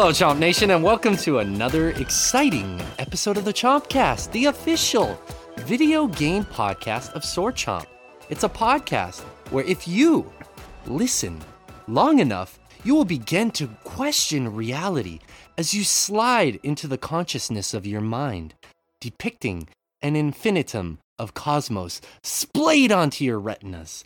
Hello, Chomp Nation, and welcome to another exciting episode of the Chompcast, the official video game podcast of Sword Chomp. It's a podcast where if you listen long enough, you will begin to question reality as you slide into the consciousness of your mind, depicting an infinitum of cosmos splayed onto your retinas.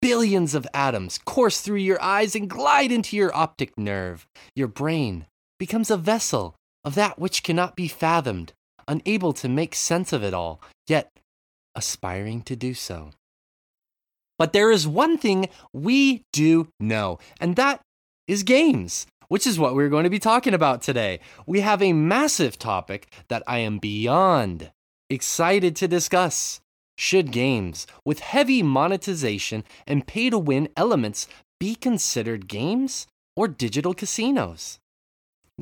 Billions of atoms course through your eyes and glide into your optic nerve. Your brain becomes a vessel of that which cannot be fathomed, unable to make sense of it all, yet aspiring to do so. But there is one thing we do know, and that is games, which is what we're going to be talking about today. We have a massive topic that I am beyond excited to discuss. Should games with heavy monetization and pay to win elements be considered games or digital casinos?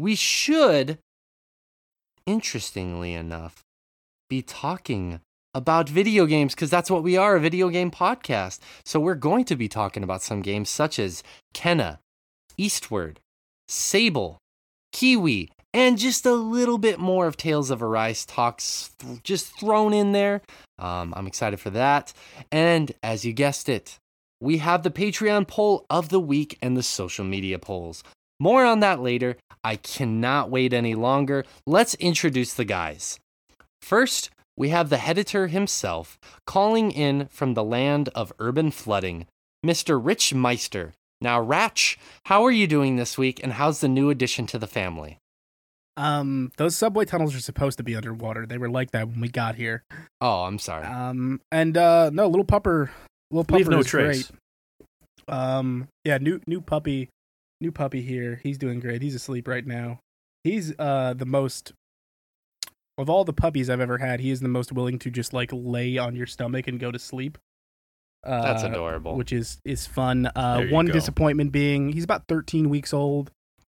We should, interestingly enough, be talking about video games because that's what we are a video game podcast. So we're going to be talking about some games such as Kena, Eastward, Sable, KeyWe, and just a little bit more of Tales of Arise talks th- just thrown in there. Um, I'm excited for that. And as you guessed it, we have the Patreon poll of the week and the social media polls. More on that later. I cannot wait any longer. Let's introduce the guys. First, we have the editor himself calling in from the land of urban flooding, Mr. Rich Meister. Now, Ratch, how are you doing this week and how's the new addition to the family? Um, those subway tunnels are supposed to be underwater. They were like that when we got here. Oh, I'm sorry. Um, and uh, no, little pupper, little pupper Leave no is trace. great. Um, yeah, new new puppy, new puppy here. He's doing great. He's asleep right now. He's uh the most of all the puppies I've ever had. He is the most willing to just like lay on your stomach and go to sleep. Uh, That's adorable. Which is is fun. Uh, one go. disappointment being he's about 13 weeks old.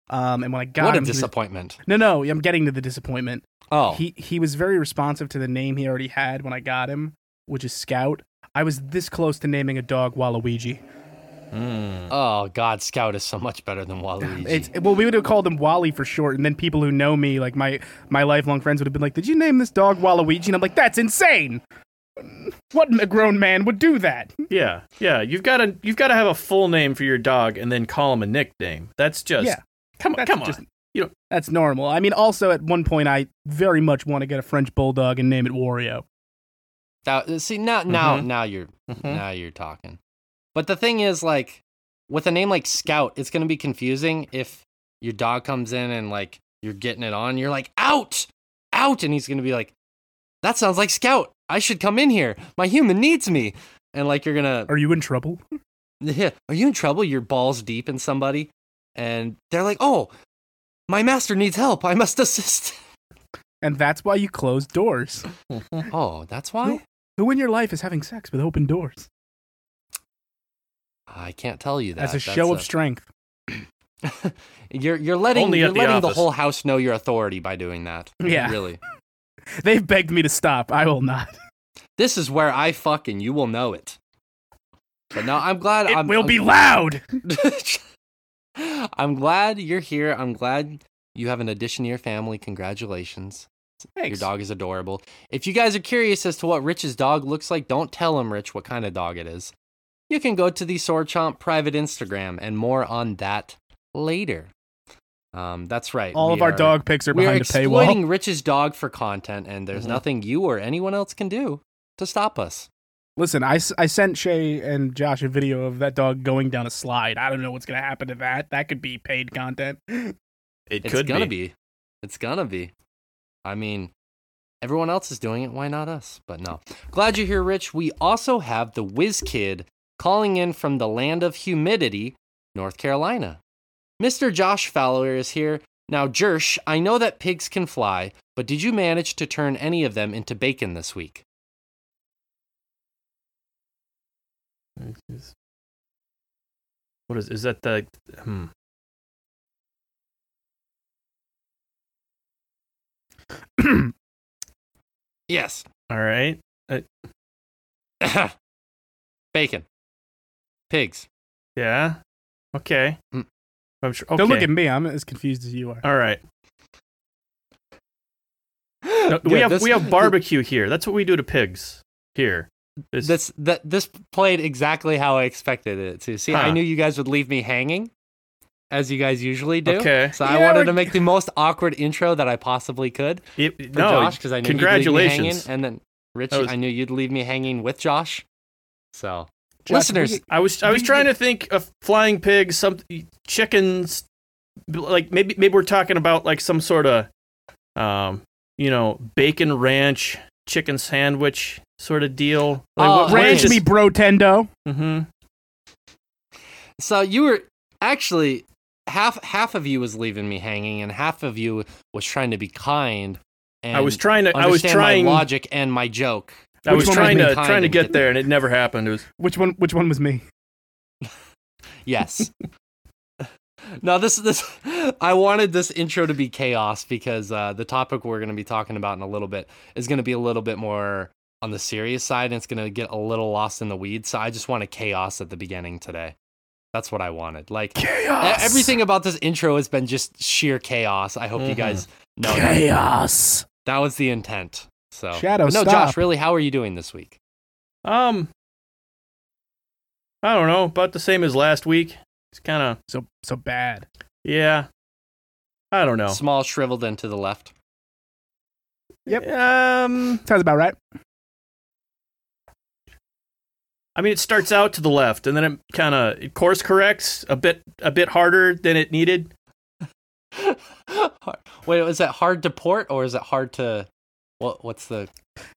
Um, and when I got him what a him, was- disappointment. no, no, I'm getting to the disappointment. Oh, He he was very responsive to the name he already had when I got him, which is Scout. I was this close to naming a dog Waluigi. Mm. oh God, Scout is so much better than Wally. It's well, we would have called him Wally for short, and then people who know me, like my my lifelong friends, would have been like, "Did you name this dog Waluigi?" And I'm like, "That's insane! What a grown man would do that?" Yeah, yeah. You've got to you've got to have a full name for your dog and then call him a nickname. That's just Yeah, come on, that's come just- on. You know, That's normal. I mean, also at one point, I very much want to get a French bulldog and name it Wario. That- see now, now, Mhm. now you're Mhm. now you're talking. But the thing is, like, with a name like Scout, it's gonna be confusing if your dog comes in and like you're getting it on. You're like, out, out, and he's gonna be like, that sounds like Scout. I should come in here. My human needs me. And like you're gonna Are you in trouble? Yeah. Are you in trouble? You're balls deep in somebody, and they're like, "Oh, my master needs help. I must assist." And that's why you close doors. oh, that's why. Who in your life is having sex with open doors? I can't tell you that. As a That's show of strength. you're you're letting Only you're the letting the whole house know your authority by doing that. Yeah. Really. They've begged me to stop. I will not. This is where I fucking you will know it. But no, I'm glad. It I'm, will I'm- be loud. I'm glad you're here. I'm glad you have an addition to your family. Congratulations. Thanks. Your dog is adorable. If you guys are curious as to what Rich's dog looks like, don't tell him, Rich, what kind of dog it is. You can go to the Sword Chomp private Instagram and more on that later. Um, that's right. All we of our are- dog pics are we are behind a paywall. We're exploiting Rich's dog for content, and there's Mhm. nothing you or anyone else can do to stop us. Listen, I, I sent Shay and Josh a video of that dog going down a slide. I don't know what's going to happen to that. That could be paid content. it could be. It's could gonna be. be. It's gonna be. I mean, everyone else is doing it. Why not us? But no. Glad you're here, Rich. We also have the Whiz Kid calling in from the land of humidity, North Carolina. Mr. Josh Fowler is here. Now, Jersh, I know that pigs can fly, but did you manage to turn any of them into bacon this week? What is is that the hmm. Yes. All right. bacon. Pigs. Yeah. Okay. Mm. I'm sure. Okay. Don't look at me. I'm as confused as you are. All right. No, we Good, have this- we have barbecue here. That's what we do to pigs here. It's- This that this played exactly how I expected it to. See, I knew you guys would leave me hanging, as you guys usually do. Okay. So I wanted we're- to make the most awkward intro that I possibly could it- for no, Josh because I knew you'd leave me hanging, congratulations. and then Rich, was- I knew you'd leave me hanging with Josh. So, Josh, listeners, we- I was I was We- trying to think of flying pigs, some chickens, like maybe maybe we're talking about like some sort of, um, you know, bacon ranch chicken sandwich sort of deal. Like, Oh, what- what Ranch is- me, bro, tendo. Mhm. So you were actually half half of you was leaving me hanging, and half of you was trying to be kind. And I was trying to. I was trying. my logic and my joke. I Which was one was trying to trying to get get- there, and it never happened. It was Which one? Which one was me? Yes. no, this this I wanted this intro to be chaos because uh, the topic we're going to be talking about in a little bit is going to be a little bit more on the serious side, and it's going to get a little lost in the weeds. So I just want wanted chaos at the beginning today. That's what I wanted. Like Chaos. everything about this intro has been just sheer chaos. I hope you Mhm. guys know that. Chaos. That was the intent. So Shadow, But no, stop. Josh, really, how are you doing this week? um. I don't know, about the same as last week. It's kind of So so bad. yeah. I don't know. Small, shriveled, and to the left. Yep. Um. Sounds about right. I mean, it starts out to the left, and then it kind of it course corrects a bit a bit harder than it needed. Wait, is that hard to port or is it hard to? What? What's the?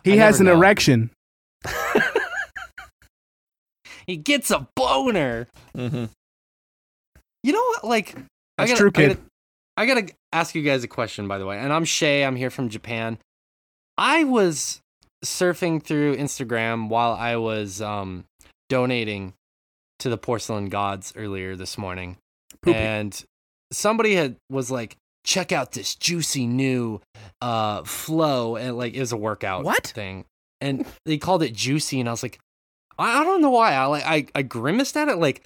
He I has an know. erection. He gets a boner. Mm-hmm. You know what? Like, I gotta, true, I kid. gotta, I gotta ask you guys a question, by the way. And I'm Shay. I'm here from Japan. I was surfing through Instagram while I was um, donating to the porcelain gods earlier this morning, Poopy. and somebody had was like, "Check out this juicy new uh, flow," and like it was a workout What? thing, and they called it juicy, and I was like, I, I don't know why. I like I, I grimaced at it like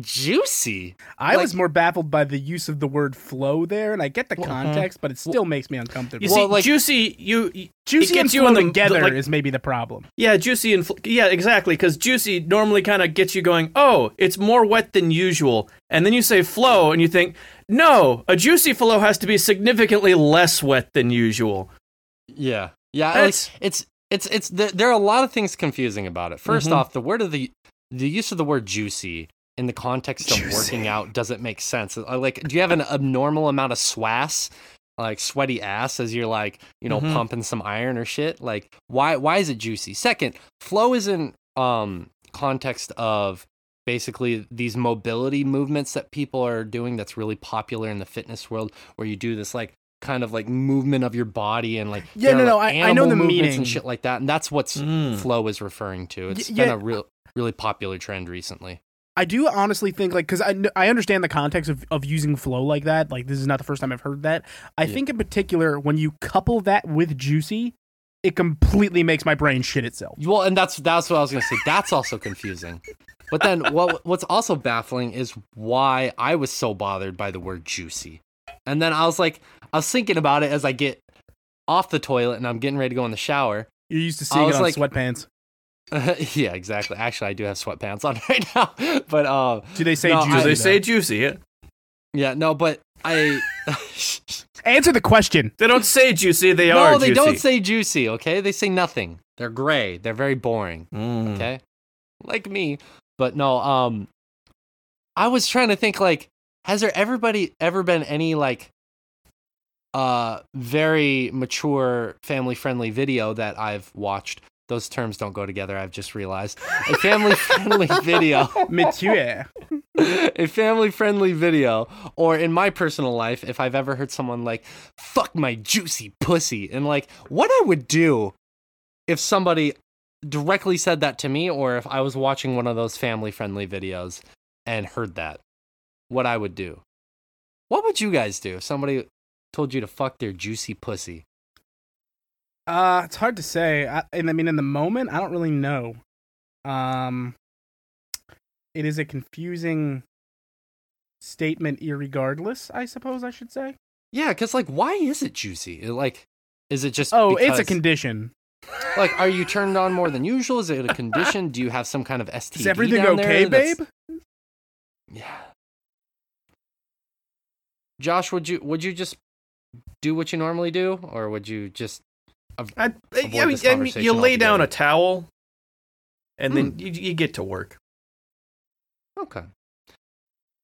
juicy. I like- was more baffled by the use of the word flow there, and I get the Well, context, but it still makes me uncomfortable. You Well, see, like- juicy, you you- Juicy it and gets you flow in the together like, is maybe the problem. yeah, juicy and fl- yeah, exactly. Because juicy normally kind of gets you going. Oh, it's more wet than usual, and then you say flow, and you think, no, a juicy flow has to be significantly less wet than usual. Yeah, yeah. Like, That's- it's it's it's there, there are a lot of things confusing about it. 1st Mhm. off, the word of the the use of the word juicy in the context of Juicy. working out doesn't make sense. Like, do you have an abnormal amount of swass, like sweaty ass, as you're like you know Mhm. pumping some iron or shit? Like, why why is it juicy? Second, flow is in um context of basically these mobility movements that people are doing that's really popular in the fitness world where you do this like kind of like movement of your body and like Yeah, no, are, no, like, I- I know the movements meaning. and shit like that and that's what's Mm. flow is referring to It's Y- been yeah. a real really popular trend recently I do honestly think like because I, I understand the context of, of using flow like that. Like this is not the first time I've heard that. I Yeah. think in particular when you couple that with juicy, it completely makes my brain shit itself. well and that's that's what i was gonna say that's also confusing but then what what's also baffling is why i was so bothered by the word juicy and then i was like i was thinking about it as i get off the toilet and i'm getting ready to go in the shower You're used to seeing it on like- sweatpants. yeah exactly actually i do have sweatpants on right now but um Do they say No, juicy? Do they say juicy? Yeah. yeah no but i Answer the question. They don't say juicy. They no, are No, they juicy. don't say juicy. Okay, they say nothing. They're gray. They're very boring. Mm. Okay, like me. But no, um, I was trying to think like, has there everybody ever been any like, uh, very mature family friendly video that I've watched? Those terms don't go together. I've just realized a family friendly video. Mature. Eh? a family friendly video or in my personal life if i've ever heard someone like fuck my juicy pussy and like what i would do if somebody directly said that to me or if i was watching one of those family friendly videos and heard that what i would do what would you guys do if somebody told you to fuck their juicy pussy Uh, it's hard to say. I, and I mean, in the moment, I don't really know. Um, it is a confusing statement irregardless, I suppose I should say. Yeah, because like, why is it juicy? It, Like, is it just? Oh, it's a condition. Like, are you turned on more than usual? Is it a condition? Do you have some kind of STD? Is everything okay, babe? Yeah. Josh, would you would you just do what you normally do, or would you just? I, Avoid I mean, I mean, you lay down a towel, and then you, you get to work. Okay.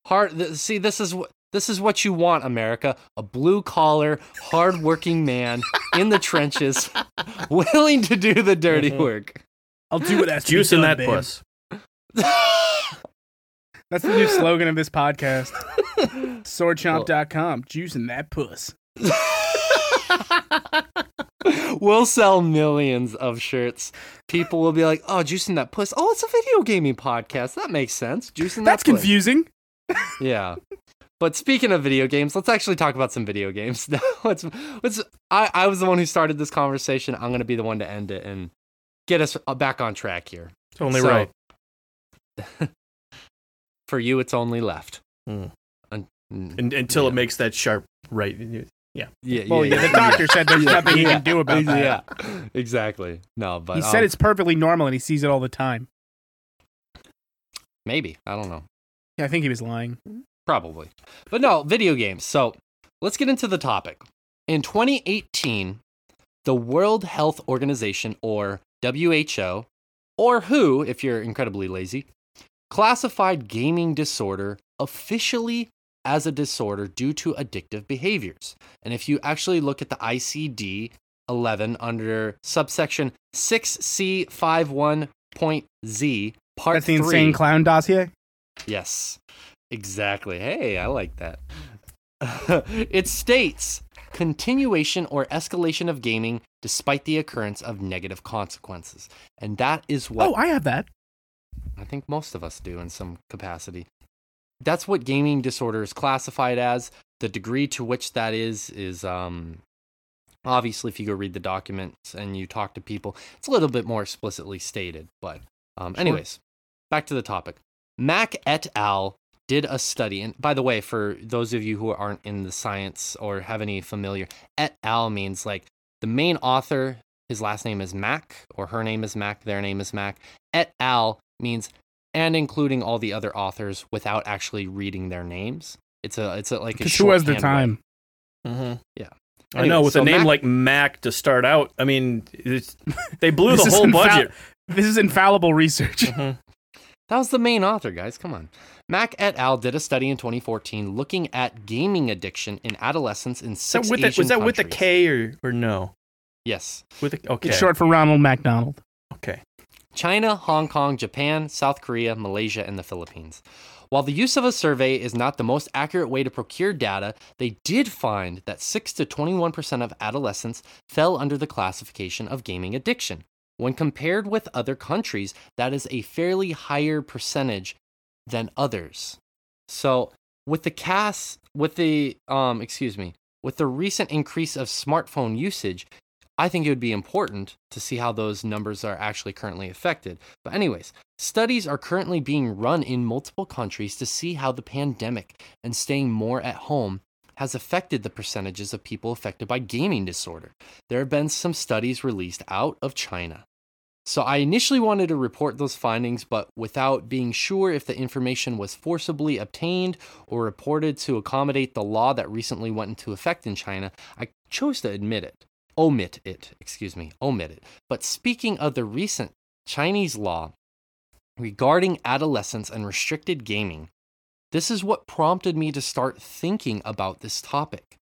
Hard. Th- see, this is what this is what you want, America: a blue collar, hardworking man in the trenches, willing to do the dirty Mhm. work. I'll do what has to be Juice in that babe. puss. That's the new slogan of this podcast. Swordchomp.com. Juice in that puss. We'll sell millions of shirts. People will be like, "Oh, juicing that puss. Oh, it's a video gaming podcast. That makes sense. Juicing That's that puss." confusing. Yeah. But speaking of video games, let's actually talk about some video games. Let's, let's, I, I was the one who started this conversation. I'm going to be the one to end it and get us uh, back on track here. It's only So, right. For you, it's only left. Hmm. Un- mm, Un- until yeah. it makes that sharp right. Yeah, Well, yeah, the doctor said there's nothing he can do about that. Yeah, exactly. No, but he said um, it's perfectly normal and he sees it all the time. maybe. I don't know. Yeah, I think he was lying. Probably. But no, video games. So let's get into the topic. In 2018, the World Health Organization, or WHO, or WHO, if you're incredibly lazy, classified gaming disorder officially as a disorder due to addictive behaviors. And if you actually look at the ICD 11 under subsection 6C51.Z, part That's the 3, insane clown dossier. Yes, exactly. Hey, I like that. it states continuation or escalation of gaming despite the occurrence of negative consequences. And that is what Oh, I have that. I think most of us do in some capacity. That's what gaming disorder is classified as. The degree to which that is is um obviously if you go read the documents and you talk to people, it's a little bit more explicitly stated. But um, anyways, back to the topic. Mac et al. did a study, and by the way, for those of you who aren't in the science or have any familiar, et al. means like the main author. His last name is Mac, or her name is Mac. their name is Mac. Et al means and including all the other authors without actually reading their names. It's a it's a like a Because who has the time? Mm-hmm. Yeah. I know with so a name Mac- like Mac to start out. I mean, it's, they blew the whole infal- budget. This is infallible research. Mhm. That was the main author, guys. Come on. Mac et al. did a study in 2014 looking at gaming addiction in adolescents in Is that six with the, Asian was that with a K or, or no? Yes. With a, okay. It's short for Ronald McDonald. Okay. China, Hong Kong, Japan, South Korea, Malaysia, and the Philippines. While the use of a survey is not the most accurate way to procure data, they did find that 6 to 21% of adolescents fell under the classification of gaming addiction. When compared with other countries, that is a fairly higher percentage than others. So, with the CAS, with the um, excuse me, with the recent increase of smartphone usage, I think it would be important to see how those numbers are actually currently affected. But, anyways, studies are currently being run in multiple countries to see how the pandemic and staying more at home has affected the percentages of people affected by gaming disorder. There have been some studies released out of China. So, I initially wanted to report those findings, but without being sure if the information was forcibly obtained or reported to accommodate the law that recently went into effect in China, I chose to admit it omit it, excuse me, omit it. But speaking of the recent Chinese law regarding adolescence and restricted gaming, this is what prompted me to start thinking about this topic.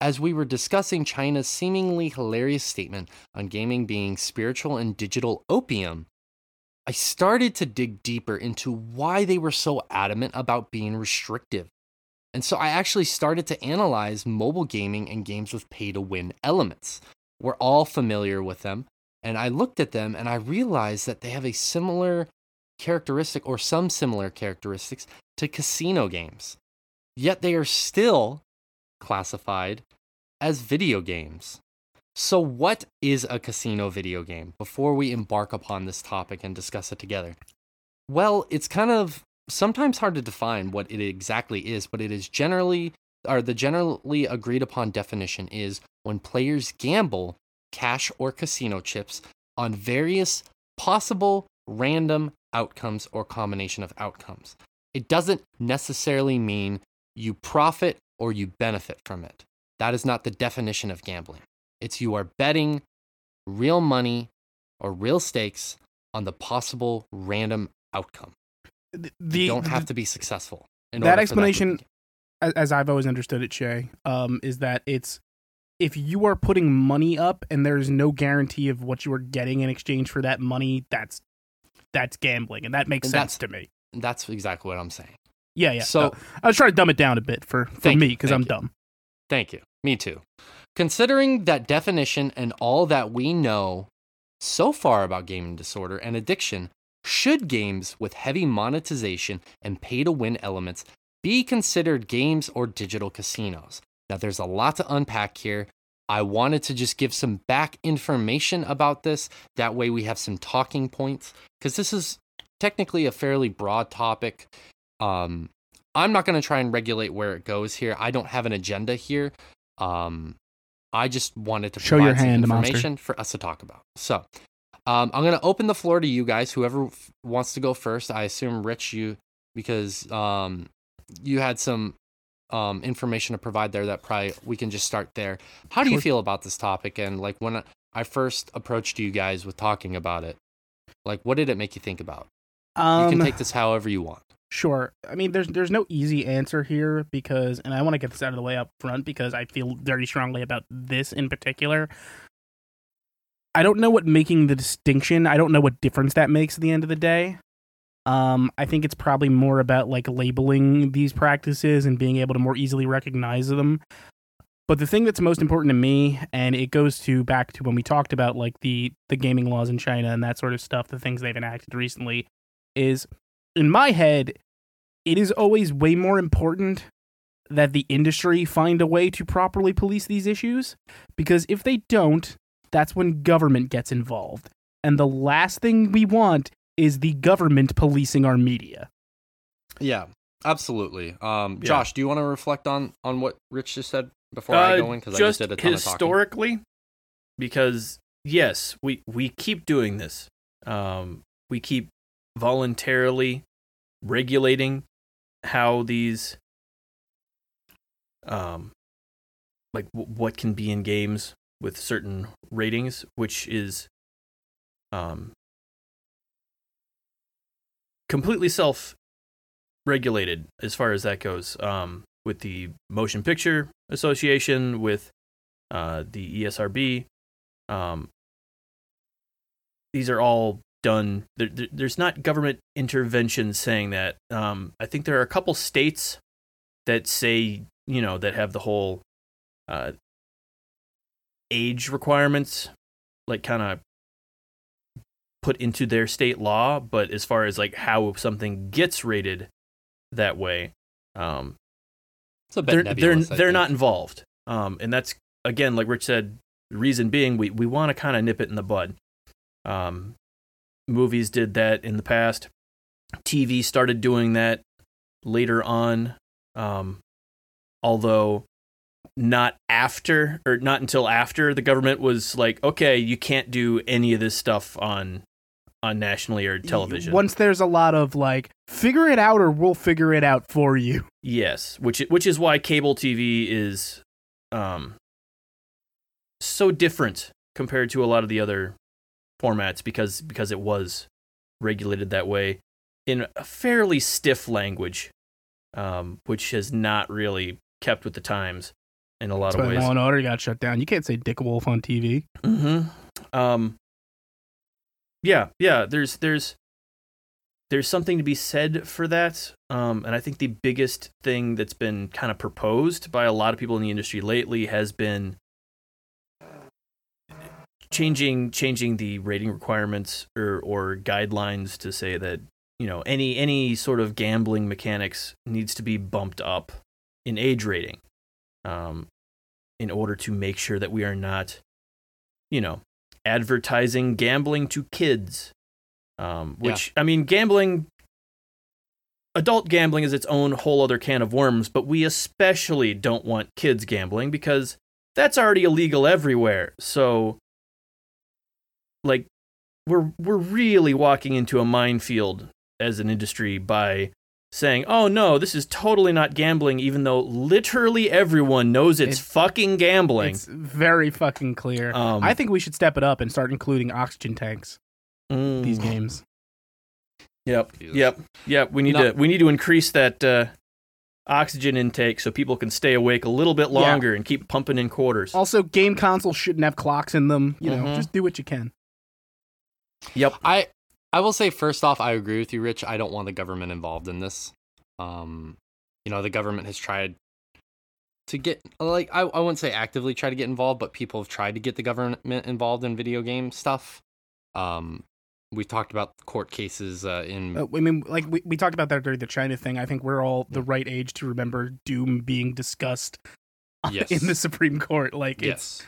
As we were discussing China's seemingly hilarious statement on gaming being spiritual and digital opium, I started to dig deeper into why they were so adamant about being restrictive. And so I actually started to analyze mobile gaming and games with pay to win elements. We're all familiar with them. And I looked at them and I realized that they have a similar characteristic or some similar characteristics to casino games. Yet they are still classified as video games. So, what is a casino video game before we embark upon this topic and discuss it together? Well, it's kind of sometimes hard to define what it exactly is, but it is generally or the generally agreed upon definition is when players gamble cash or casino chips on various possible random outcomes or combination of outcomes. It doesn't necessarily mean you profit or you benefit from it. That is not the definition of gambling. It's you are betting real money or real stakes on the possible random outcome. The, you don't have to be successful. in that order for to explanation- be- as, I've always understood it, Shay, um, is that it's if you are putting money up and there's no guarantee of what you are getting in exchange for that money, that's that's gambling, and that makes And sense to me. that's exactly what I'm saying. Yeah, yeah. So- So I was trying to dumb it down a bit for, for me because I'm you. dumb. Thank you. Me too. Considering that definition and all that we know so far about gaming disorder and addiction, should games with heavy monetization and pay to win elements be considered games or digital casinos? Now, there's a lot to unpack here. I wanted to just give some back information about this. That way, we have some talking points because this is technically a fairly broad topic. Um, I'm not going to try and regulate where it goes here. I don't have an agenda here. Um, I just wanted to Show provide your some hand, monster. information for us to talk about. So, um, I'm going to open the floor to you guys. Whoever f- wants to go first. I assume Rich, you because um, you had some um, information to provide there that probably we can just start there. How do you feel about this topic? And like when I first approached you guys with talking about it, like what did it make you think about? You Um, can take this however you want. Sure. I mean, there's there's no easy answer here because, and I want to get this out of the way up front because I feel very strongly about this in particular. I don't know what making the distinction. I don't know what difference that makes at the end of the day. Um, I think it's probably more about like labeling these practices and being able to more easily recognize them. But the thing that's most important to me, and it goes to back to when we talked about like the the gaming laws in China and that sort of stuff, the things they've enacted recently, is in my head, it is always way more important that the industry find a way to properly police these issues because if they don't, that's when government gets involved. And the last thing we want is the government policing our media. Yeah, absolutely. Um, Yeah. Josh, do you want to reflect on on what Rich just said before I Uh, go in? Because I just did a ton of talking. historically, because yes, we we keep doing this. Um, we keep voluntarily regulating how these, um, like w- what can be in games with certain ratings, which is, um, completely self regulated as far as that goes. Um, with the Motion Picture Association, with uh, the ESRB. Um, these are all done. There, there, there's not government intervention saying that. Um, I think there are a couple states that say, you know, that have the whole uh, age requirements, like kind of put into their state law. But as far as like how something gets rated that way, um, It's a bit they're nebulous, they're they're not involved. Um, and that's again, like Rich said, the reason being we we want to kind of nip it in the bud. Um, movies did that in the past. TV started doing that later on. Um, although not after or not until after the government was like, okay, you can't do any of this stuff on on nationally or television. Once there's a lot of like, figure it out or we'll figure it out for you. Yes, which which is why cable TV is um so different compared to a lot of the other formats because because it was regulated that way in a fairly stiff language um which has not really kept with the times in a lot That's of ways. Law and Order got shut down. You can't say Dick Wolf on TV. Mm-hmm. Um. Yeah, yeah. There's there's there's something to be said for that. Um, and I think the biggest thing that's been kind of proposed by a lot of people in the industry lately has been changing changing the rating requirements or or guidelines to say that you know any any sort of gambling mechanics needs to be bumped up in age rating um, in order to make sure that we are not you know advertising gambling to kids um, Yeah. which i mean gambling adult gambling is its own whole other can of worms, but we especially don't want kids gambling because that's already illegal everywhere. So like we're we're really walking into a minefield as an industry by saying, "Oh no, this is totally not gambling," even though literally everyone knows it's, It's- fucking gambling. It's very fucking clear. Um, I think we should step it up and start including oxygen tanks Mm. these games. Yep, Yes. yep, yep. We need No. to we need to increase that uh, oxygen intake so people can stay awake a little bit Yeah. longer and keep pumping in quarters. Also, game consoles shouldn't have clocks in them. You know, Mhm. just do what you can. Yep. I I will say first off, I agree with you, Rich. I don't want the government involved in this. Um, you know, the government has tried to get like I, I wouldn't say actively try to get involved, but people have tried to get the government involved in video game stuff. Um, we talked about court cases uh, in Uh, I mean, like we, we talked about that during the China thing. I think we're all the right age to remember Doom being discussed Yes. in the Supreme Court. Like yes, it's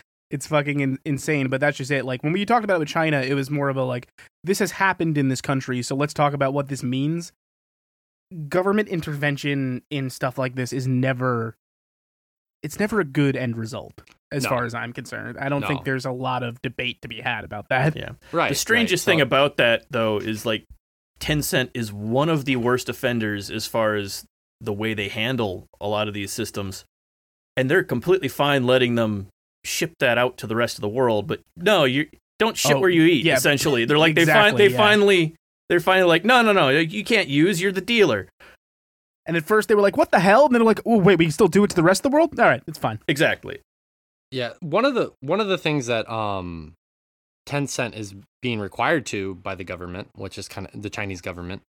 fucking in, insane. But that's just it. Like when we talked about it with China, it was more of a like this has happened in this country, so let's talk about what this means. Government intervention in stuff like this is never. It's never a good end result, as No. far as I'm concerned. I don't think there's a lot of debate to be had about that. Yeah. right. the strangest right. thing So- about that though is like Tencent is one of the worst offenders as far as the way they handle a lot of these systems. And they're completely fine letting them ship that out to the rest of the world, but no, you don't shit Oh, where you eat yeah, essentially. They're like they fin- they yeah. finally they're finally like no no no you can't use you're the dealer. And at first they were like, "What the hell?" And then they're like, "Oh wait, we can still do it to the rest of the world. All right, it's fine." Exactly. Yeah, one of the one of the things that um Tencent is being required to by the government, which is kind of the Chinese government,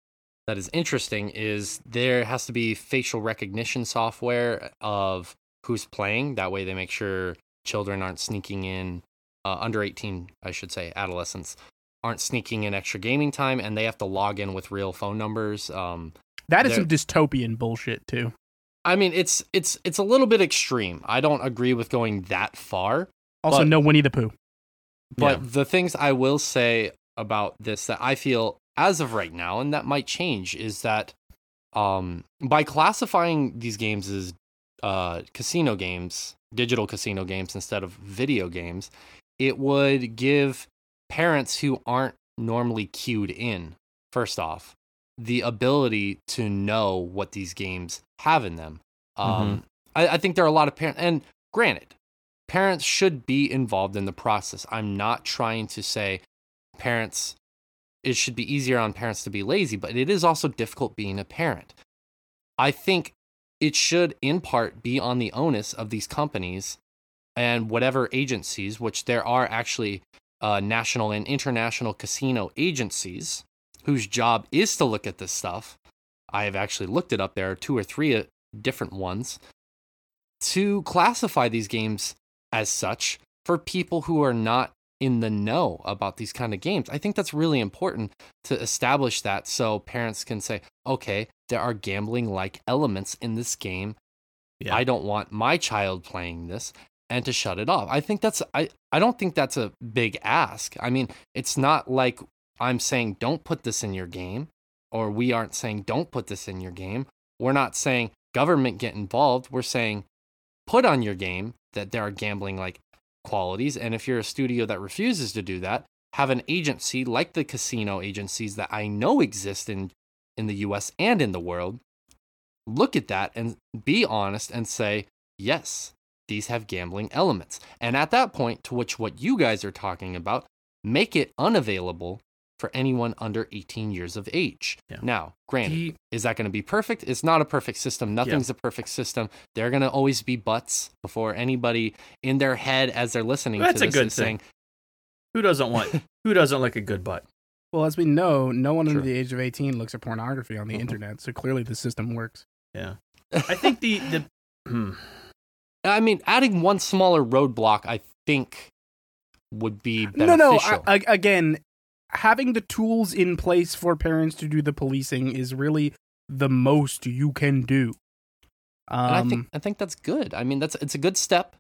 that is interesting is there has to be facial recognition software of who's playing. That way they make sure children aren't sneaking in uh, under 18, I should say, adolescents aren't sneaking in extra gaming time and they have to log in with real phone numbers. Um That is some dystopian bullshit too. I mean, it's it's it's a little bit extreme. I don't agree with going that far. Also, But- no Winnie the Pooh. But Yeah. the things I will say about this that I feel as of right now, and that might change, is that um, by classifying these games as uh, casino games, digital casino games instead of video games, it would give parents who aren't normally cued in, first off, the ability to know what these games have in them. Um, I, I think there are a lot of parents, and granted, parents should be involved in the process. I'm not trying to say parents, it should be easier on parents to be lazy, but it is also difficult being a parent. I think it should, in part, be on the onus of these companies and whatever agencies, which there are actually uh, national and international casino agencies whose job is to look at this stuff. I have actually looked it up. There are two or three uh, different ones to classify these games as such for people who are not in the know about these kind of games. I think that's really important to establish that so parents can say, okay, there are gambling like elements in this game. Yeah. I don't want my child playing this and to shut it off. I think that's I I don't think that's a big ask. I mean, it's not like I'm saying don't put this in your game or we aren't saying don't put this in your game. We're not saying government get involved. We're saying put on your game that there are gambling like qualities. And if you're a studio that refuses to do that, have an agency like the casino agencies that I know exist in, in the US and in the world. Look at that and be honest and say, yes, these have gambling elements. And at that point, to which what you guys are talking about, make it unavailable for anyone under 18 years of age. Yeah. Now, granted, The- is that going to be perfect? It's not a perfect system. Nothing's a perfect system. There are going to always be buts before anybody in their head as they're listening That's to a this good is thing. saying, Who doesn't want who doesn't like a good butt? Well, as we know, no one under the age of 18 looks at pornography on the Mhm. internet, so clearly the system works. Yeah. I think the the hmm. I mean, adding one smaller roadblock, I think, would be beneficial. No, no, beneficial. I, I, again, having the tools in place for parents to do the policing is really the most you can do. Um, and I think I think that's good. I mean, that's it's a good step.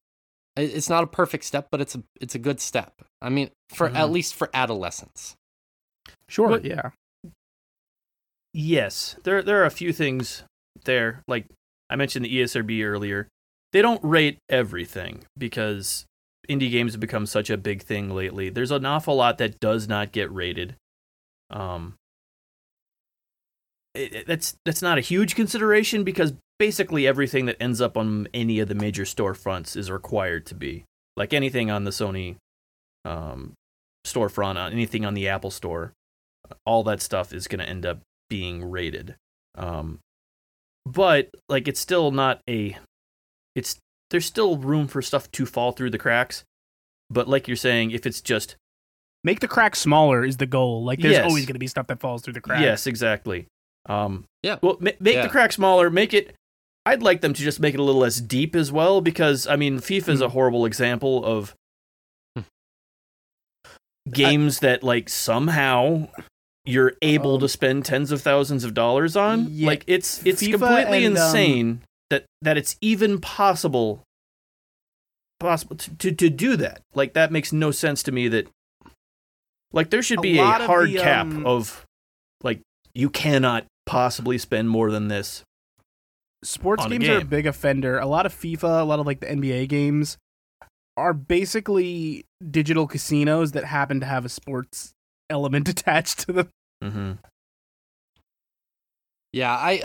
It's not a perfect step, but it's a it's a good step. I mean, for at Mhm. least for adolescents. sure, What- yeah. Yes, there there are a few things there. Like I mentioned the ESRB earlier. They don't rate everything because indie games have become such a big thing lately. There's an awful lot that does not get rated. Um, it, it- that's that's not a huge consideration because basically everything that ends up on any of the major storefronts is required to be like anything on the Sony um, storefront, on anything on the Apple Store, all that stuff is going to end up being rated. Um, but like it's still not a it's there's still room for stuff to fall through the cracks. But like you're saying, if it's just Make the crack smaller is the goal. Like there's Yes. always going to be stuff that falls through the cracks. yes, exactly. Um, Yeah. Well, ma- make Yeah. the crack smaller. Make it. I'd like them to just make it a little less deep as well, because I mean, FIFA is a Hmm. horrible example of Hmm. games that like somehow you're able Um, to spend tens of thousands of dollars on. yeah, like it's it's FIFA completely and, um, insane that that it's even possible possible to, to to do that. Like that makes no sense to me. That like there should A be a lot of hard the, cap um, of like you cannot possibly spend more than this. sports on a games are a big offender. A lot of FIFA, a lot of like the NBA games are basically digital casinos that happen to have a sports element attached to them. Mm-hmm. Yeah, I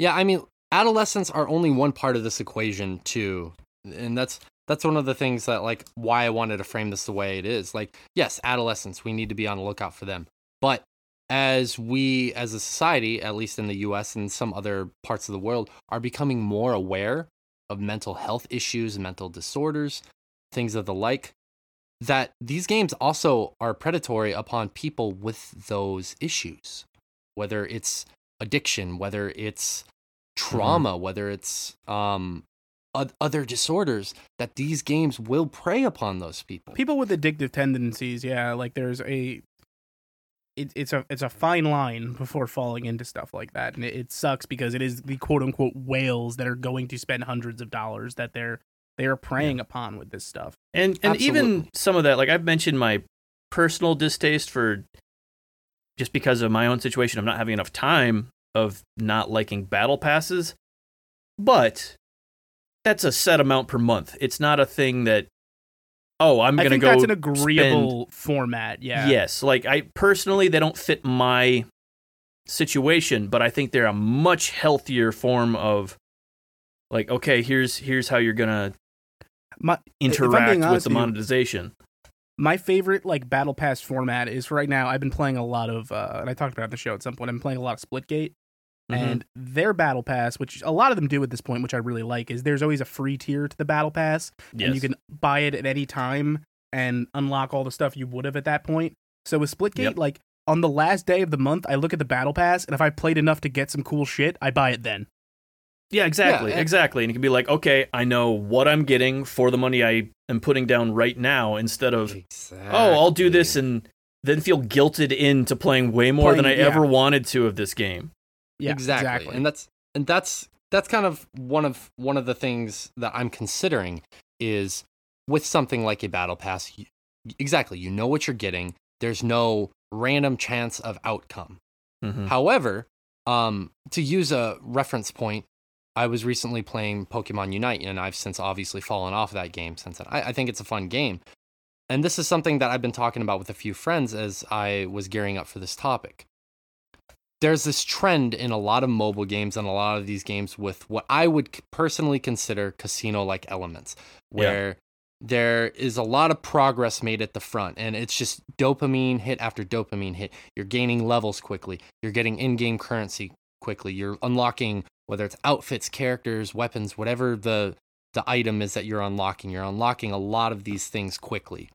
Yeah, I mean, adolescents are only one part of this equation too. And that's that's one of the things that like why I wanted to frame this the way it is. Like, yes, adolescents, we need to be on the lookout for them. But as we as a society, at least in the US and some other parts of the world, are becoming more aware of mental health issues, mental disorders, things of the like, that these games also are predatory upon people with those issues whether it's addiction, whether it's trauma, whether it's um oth- other disorders that these games will prey upon those people. People with addictive tendencies, yeah, like there's a it, it's a it's a fine line before falling into stuff like that, and it, it sucks because it is the quote unquote whales that are going to spend hundreds of dollars that they're they are preying upon with this stuff. And and even some of that, like I've mentioned my personal distaste for just because of my own situation, I'm not having enough time of not liking battle passes. But that's a set amount per month. It's not a thing that oh, I'm gonna think go that's an spend- agreeable format. Yeah. Yes, like I personally, they don't fit my situation, but I think they're a much healthier form of like, okay, here's here's how you're gonna My, being interact with the with you- monetization. My favorite like battle pass format is right now. I've been playing a lot of, uh, and I talked about it on the show at some point. I'm playing a lot of Splitgate, Mhm. and their battle pass, which a lot of them do at this point, which I really like, is there's always a free tier to the battle pass, yes. and you can buy it at any time and unlock all the stuff you would have at that point. So with Splitgate, Yep. like on the last day of the month, I look at the battle pass, and if I played enough to get some cool shit, I buy it then. Yeah, exactly, and- exactly. And you can be like, okay, I know what I'm getting for the money I am putting down right now, instead of Exactly. oh, I'll do this and then feel guilted into playing way more than I yeah. ever wanted to of this game. Yeah, exactly. And that's and that's that's kind of one of one of the things that I'm considering is with something like a battle pass. You, exactly, you know what you're getting. There's no random chance of outcome. Mhm. However, um, to use a reference point, I was recently playing Pokemon Unite, and I've since obviously fallen off of that game since then. I, I think it's a fun game. And this is something that I've been talking about with a few friends as I was gearing up for this topic. There's this trend in a lot of mobile games and a lot of these games with what I would personally consider casino like elements, Yeah. where there is a lot of progress made at the front and it's just dopamine hit after dopamine hit you're gaining levels quickly you're getting in-game currency quickly. You're unlocking whether it's outfits characters weapons whatever the the item is that you're unlocking you're unlocking a lot of these things quickly.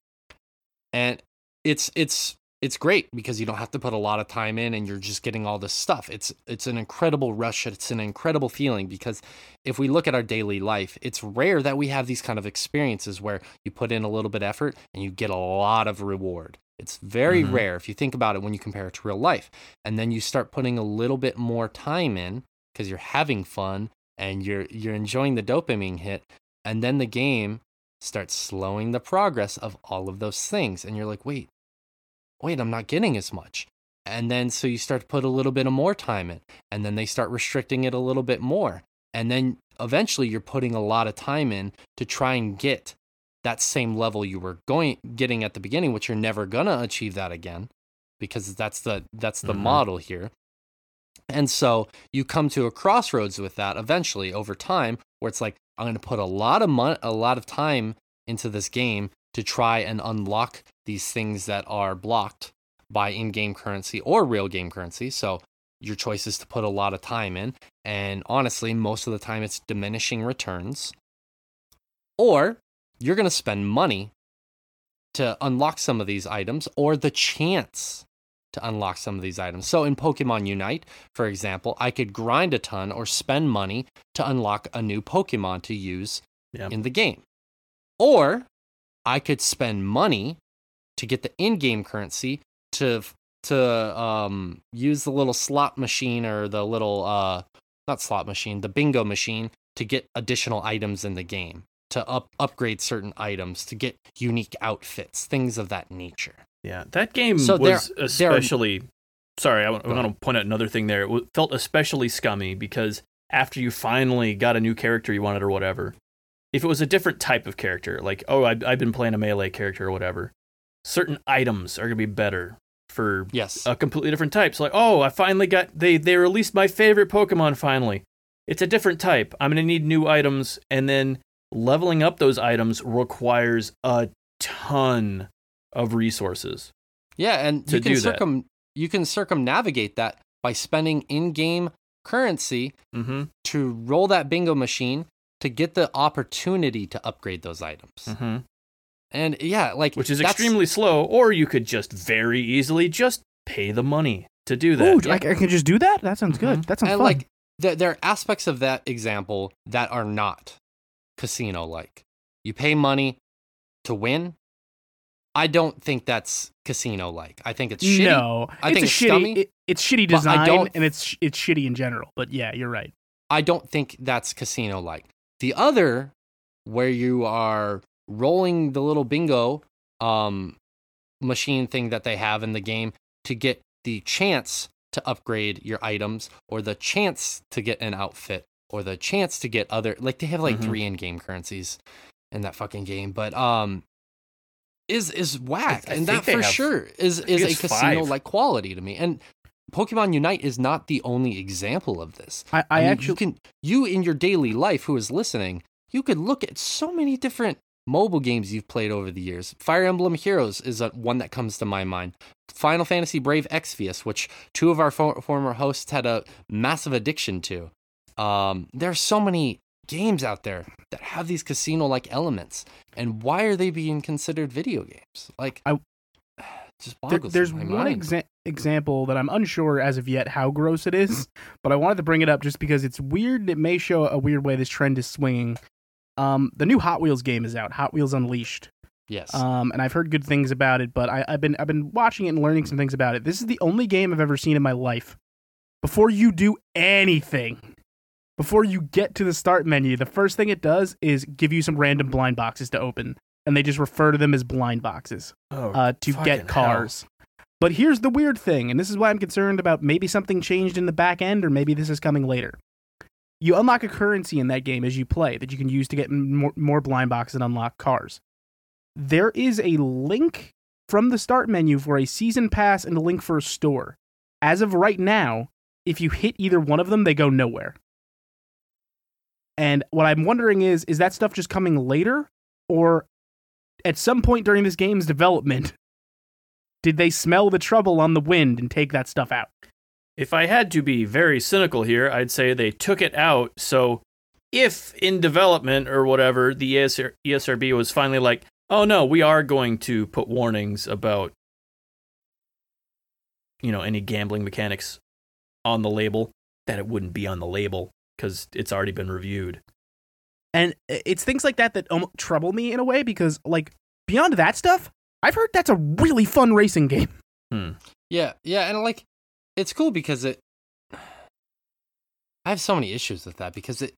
And it's it's it's great because you don't have to put a lot of time in and you're just getting all this stuff. It's it's an incredible rush it's an incredible feeling because if we look at our daily life it's rare that we have these kind of experiences where you put in a little bit of effort and you get a lot of reward it's very Mhm. rare if you think about it when you compare it to real life and then you start putting a little bit more time in because you're having fun and you're you're enjoying the dopamine hit and then the game starts slowing the progress of all of those things and you're like wait wait i'm not getting as much And then so you start to put a little bit of more time in, and then they start restricting it a little bit more. And then eventually you're putting a lot of time in to try and get that same level you were going getting at the beginning, which you're never gonna achieve that again because that's the that's the Mhm. model here. And so you come to a crossroads with that eventually over time where it's like I'm going to put a lot of mon- a lot of time into this game to try and unlock these things that are blocked by in-game currency or real game currency. So your choice is to put a lot of time in and honestly most of the time it's diminishing returns. Or you're going to spend money to unlock some of these items or the chance to unlock some of these items. So in Pokemon Unite, for example, I could grind a ton or spend money to unlock a new Pokemon to use Yeah. in the game. Or I could spend money to get the in-game currency to to um, use the little slot machine or the little uh, not slot machine, the bingo machine to get additional items in the game, to up upgrade certain items, to get unique outfits, things of that nature. Yeah, that game So was there- especially. Sorry, I want, I Go want to point out another thing there. It felt especially scummy because after you finally got a new character you wanted or whatever, if it was a different type of character, like oh I, I've been playing a melee character or whatever, certain items are gonna be better for Yes. a completely different type. So like, oh, I finally got they they released my favorite Pokemon finally. It's a different type. I'm gonna need new items, and then leveling up those items requires a ton of resources. Yeah, and to you can do that. you can circumnavigate that by spending in-game currency Mm-hmm. to roll that bingo machine to get the opportunity to upgrade those items. Mm-hmm. And yeah, like Which is extremely slow, or you could just very easily just pay the money to do that. Ooh, I, I can just do that. That sounds good. Mhm. That sounds and fun. like there, there are aspects of that example that are not casino like. You pay money to win. I don't think that's casino like. I think it's shitty. no, I it's think a it's shitty. scummy, it- it's shitty design, and it's it's shitty in general. But yeah, you're right. I don't think that's casino like. The other, where you are rolling the little bingo um, machine thing that they have in the game to get the chance to upgrade your items or the chance to get an outfit or the chance to get other like they have like Mhm. three in-game currencies in that fucking game but um is is whack I and that for have- sure is is a casino like quality to me and Pokemon Unite is not the only example of this. I, I, mean, actually you can you in your daily life who is listening, you could look at so many different mobile games you've played over the years. Fire Emblem Heroes is a, one that comes to my mind. Final Fantasy Brave Exvius, which two of our for, former hosts had a massive addiction to. Um, there are so many games out there that have these casino-like elements, and why are they being considered video games? Like, I- just There- there's one exa- example that I'm unsure as of yet how gross it is, but I wanted to bring it up just because it's weird. and It may show a weird way this trend is swinging. Um, the new Hot Wheels game is out, Hot Wheels Unleashed. yes. Um, and I've heard good things about it, but I, I've been I've been watching it and learning some things about it. This is the only game I've ever seen in my life. Before you do anything, before you get to the start menu, the first thing it does is give you some random blind boxes to open, and they just refer to them as blind boxes Oh, uh, to get hell. cars. But here's the weird thing, and this is why I'm concerned about maybe something changed in the back end, or maybe this is coming later. You unlock a currency in that game as you play that you can use to get more, more blind boxes and unlock cars. There is a link from the start menu for a season pass and a link for a store. As of right now, if you hit either one of them, they go nowhere. And what I'm wondering is, is that stuff just coming later, or at some point during this game's development, did they smell the trouble on the wind and take that stuff out? If I had to be very cynical here, I'd say they took it out. So if in development or whatever, the ESR- ESRB was finally like, oh no, we are going to put warnings about, you know, any gambling mechanics on the label, that it wouldn't be on the label because it's already been reviewed. And it's things like that that um, trouble me in a way because, like, beyond that stuff, I've heard that's a really fun racing game. Yeah, yeah, and like it's cool because it I have so many issues with that because it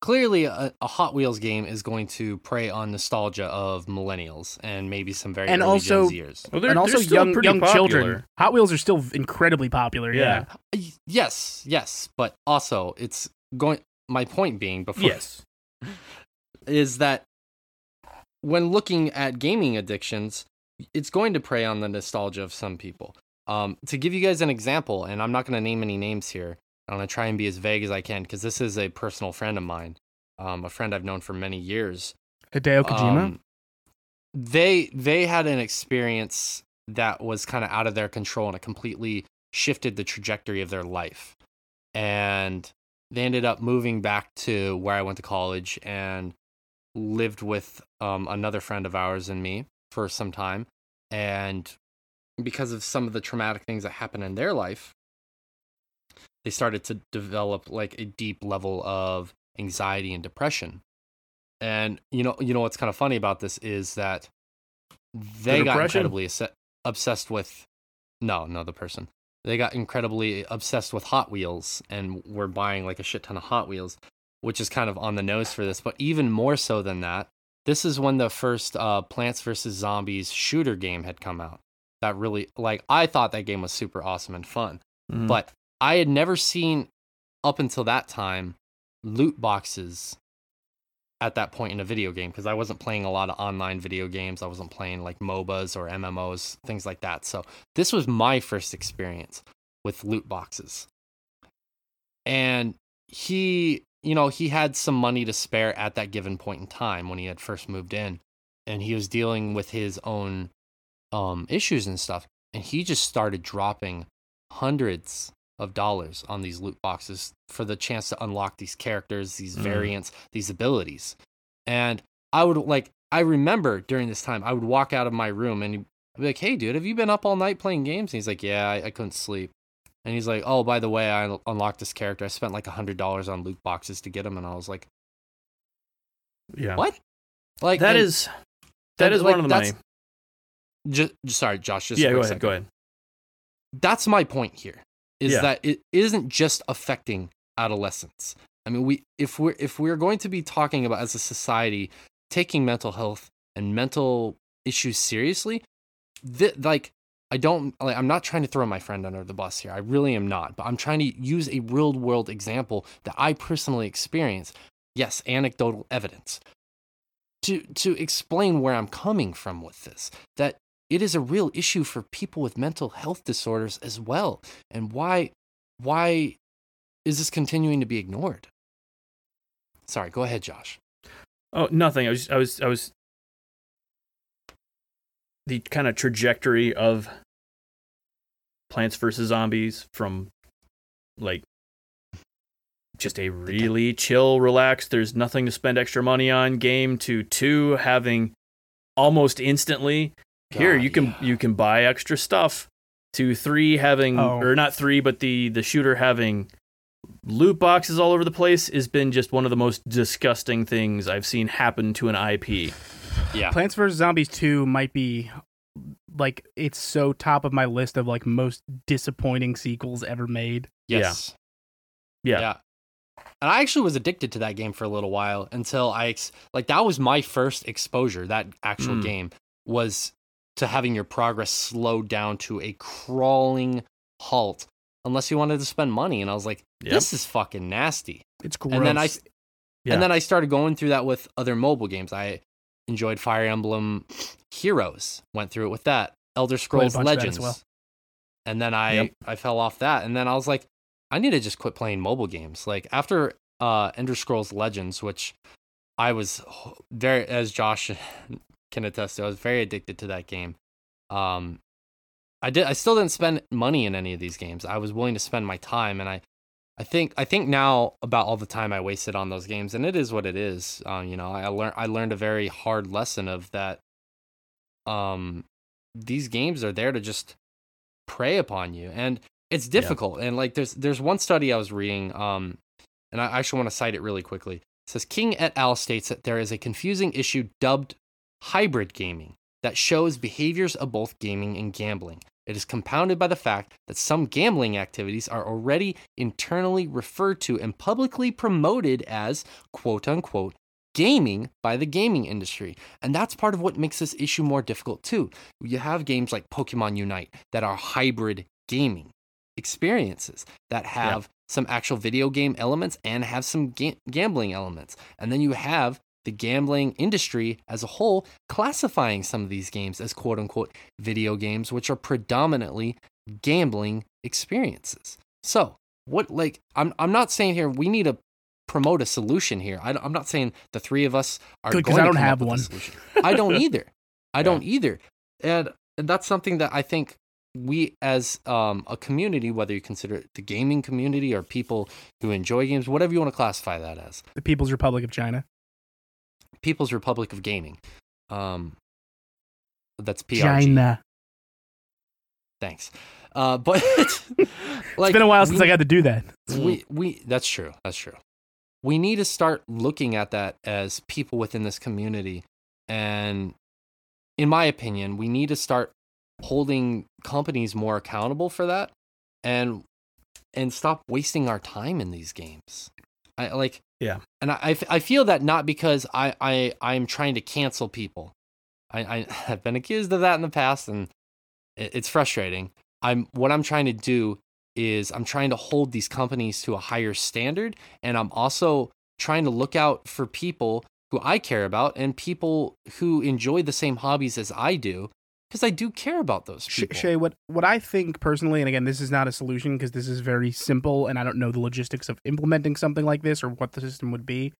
clearly a, a Hot Wheels game is going to prey on nostalgia of millennials and maybe some very And early also- Gen Zers. Well, they're, and also they're young young popular. children. Hot Wheels are still incredibly popular. Yeah. Yeah. Yes, yes, but also it's going. My point being before Yes. is that when looking at gaming addictions, it's going to prey on the nostalgia of some people. Um, to give you guys an example, and I'm not going to name any names here. I'm going to try and be as vague as I can because this is a personal friend of mine, um, a friend I've known for many years. Hideo Kojima. Um, they they had an experience that was kind of out of their control and it completely shifted the trajectory of their life. And they ended up moving back to where I went to college and lived with um, another friend of ours and me for some time. And because of some of the traumatic things that happened in their life, they started to develop like a deep level of anxiety and depression. And you know, you know what's kind of funny about this is that they got depression? incredibly obsessed with no, no, the person. They got incredibly obsessed with Hot Wheels and were buying like a shit ton of Hot Wheels, which is kind of on the nose for this. But even more so than that, this is when the first uh, Plants vs Zombies shooter game had come out. That really, like, I thought that game was super awesome and fun. Mhm. But I had never seen up until that time loot boxes at that point in a video game because I wasn't playing a lot of online video games. I wasn't playing like MOBAs or MMOs, things like that. So this was my first experience with loot boxes. And he, you know, he had some money to spare at that given point in time when he had first moved in and he was dealing with his own um issues and stuff and he just started dropping hundreds of dollars on these loot boxes for the chance to unlock these characters, these Mm. variants, these abilities. And I would like I remember during this time I would walk out of my room and I'd be like, "Hey, dude, have you been up all night playing games?" And he's like, "Yeah, I, I couldn't sleep." And he's like, "Oh, by the way, I un- unlocked this character. I spent like a hundred dollars on loot boxes to get him." And I was like, yeah. "What?" Like That is that and, is like, one of the money. Just, sorry, Josh. Just Yeah, go ahead. second. Go ahead. that's my point here is Yeah. that it isn't just affecting adolescents i mean we if we're if we're going to be talking about as a society taking mental health and mental issues seriously th- like i don't like i'm not trying to throw my friend under the bus here i really am not but i'm trying to use a real world example that i personally experience. yes anecdotal evidence to to explain where i'm coming from with this that it is a real issue for people with mental health disorders as well. And why why is this continuing to be ignored? Sorry go ahead josh. Oh, nothing. I was I was I was the kind of trajectory of Plants vs Zombies from like just a really chill, relaxed, there's nothing to spend extra money on game to two having almost instantly here you can yeah. you can buy extra stuff to three having Oh. or not three but the the shooter having loot boxes all over the place has been just one of the most disgusting things I've seen happen to an IP. yeah Plants vs Zombies 2 might be like it's so top of my list of like most disappointing sequels ever made. yes Yeah. and i actually was addicted to that game for a little while until i ex- like that was my first exposure that actual Mm. game was to having your progress slowed down to a crawling halt unless you wanted to spend money and i was like Yep. this is fucking nasty It's gross. And then I, Yeah. and then I started going through that with other mobile games. I enjoyed Fire Emblem Heroes. Went through it with that. Elder Scrolls bunch of that as Legends. well. And then I Yep. I fell off that. And then I was like, I need to just quit playing mobile games. Like after uh Elder Scrolls Legends, which I was very, as Josh can attest to, I was very addicted to that game. Um, I did. I still didn't spend money in any of these games. I was willing to spend my time, and I, I think, I think now about all the time I wasted on those games, and it is what it is. Um, you know, I learned, I learned a very hard lesson of that. Um, these games are there to just prey upon you, and it's difficult. And like, there's, there's one study I was reading. Um, and I actually want to cite it really quickly. It says King et al. states that there is a confusing issue dubbed hybrid gaming that shows behaviors of both gaming and gambling. It is compounded by the fact that some gambling activities are already internally referred to and publicly promoted as quote unquote gaming by the gaming industry. And that's part of what makes this issue more difficult too. You have games like Pokemon Unite that are hybrid gaming experiences that have some actual video game elements and have some ga- gambling elements. And then you have the gambling industry as a whole classifying some of these games as quote unquote video games, which are predominantly gambling experiences. So, what, like, I'm, I'm not saying here we need to promote a solution here. I, am not saying the three of us are Good, going I to don't have one. solution. I don't either. I don't either. And, and that's something that I think we as um, a community, whether you consider it the gaming community or people who enjoy games, whatever you want to classify that as, The People's Republic of China. People's Republic of Gaming. Um, that's PRG. China. Thanks. Uh, but like, it's been a while since we- I got to do that. we we that's true that's true we need to start looking at that as people within this community and in my opinion we need to start holding companies more accountable for that and and stop wasting our time in these games i like Yeah. and i i, feel that not because i i i'm trying to cancel people i i have been accused of that in the past and it, it's frustrating i'm what i'm trying to do is I'm trying to hold these companies to a higher standard and I'm also trying to look out for people who I care about and people who enjoy the same hobbies as I do because I do care about those people. Shay, what what I think personally, and again, this is not a solution because this is very simple, and I don't know the logistics of implementing something like this or what the system would be.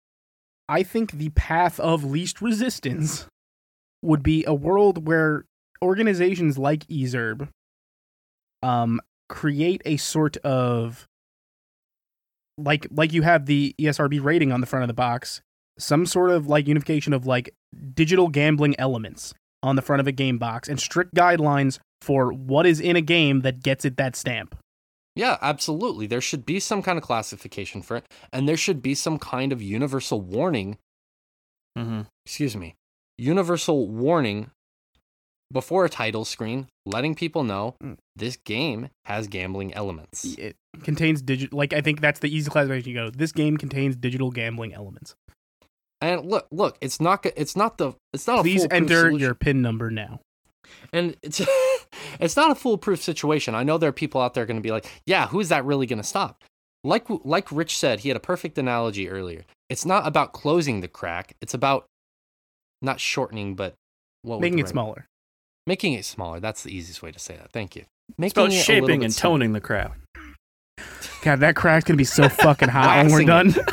I think the path of least resistance would be a world where organizations like Ezerb um create a sort of like like you have the ESRB rating on the front of the box, some sort of like unification of like digital gambling elements on the front of a game box and strict guidelines for what is in a game that gets it that stamp. Yeah, absolutely. There should be some kind of classification for it and there should be some kind of universal warning, Mm-hmm. excuse me, universal warning before a title screen letting people know Mm. this game has gambling elements. It contains digital like I think that's the easy classification you go. This game contains digital gambling elements. And look, look, it's not it's not the it's not a Please enter solution. your pin number now. and it's it's not a foolproof situation. I know there are people out there going to be like, "Yeah, who's that really going to stop?" Like like Rich said, he had a perfect analogy earlier. It's not about closing the crack. It's about not shortening, but what making it right- smaller. Making it smaller. That's the easiest way to say that. Thank you. It's Making about it shaping and smaller. toning the crack. God, that crack's gonna be so fucking hot when we're done.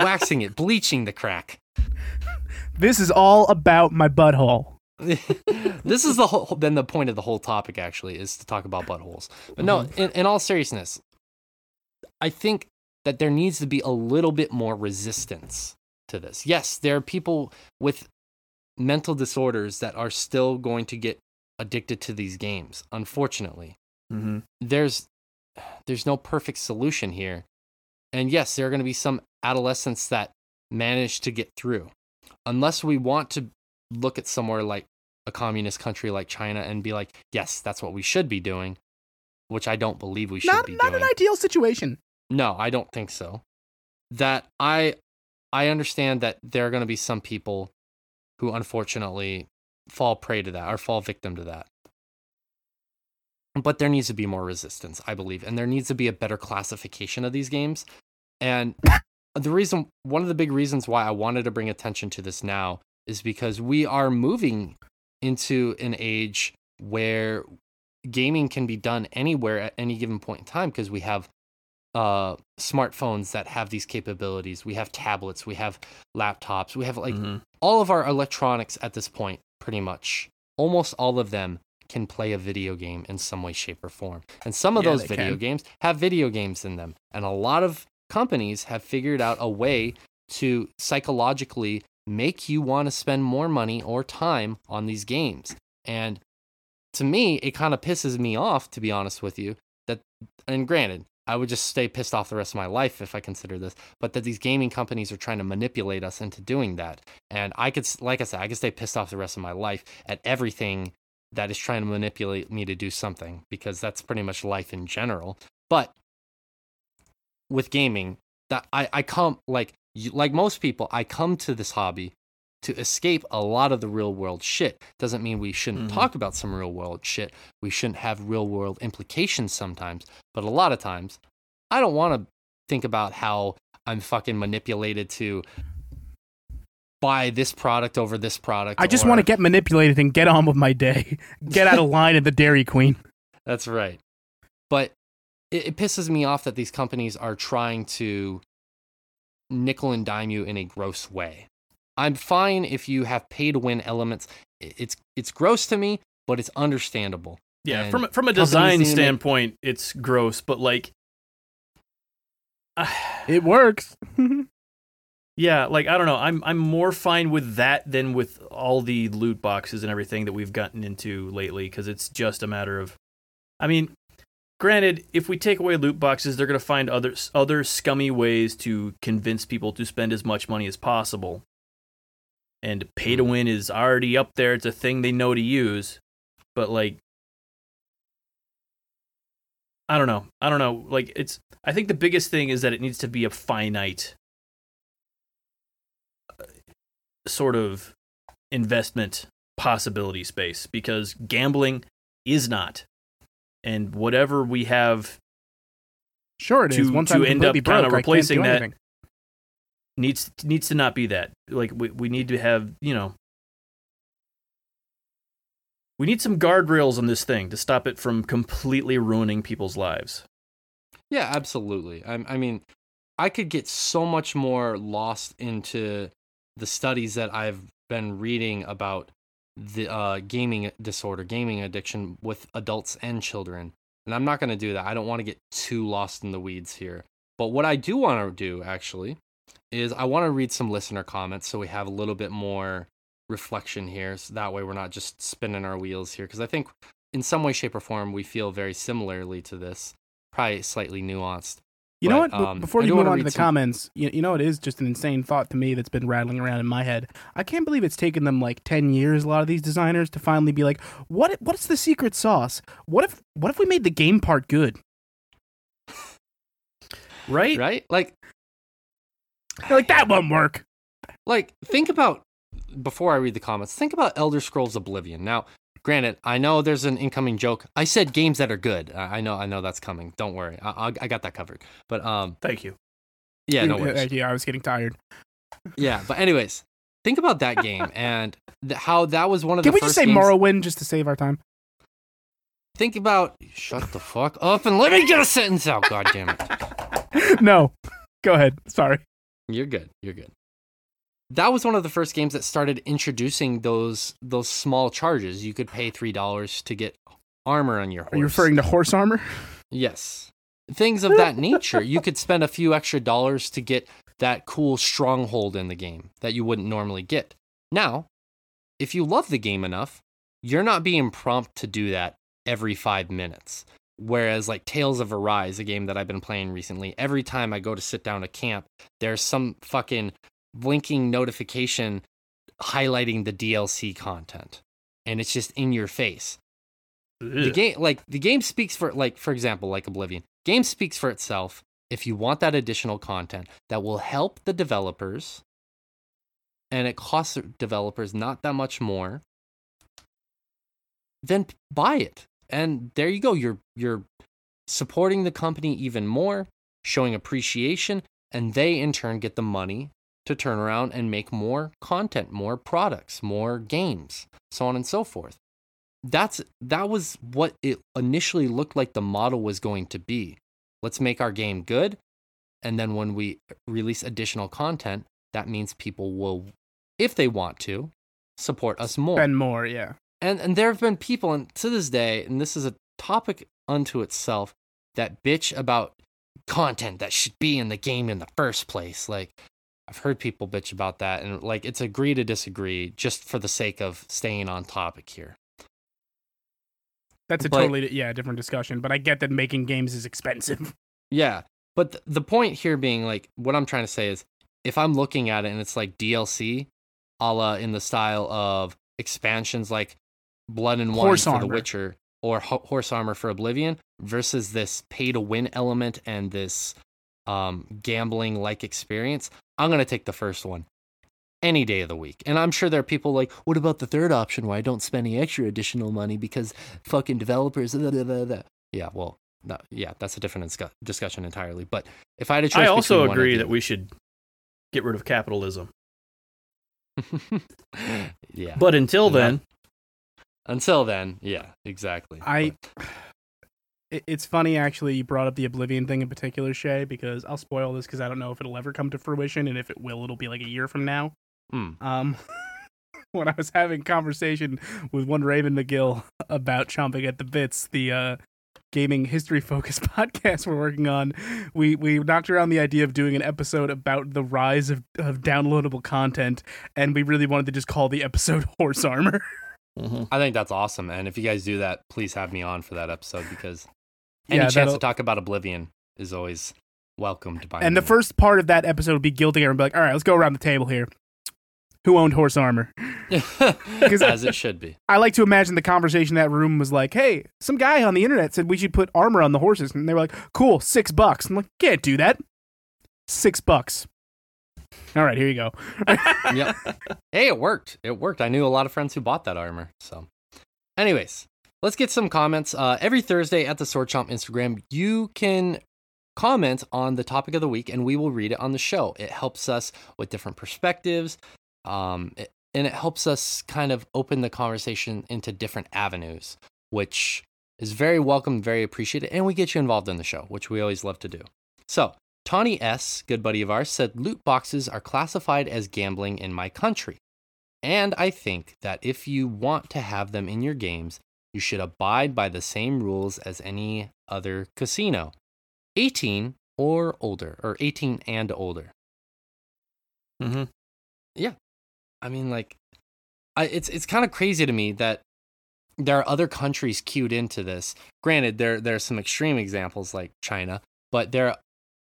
waxing it, bleaching the crack. This is all about my butthole. this is the whole then the point of the whole topic actually is to talk about buttholes but no in, in all seriousness i think that there needs to be a little bit more resistance to this yes there are people with mental disorders that are still going to get addicted to these games unfortunately Mm-hmm. there's there's no perfect solution here and yes there are going to be some adolescents that manage to get through. Unless we want to look at somewhere like a communist country like china and be like yes that's what we should be doing which i don't believe we should Not be not doing. an ideal situation. no i don't think so. That i i understand that there are going to be some people who unfortunately fall prey to that or fall victim to that but there needs to be more resistance i believe and there needs to be a better classification of these games. And the reason one of the big reasons why i wanted to bring attention to this now is because we are moving into an age where gaming can be done anywhere at any given point in time because we have uh smartphones that have these capabilities. We have tablets. We have laptops. We have like Mm-hmm. all of our electronics at this point pretty much. Almost all of them can play a video game in some way shape or form and some of Yeah, those video can. games have video games in them and a lot of companies have figured out a way to psychologically make you want to spend more money or time on these games and to me it kind of pisses me off to be honest with you that and granted I would just stay pissed off the rest of my life if I consider this, but that these gaming companies are trying to manipulate us into doing that. And I could, like I said, I could stay pissed off the rest of my life at everything that is trying to manipulate me to do something because that's pretty much life in general. But with gaming, that I I come like like most people, I come to this hobby to escape a lot of the real world shit. Doesn't mean we shouldn't Mhm. talk about some real world shit. We shouldn't have real world implications sometimes, but a lot of times I don't want to think about how I'm fucking manipulated to buy this product over this product. I just or- want to get manipulated and get on with my day. Get out of line at the Dairy Queen. That's right. But it, it pisses me off that these companies are trying to nickel and dime you in a gross way. I'm fine if you have pay to win elements. It's it's gross to me, but it's understandable. Yeah, And from a- from a design need to make- standpoint, it's gross, but like, It works. yeah, like I don't know. I'm I'm more fine with that than with all the loot boxes and everything that we've gotten into lately because it's just a matter of, I mean, granted, if we take away loot boxes, they're gonna find other other scummy ways to convince people to spend as much money as possible. And pay to hmm. win is already up there. It's a thing they know to use, but like I don't know. I don't know. Like it's I think the biggest thing is that it needs to be a finite uh, sort of investment possibility space because gambling is not. And whatever we have Sure, it is. To- Once to I'm end up completely kinda broke, I can't replacing do that- anything. needs needs to not be that. Like we we need to have, you know, we need some guardrails on this thing to stop it from completely ruining people's lives. Yeah, absolutely. I, I mean, I could get so much more lost into the studies that I've been reading about the uh, gaming disorder, gaming addiction with adults and children. And I'm not going to do that. I don't want to get too lost in the weeds here. But what I do want to do, actually, is I want to read some listener comments so we have a little bit more reflection here. So that way we're not just spinning our wheels here. Because I think in some way, shape, or form, we feel very similarly to this probably slightly nuanced. You know what? Um, Before you move on to the some- comments, you, you know it is just an insane thought to me that's been rattling around in my head. I can't believe it's taken them like ten years. A lot of these designers to finally be like, what? What's the secret sauce? What if? What if we made the game part good? Right? Right? Like, They're like that won't work. like think about before I read the comments. Think about Elder Scrolls Oblivion. Now, granted, I know there's an incoming joke. I said games that are good. I know, I know that's coming. Don't worry, I, I, I got that covered. But um, Thank you. yeah, no worries. yeah, I was getting tired. Yeah, but anyways, think about that game and th- how that was one of Can the we just say games- Morrowind just to save our time? Think about shut the fuck up and let me get a sentence out. God damn it. no, go ahead. Sorry. You're good. You're good. That was one of the first games that started introducing those those small charges. You could pay three dollars to get armor on your horse. Are you referring to horse armor? Yes. Things of that nature. You could spend a few extra dollars to get that cool stronghold in the game that you wouldn't normally get. Now, if you love the game enough, you're not being prompt to do that every five minutes. Whereas, like Tales of Arise, a game that I've been playing recently, every time I go to sit down to camp, there's some fucking blinking notification highlighting the DLC content. And it's just in your face the game like the game speaks for like for example like oblivion game speaks for itself if you want that additional content that will help the developers and it costs developers not that much more then buy it and there you go you're you're supporting the company even more showing appreciation and they in turn get the money to turn around and make more content more products more games so on and so forth that's that was what it initially looked like the model was going to be. Let's make our game good, and then when we release additional content, that means people will, if they want to, support us more. Spend more, yeah. And and there have been people, and to this day, and this is a topic unto itself, that bitch about content that should be in the game in the first place. Like I've heard people bitch about that, and like it's agree to disagree, just for the sake of staying on topic here. That's a But- totally yeah different discussion. But I get that making games is expensive. Yeah, but th- the point here being like what I'm trying to say is if I'm looking at it and it's like DLC, a la in the style of expansions like blood and wine Horse for The. Witcher or ho- horse armor for Oblivion versus this pay to win element and this um, gambling like experience, I'm gonna take the first one any day of the week. And I'm sure there are people like, what about the third option where I don't spend any extra additional money because fucking developers. blah, blah, blah, blah." Yeah, well, no, yeah, that's a different discu- discussion entirely. But if I had a choice, I also between one agree the that we should get rid of capitalism. yeah. But until And that- then, Until then, yeah, exactly. I- But- It, it's funny actually you brought up the Oblivion thing in particular, Shay, because I'll spoil this because I don't know if it'll ever come to fruition, and if it will, it'll be like a year from now. mm, Um, when I was having conversation with one Raven McGill about chomping at the bits, the uh, gaming history focused podcast we're working on, we we knocked around the idea of doing an episode about the rise of, of downloadable content, and we really wanted to just call the episode Horse Armor. Mhm. I think that's awesome. And if you guys do that, please have me on for that episode because any Yeah, chance that'll- to talk about Oblivion is always welcomed by And the first part of that episode would be guilting everyone, be like, all right, let's go around the table here. Who owned horse armor? as it should be. I like to imagine the conversation in that room was like, hey, some guy on the internet said we should put armor on the horses. And they were like, cool, six bucks. I'm like, can't do that. Six bucks. All right, here you go. yep. Hey, it worked. It worked. I knew a lot of friends who bought that armor. So, anyways, let's get some comments. Uh, every Thursday at the Sword Chomp Instagram, you can comment on the topic of the week, and we will read it on the show. It helps us with different perspectives, um, it- and it helps us kind of open the conversation into different avenues, which is very welcome, very appreciated, and we get you involved in the show, which we always love to do. So, Tawny S, good buddy of ours, said loot boxes are classified as gambling in my country. And I think that if you want to have them in your games, you should abide by the same rules as any other casino 18 or older, or 18 and older. Mm-hmm. Yeah. I mean, like, I, it's it's kind of crazy to me that there are other countries cued into this. Granted, there there are some extreme examples like China, but there are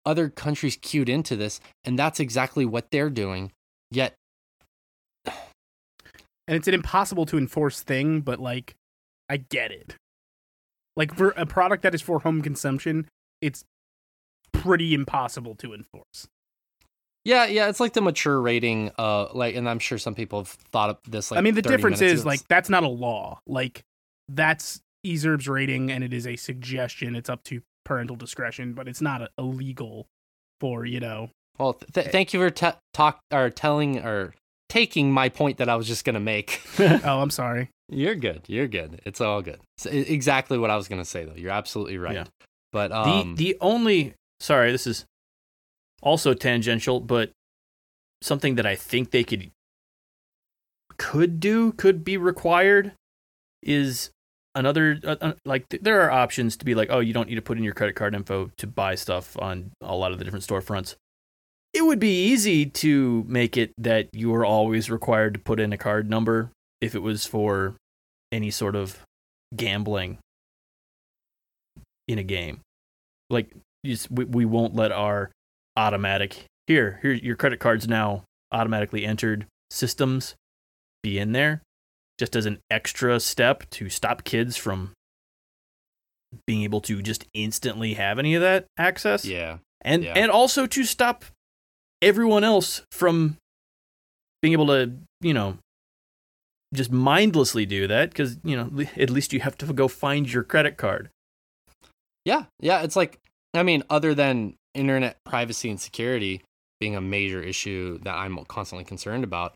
other countries cued into this, and that's exactly what they're doing. Yet, And it's an impossible to enforce thing, but like, I get it. Like, for a product that is for home consumption, it's pretty impossible to enforce. yeah, yeah, it's like the mature rating. Uh, like, and I'm sure some people have thought of this. Like, I mean, the difference is like that's not a law. Like that's Ezerb's rating, and it is a suggestion. It's up to parental discretion, but it's not a, illegal for you know. well, th- th- thank you for te- talk or telling or taking my point that I was just gonna make. oh, I'm sorry. You're good. You're good. It's all good. It's exactly what I was gonna say, though. You're absolutely right. Yeah. But um, the the only sorry, this is also tangential, but something that I think they could could do could be required is another uh, uh, like th- there are options to be like oh you don't need to put in your credit card info to buy stuff on a lot of the different storefronts it would be easy to make it that you are always required to put in a card number if it was for any sort of gambling in a game. Like just, we, we won't let our automatic here here your credit cards now automatically entered. Systems be in there. Just as an extra step to stop kids from being able to just instantly have any of that access. Yeah, and Yeah. and also to stop everyone else from being able to you know just mindlessly do that because you know at least you have to go find your credit card yeah, yeah. It's like, I mean, other than internet privacy and security being a major issue that I'm constantly concerned about,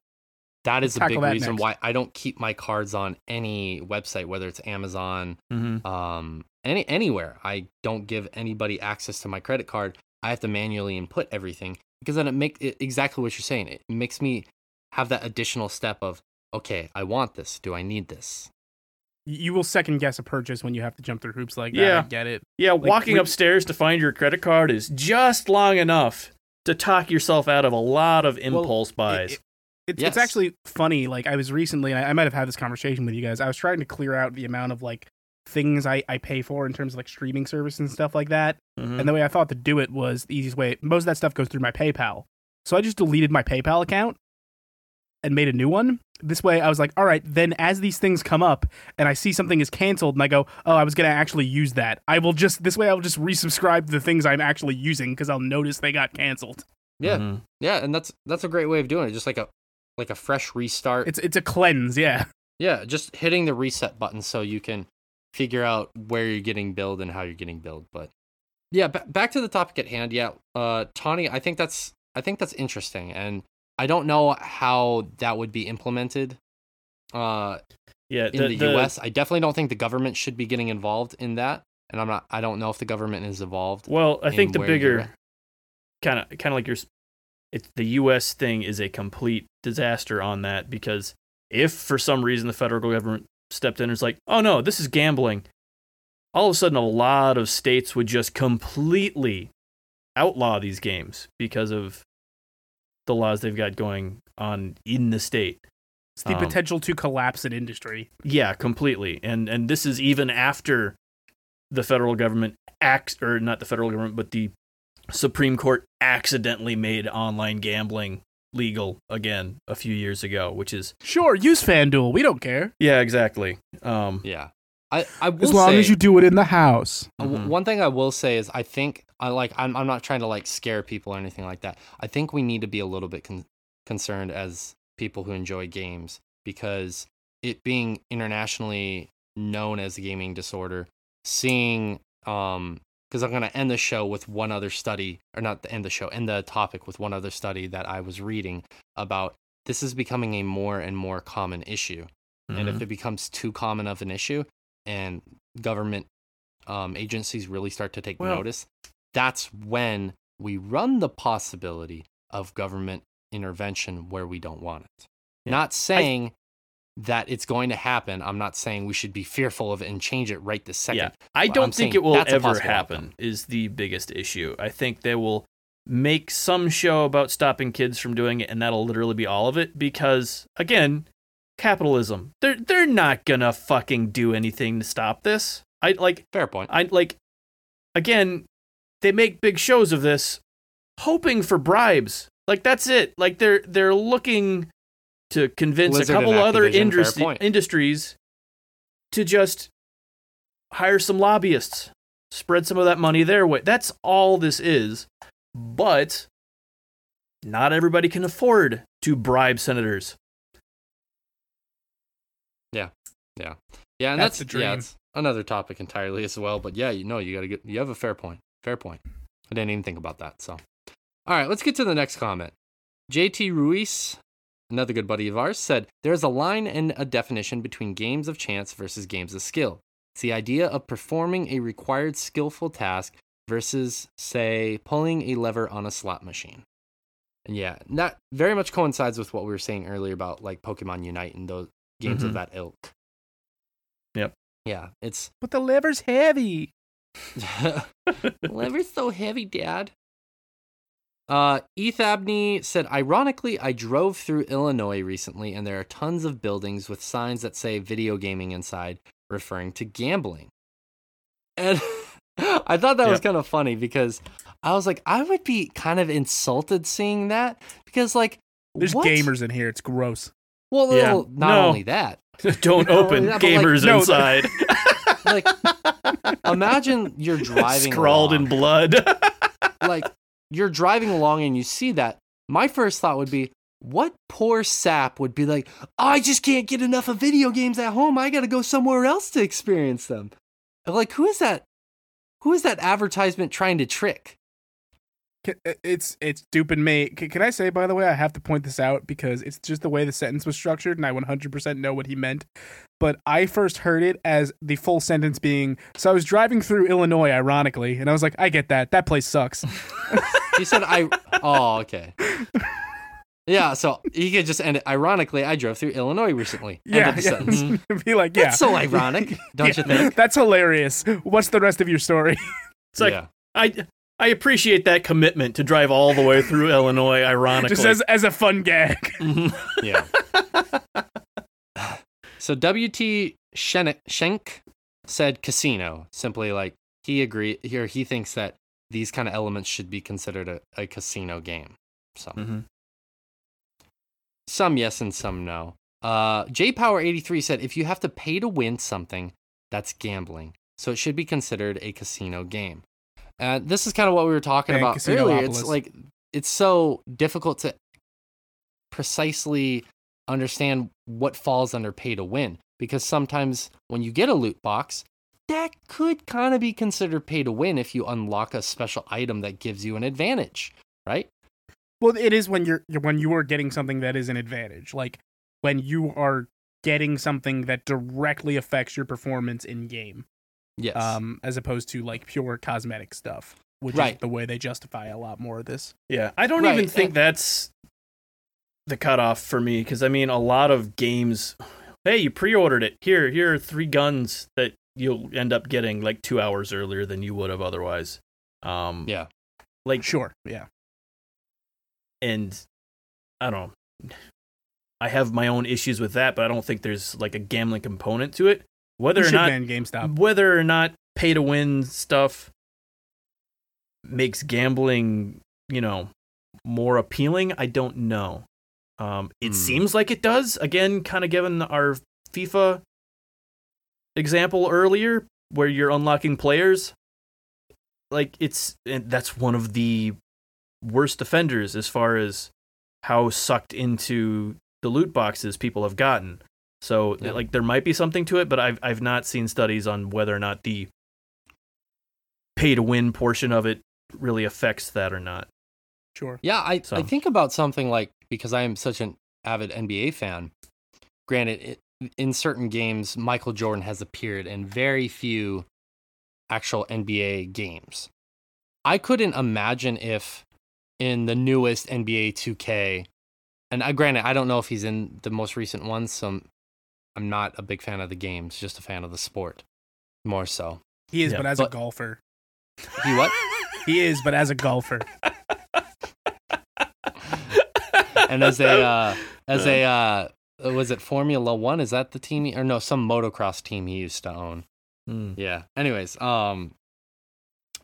that is a big reason next. why I don't keep my cards on any website, whether it's Amazon, mm-hmm. um, any anywhere. I don't give anybody access to my credit card. I have to manually input everything because then it make it exactly what you're saying. It makes me have that additional step of okay, I want this. Do I need this? You will second guess a purchase when you have to jump through hoops like that. Yeah. I get it. Yeah, walking we- upstairs to find your credit card is just long enough to talk yourself out of a lot of impulse buys. It- It's, Yes. it's actually funny. Like I was recently, I, I might have had this conversation with you guys. I was trying to clear out the amount of like things I, I pay for in terms of like streaming service and stuff like that. Mhm. And the way I thought to do it was the easiest way. Most of that stuff goes through my PayPal. So I just deleted my PayPal account. and made a new one. This way, I was like, all right, then as these things come up and I see something is canceled and I go, oh, I was going to actually use that, I will just, this way, I will just resubscribe to the things I'm actually using because I'll notice they got canceled. Yeah, Mhm. yeah, and that's that's a great way of doing it. Just like a like a fresh restart. It's it's a cleanse, yeah. yeah, just hitting the reset button so you can figure out where you're getting billed and how you're getting billed. But yeah, ba- back to the topic at hand. Yeah, uh, Tawny, I think that's I think that's interesting, and I don't know how that would be implemented. Uh, Yeah, in the, U.S. I definitely don't think the government should be getting involved in that, and I'm not. I don't know if the government is involved. Well, I think the bigger kind of kind of like your it's the US thing is a complete disaster on that because if for some reason the federal government stepped in and was like, "Oh no, this is gambling." All of a sudden a lot of states would just completely outlaw these games because of the laws they've got going on in the state. It's the Um, potential to collapse an industry. Yeah, completely. And and this is even after the federal government acts or not the federal government, but the Supreme Court accidentally made online gambling legal again a few years ago, which is Sure, use FanDuel. We don't care. yeah, exactly. Um Yeah, I I will As long say, as you do it in the house. Uh, w- Mhm. One thing I will say is I think I like I'm I'm not trying to like scare people or anything like that. I think we need to be a little bit con- concerned as people who enjoy games because it being internationally known as a gaming disorder, seeing um because I'm going to end the show with one other study or not the end the show, end the topic with one other study that I was reading about this is becoming a more and more common issue. And if mhm. it becomes too common of an issue and government um, agencies really start to take Well- notice, that's when we run the possibility of government intervention where we don't want it. Yeah. Not saying that it's going to happen. I'm not saying we should be fearful of it and change it right this second. Yeah. I don't I'm think it will ever happen outcome. is the biggest issue. I think they will make some show about stopping kids from doing it and that'll literally be all of it because again, capitalism. They're they're not going to fucking do anything to stop this. I like Fair point. I like again, they make big shows of this hoping for bribes. Like that's it. Like they're they're looking to convince Blizzard a couple other Activision, fair industry, point. industries to just hire some lobbyists, spread some of that money their way. That's all this is. But not everybody can afford to bribe senators. Yeah, Yeah. Yeah, and That's that's, the yeah, dream. it's another topic entirely as well. But yeah, you know, you gotta get you have a fair point. Fair point. I didn't even think about that. So, all right, let's get to the next comment. JT Ruiz, another good buddy of ours, said there's a line and a definition between games of chance versus games of skill. It's the idea of performing a required skillful task versus, say, pulling a lever on a slot machine. And yeah, that very much coincides with what we were saying earlier about like Pokemon Unite and those games of Mhm. that ilk. Yep. Yeah, it's But the lever's heavy. lever's so heavy, Dad. Uh, Eth Abney said, ironically, I drove through Illinois recently, and there are tons of buildings with signs that say video gaming inside, referring to gambling. And I thought that was kind of funny because I was like, I would be kind of insulted seeing that because, like, There's what? gamers in here. It's gross. Well, Yeah. well, not No. only that, Don't open yeah, but, like, gamers no, inside. like, imagine you're driving Scrawled in blood. like you're driving along and you see that, my first thought would be, what poor sap would be like, I just can't get enough of video games at home. I got to go somewhere else to experience them. Like, who is that? Who is that advertisement trying to trick? Uh, It's it's duping me. Can I say, by the way, I have to point this out because it's just the way the sentence was structured, and I 100% know what he meant. But I first heard it as the full sentence being, "So I was driving through Illinois, ironically, and I was like, I get that. That place sucks." He said, I. Oh, okay. Yeah, so he could just end it. Ironically, I drove through Illinois recently. End yeah, of the yeah. be like, yeah, That's so ironic, don't you think? That's hilarious. What's the rest of your story? It's like yeah. I I appreciate that commitment to drive all the way through Illinois. Ironically, just as as a fun gag. Mhm. Yeah. So WT Schenk said casino. Simply like he agree here he thinks that these kind of elements should be considered a, a casino game. So Mhm. some yes and some no. Uh, J Power 83 said if you have to pay to win something, that's gambling. So it should be considered a casino game. Uh, this is kind of what we were talking Bang about earlier. It's like it's so difficult to precisely understand what falls under pay to win because sometimes when you get a loot box, that could kind of be considered pay to win if you unlock a special item that gives you an advantage, right? Well, it is when you're you're- when you are getting something that is an advantage, like when you are getting something that directly affects your performance in game, Yes. um, as opposed to like pure cosmetic stuff, which Right. is the way they justify a lot more of this. Yeah, I don't Right, even think and- that's the cutoff for me because I mean, a lot of games. Hey, you pre-ordered it. Here, here are three guns that you'll end up getting like two hours earlier than you would have otherwise. Um, yeah. like Sure, yeah, and I don't know. I have my own issues with that, but I don't think there's like a gambling component to it. Whether or not ban GameStop. whether or not pay to win stuff makes gambling, you know, more appealing, I don't know. Um, it Hmm. seems like it does. Again, kind of given our FIFA example earlier, where you're unlocking players. Like it's, and that's one of the worst offenders as far as how sucked into the loot boxes people have gotten. So Yeah. like there might be something to it, but I've I've not seen studies on whether or not the pay to win portion of it really affects that or not. Sure. Yeah, I, I think about something like because I am such an avid NBA fan. Granted, it, in certain games, Michael Jordan has appeared in very few actual NBA games. I couldn't imagine if in the newest NBA 2K, and I granted I don't know if he's in the most recent ones, so I'm, I'm not a big fan of the games, just a fan of the sport, more so. He is, Yeah, but as a golfer, He what? he is, but as a golfer, and as a uh, as a uh, was it Formula One? Is that the team? He, or no, some motocross team he used to own. Hmm. Yeah. Anyways, um,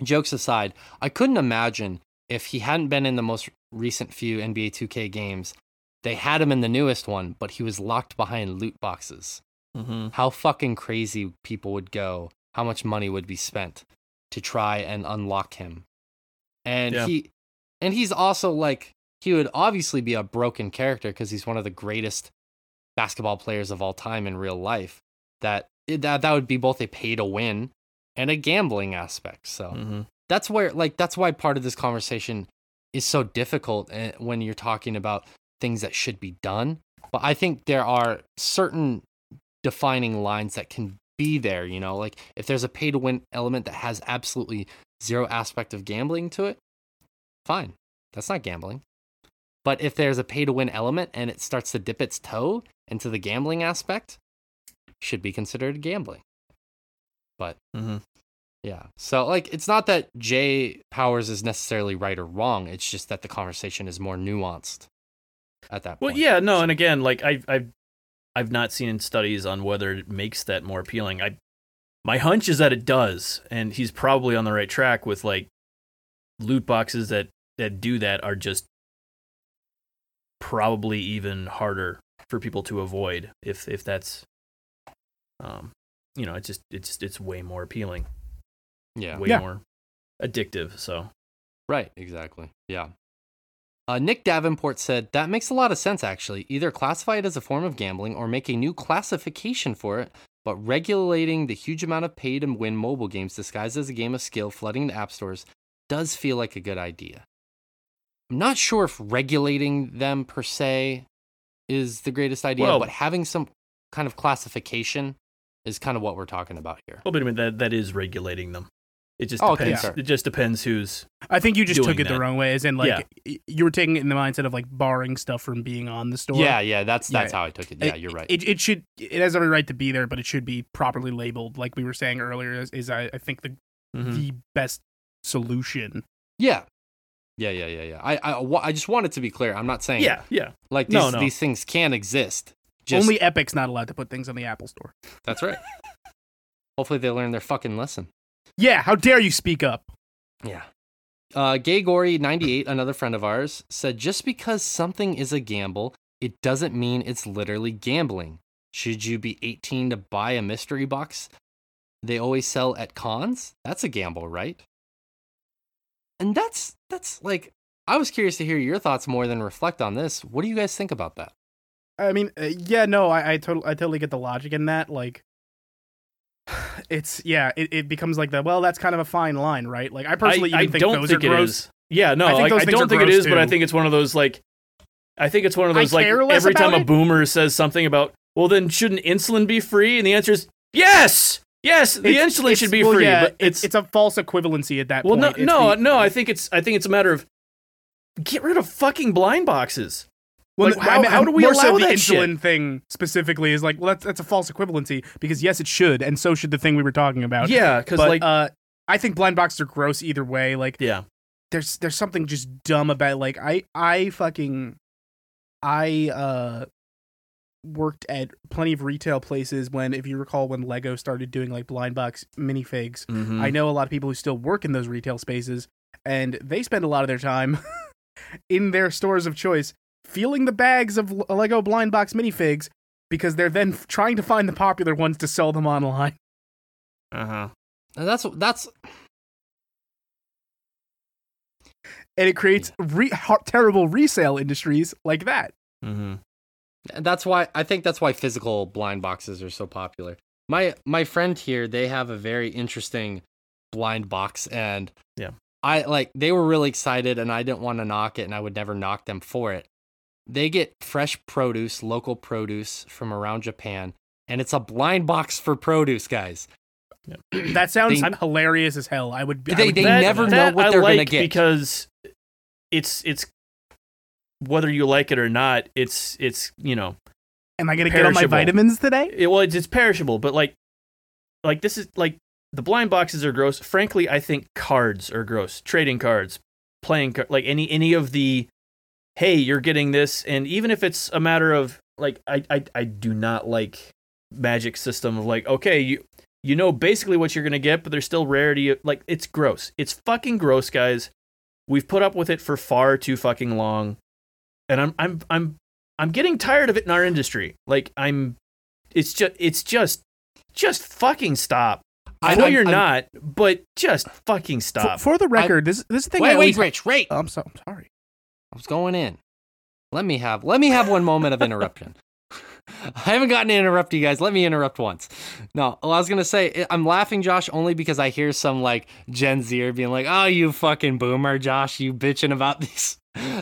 jokes aside, I couldn't imagine if he hadn't been in the most recent few NBA 2K games. They had him in the newest one, but he was locked behind loot boxes. Mm-hmm. How fucking crazy people would go! How much money would be spent to try and unlock him? And Yeah. he, and he's also like he would obviously be a broken character because he's one of the greatest basketball players of all time in real life. That that that would be both a pay to win and a gambling aspect. So Mm-hmm. that's where like that's why part of this conversation is so difficult eh, when you're talking about things that should be done. But I think there are certain defining lines that can be there. You know, like if there's a pay to win element that has absolutely zero aspect of gambling to it, fine, that's not gambling. But if there's a pay to win element and it starts to dip its toe into the gambling aspect, should be considered gambling. But Mm-hmm. yeah. So like it's not that Jay Powers is necessarily right or wrong. It's just that the conversation is more nuanced at that point. Well, point. yeah, no, and again, like I, I've, I've not seen studies on whether it makes that more appealing. I, my hunch is that it does, and he's probably on the right track with like loot boxes that that do that are just probably even harder for people to avoid if if that's, um, you know, it's just it's just it's way more appealing, Yeah. way Yeah. more addictive. So Right, exactly. Yeah. Uh, Nick Davenport said, That makes a lot of sense, actually. Either classify it as a form of gambling or make a new classification for it, but regulating the huge amount of pay to win mobile games disguised as a game of skill flooding the app stores does feel like a good idea. I'm not sure if regulating them per se is the greatest idea, Well- but having some kind of classification is kind of what we're talking about here. well, but I mean that that is regulating them. It just Oh, okay, depends. sure. It just depends who's I think you just took it that. the wrong way, as in like Yeah. you were taking it in the mindset of like barring stuff from being on the store. Yeah, yeah, that's that's Yeah. how I took it. Yeah, you're right. It, it should it has every right to be there, but it should be properly labeled, like we were saying earlier. Is, is I, I think the Mhm. the best solution. Yeah. Yeah, yeah, yeah, yeah. I, I, I just want it to be clear. I'm not saying yeah, yeah. like these, No, no. these things can exist. Just, Only Epic's not allowed to put things on the Apple Store. that's right. Hopefully they learn their fucking lesson. Yeah, how dare you speak up? Yeah. Uh, Gay Gory 98, another friend of ours, said just because something is a gamble it doesn't mean it's literally gambling. Should you be 18 to buy a mystery box they always sell at cons? That's a gamble, right? And that's that's like I was curious to hear your thoughts more than reflect on this. What do you guys think about that? I mean, uh, yeah, no, I, I totally, I totally get the logic in that. Like, it's yeah, it, it becomes like the well, that's kind of a fine line, right? Like, I personally I, even I think don't those think are it gross. is. Yeah, no, I think like, those I don't think it gross, is, but I think it's one of those like I think it's one of I those like every time about a boomer says something about well then shouldn't insulin be free? And the answer is yes. Yes, the It's- insulin it's- should be well, free, yeah, but it's, it's a false equivalency at that well point. Well, no no the- no, I think it's I think it's a matter of get rid of fucking blind boxes. Well, Like, I how- mean, how do we more so allow the that insulin shit? thing specifically is like, well, that's that's a false equivalency because yes, it should, and so should the thing we were talking about. Yeah, because like uh, I think blind boxes are gross either way. Like, yeah, there's there's something just dumb about like I I fucking I uh worked at plenty of retail places when if you recall when Lego started doing like blind box minifigs. Mhm. I know a lot of people who still work in those retail spaces and they spend a lot of their time in their stores of choice feeling the bags of Lego blind box minifigs because they're then trying to find the popular ones to sell them online. uh-huh. And that's that's And it creates re- terrible resale industries like that. Mm-hmm. That's why I think that's why physical blind boxes are so popular. My my friend here, they have a very interesting blind box and Yeah. I like they were really excited and I didn't want to knock it and I would never knock them for it. They get fresh produce, local produce from around Japan, and it's a blind box for produce, guys. That sounds They- hilarious as hell. I would. I They- would they That- never know what I they're gonna like get. because it's it's whether you like it or not, it's it's you know Am I gonna get on my vitamins today? it, well it's, it's perishable, but like like this is like the blind boxes are gross. Frankly, I think cards are gross. Trading cards, playing car- like any any of the hey, you're getting this, and even if it's a matter of like I I, I do not like magic system of like okay you you know basically what you're gonna get, but there's still rarity. Like it's gross. It's fucking gross, guys. We've put up with it for far too fucking long, and I'm I'm I'm I'm getting tired of it in our industry. Like I'm, it's just it's just just fucking stop. I, I- know I'm- you're I'm- not, but just fucking stop. for the record, this this is the thing. I Wait, wait, always- Rich, wait. I'm so I'm sorry. I was going in. Let me have let me have one moment of interruption. I haven't gotten to interrupt you guys. Let me interrupt once. No, well, I was gonna say I'm laughing, Josh, only because I hear some like Gen Zer being like, "Oh, you fucking boomer, Josh, you bitching about these."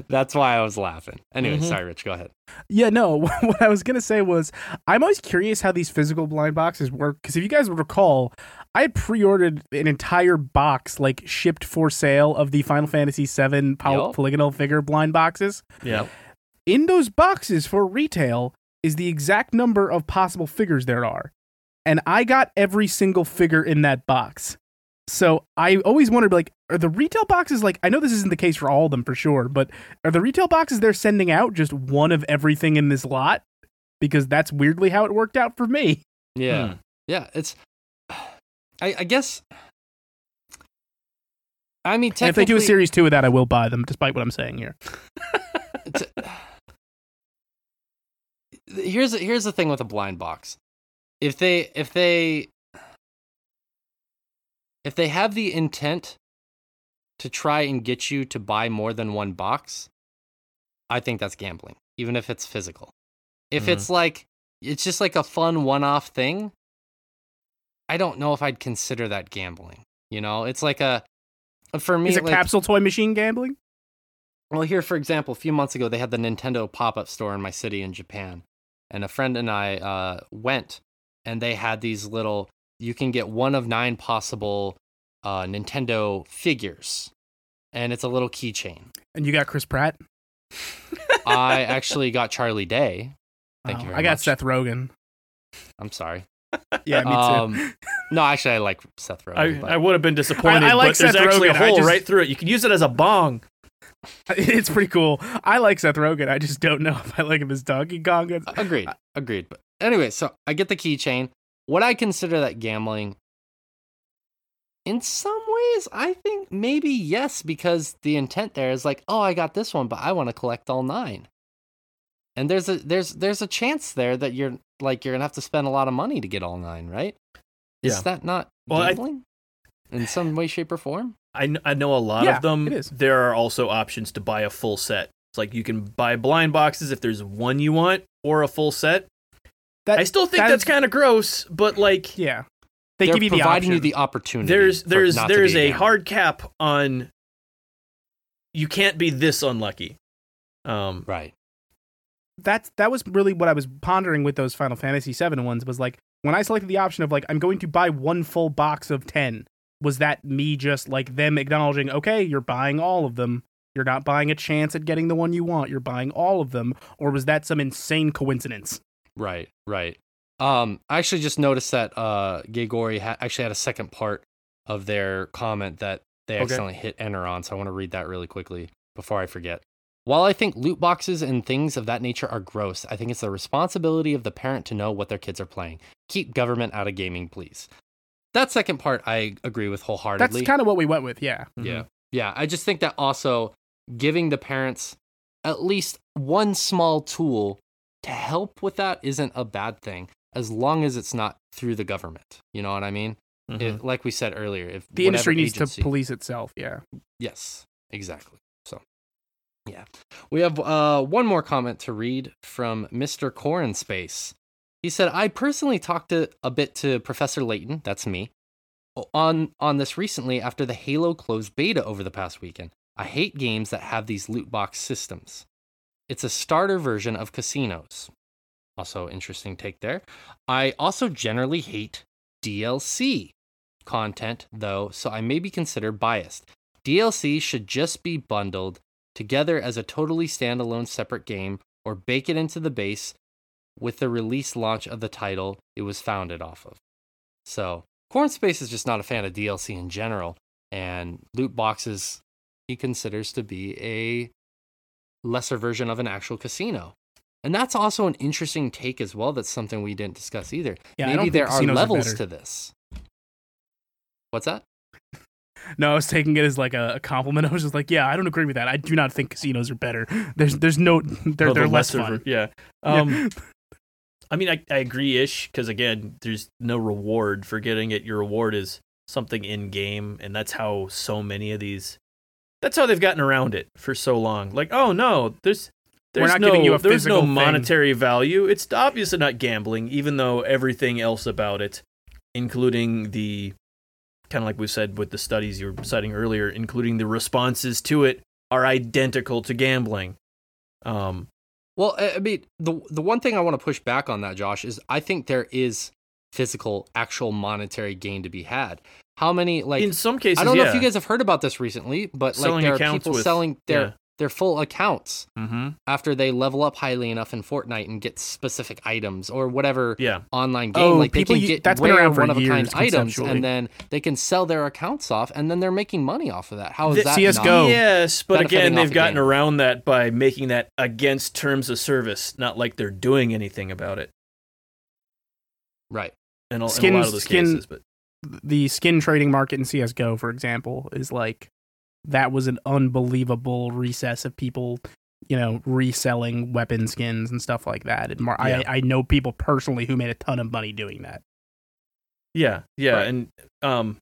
That's why I was laughing. Anyway, Mhm. sorry, Rich. Go ahead. Yeah, no. What I was gonna say was, I'm always curious how these physical blind boxes work. Because if you guys recall, I had pre-ordered an entire box, like shipped for sale, of the Final Fantasy VII poly- Yup. polygonal figure blind boxes. yeah, In those boxes for retail is the exact number of possible figures there are, and I got every single figure in that box. So I always wondered, like, are the retail boxes like? I know this isn't the case for all of them for sure, but are the retail boxes they're sending out just one of everything in this lot? Because that's weirdly how it worked out for me. Yeah, Hmm. yeah. It's. I, I guess. I mean, And if they do a series two of that, I will buy them, despite what I'm saying here. Here's here's the thing with a blind box. If they if they if they have the intent to try and get you to buy more than one box, I think that's gambling, even if it's physical. If Mhm. it's like it's just like a fun one-off thing, I don't know if I'd consider that gambling. You know, it's like a for me Is it like, capsule toy machine gambling? well, here, for example, a few months ago, they had the Nintendo pop up store in my city in Japan. And a friend and I uh, went, and they had these little, you can get one of nine possible uh, Nintendo figures. And it's a little keychain. And you got Chris Pratt. I actually got Charlie Day. Thank Oh, you very I got much. Seth Rogen. I'm sorry. Yeah, me too. Um, no, actually, I like Seth Rogen. I, I would have been disappointed, I like but there's Seth actually Rogen, a I hole just- right through it. You can use it as a bong. it's pretty cool. I like Seth Rogen. I just don't know if I like him as Donkey Kong. It's- Agreed. Agreed. But anyway, so I get the keychain. Would I consider that gambling? In some ways, I think maybe yes, because the intent there is like, oh, I got this one, but I want to collect all nine. and there's a there's there's a chance there that you're like you're gonna have to spend a lot of money to get all nine, right? Yeah. Is that not Well, I- gambling in some way, shape, or form? I, kn- I know a lot Yeah, of them. it is. There are also options to buy a full set. It's like you can buy blind boxes if there's one you want, or a full set. That I still think that that's kind of gross, but like yeah. They They're give you the providing option. you the opportunity. there's there's there's a gambler. hard cap on. You can't be this unlucky. Um, right. that's that was really what I was pondering with those Final Fantasy VII ones was like when I selected the option of like I'm going to buy one full box of ten. Was that me just like them acknowledging, okay, you're buying all of them. You're not buying a chance at getting the one you want. You're buying all of them, or was that some insane coincidence? Right, right. Um, I actually just noticed that uh, Gagori ha- actually had a second part of their comment that they Okay. accidentally hit enter on, so I want to read that really quickly before I forget. While I think loot boxes and things of that nature are gross, I think it's the responsibility of the parent to know what their kids are playing. Keep government out of gaming, please. That second part I agree with wholeheartedly. That's kind of what we went with, yeah. Yeah. Yeah. I just think that also giving the parents at least one small tool to help with that isn't a bad thing as long as it's not through the government. You know what I mean? mhm. If, like we said earlier, if The industry needs agency- to police itself, yeah. Yes, exactly. So, yeah. We have uh, one more comment to read from Mr. Corin Space. He said, I personally talked to, a bit to Professor Layton, that's me, on, on this recently after the Halo closed beta over the past weekend. I hate games that have these loot box systems. It's a starter version of casinos. Also, interesting take there. I also generally hate DLC content, though, so I may be considered biased. DLC should just be bundled together as a totally standalone separate game or bake it into the base with the release launch of the title it was founded off of. So, Corn Space is just not a fan of DLC in general, and loot boxes he considers to be a lesser version of an actual casino. And that's also an interesting take as well. That's something we didn't discuss either. Yeah, Maybe there are casinos are levels to this. What's that? No, I was taking it as like a, a compliment. I was just like, yeah, I don't agree with that. I do not think casinos are better. There's there's no they're Oh, they're less lesser fun. ver- yeah. Yeah. Um, I mean, I, I agree ish because again, there's no reward for getting it. Your reward is something in game, and that's how so many of these. That's how they've gotten around it for so long. Like, oh no, there's We're there's not no giving you a there's no physical thing. monetary value. It's obviously not gambling, even though everything else about it, including the kind of like we said with the studies you were citing earlier, including the responses to it, are identical to gambling. Um, Well, I I mean, the the one thing I want to push back on that, Josh, is I think there is physical, actual monetary gain to be had. How many like in some cases, I don't know if you guys have heard about this recently, but like there are people with- selling their yeah. their full accounts Mm-hmm. after they level up highly enough in Fortnite and get specific items or whatever Yeah. online game. Oh, like they people can get that's been rare around for one of a kind years items, and then they can sell their accounts off, and then they're making money off of that. How is The that? CS:GO. not- Yes, but again, they've the gotten game. around that by making that against terms of service, not like they're doing anything about it. Right. In a, in a lot of those skin- cases, but The skin trading market in CS:GO, for example, is like that was an unbelievable recess of people, you know, reselling weapon skins and stuff like that. And mar- Yeah. I I know people personally who made a ton of money doing that. yeah, yeah, Right. and um,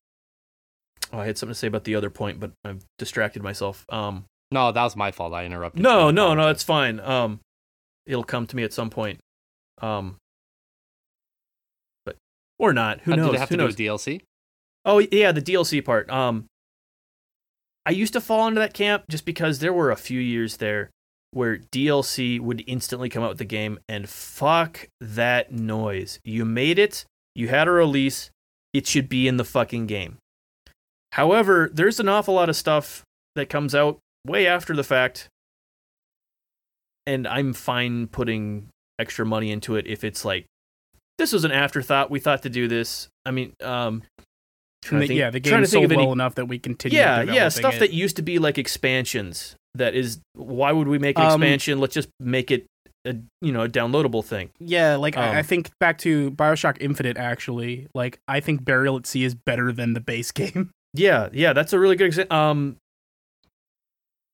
oh, I had something to say about the other point, but I've distracted myself. Um, No, that was my fault. I interrupted. no, you. no, no, it's fine. Um, it'll come to me at some point. Um, but or not. Who Uh, knows? Did it have Who to knows? do with DLC? Oh yeah, the DLC part. Um, I used to fall into that camp just because there were a few years there where DLC would instantly come out with the game, and fuck that noise. You made it. You had a release. It should be in the fucking game. However, there's an awful lot of stuff that comes out way after the fact, and I'm fine putting extra money into it if it's like this was an afterthought. We thought to do this. I mean, um, trying And to the- think- yeah, the trying game sold of any- well enough that we continue. yeah, yeah, stuff it. that used to be like expansions. That is, why would we make an Um, expansion? Let's just make it a you know a downloadable thing. Yeah, like I, I Um, think back to Bioshock Infinite. Actually, like I think Burial at Sea is better than the base game. Yeah, yeah, that's a really good example. Um,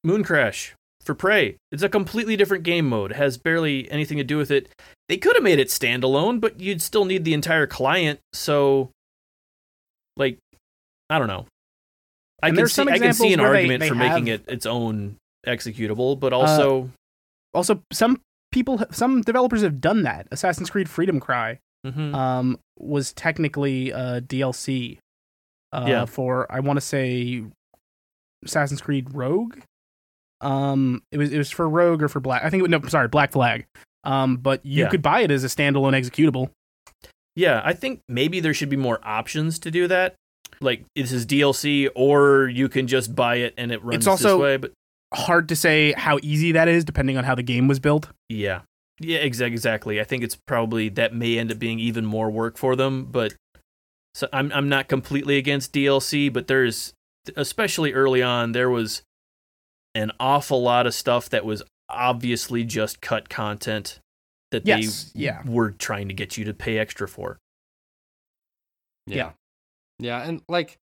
Mooncrash, for Prey. It's a completely different game mode. It has barely anything to do with it. They could have made it standalone, but you'd still need the entire client. So, like, I don't know. I And can see I can see an where they- argument they for making it its own executable, but also, Also, some people, some developers have done that. Assassin's Creed Freedom Cry Mhm. um, was technically a DLC uh, Yeah. for I want to say Assassin's Creed Rogue. Um, it was it was for Rogue or for Black. I think it, no, sorry, Black Flag. Um, but you Yeah. could buy it as a standalone executable. yeah, I think maybe there should be more options to do that. Like this is DLC, or you can just buy it and it runs It's also- this way. But Hard to say how easy that is, depending on how the game was built. Yeah. Yeah, exa- exactly. I think it's probably that may end up being even more work for them, but so I'm I'm not completely against DLC, but there's especially early on there was an awful lot of stuff that was obviously just cut content that Yes, they yeah. were trying to get you to pay extra for. Yeah. Yeah, and like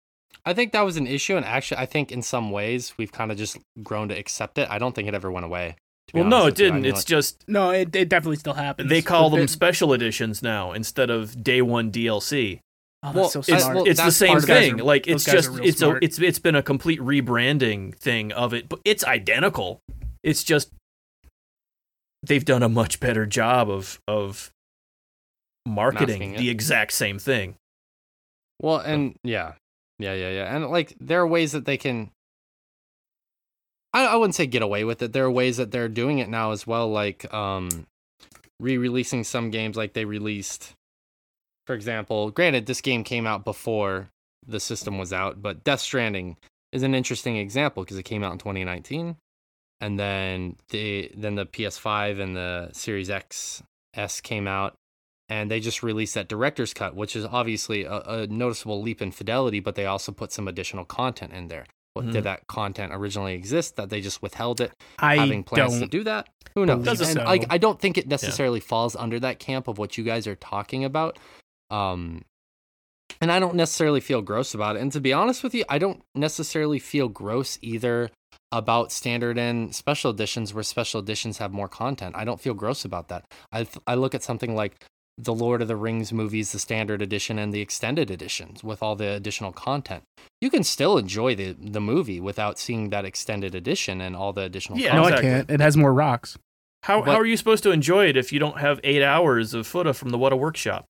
I think that was an issue and actually I think in some ways we've kind of just grown to accept it. I don't think it ever went away. Well, no, it with you. I didn't. mean, It's like- just No, it, it definitely still happens. they call them it- special editions now instead of day 1 DLC. Oh, Well, that's so it's- well, it's the same part of it. thing. Are- like it's just are real it's a, it's it's been a complete rebranding thing of it, but it's identical. It's just they've done a much better job of of marketing Masking it. the exact same thing. Well, and yeah, yeah, yeah, yeah, and like there are ways that they can. I, I wouldn't say get away with it. There are ways that they're doing it now as well, like um, re-releasing some games. Like they released, for example, granted this game came out before the system was out, but Death Stranding is an interesting example because it came out in 2019, and then the then the PS5 and the Series X S came out, and they just released that director's cut, which is obviously a, a noticeable leap in fidelity, but they also put some additional content in there. Well, Mhm. Did that content originally exist that they just withheld it, I having plans to don't. do that? Who knows? And so. like, I don't think it necessarily falls under that camp of what you guys are talking about. Um, and I don't necessarily feel gross about it. And to be honest with you, I don't necessarily feel gross either about standard and special editions where special editions have more content. I don't feel gross about that. I th- I look at something like the Lord of the Rings movies, the standard edition and the extended editions with all the additional content. You can still enjoy the the movie without seeing that extended edition and all the additional content. Yeah, no. I can't. It has more rocks. How But- how are you supposed to enjoy it if you don't have eight hours of footage from the Weta Workshop?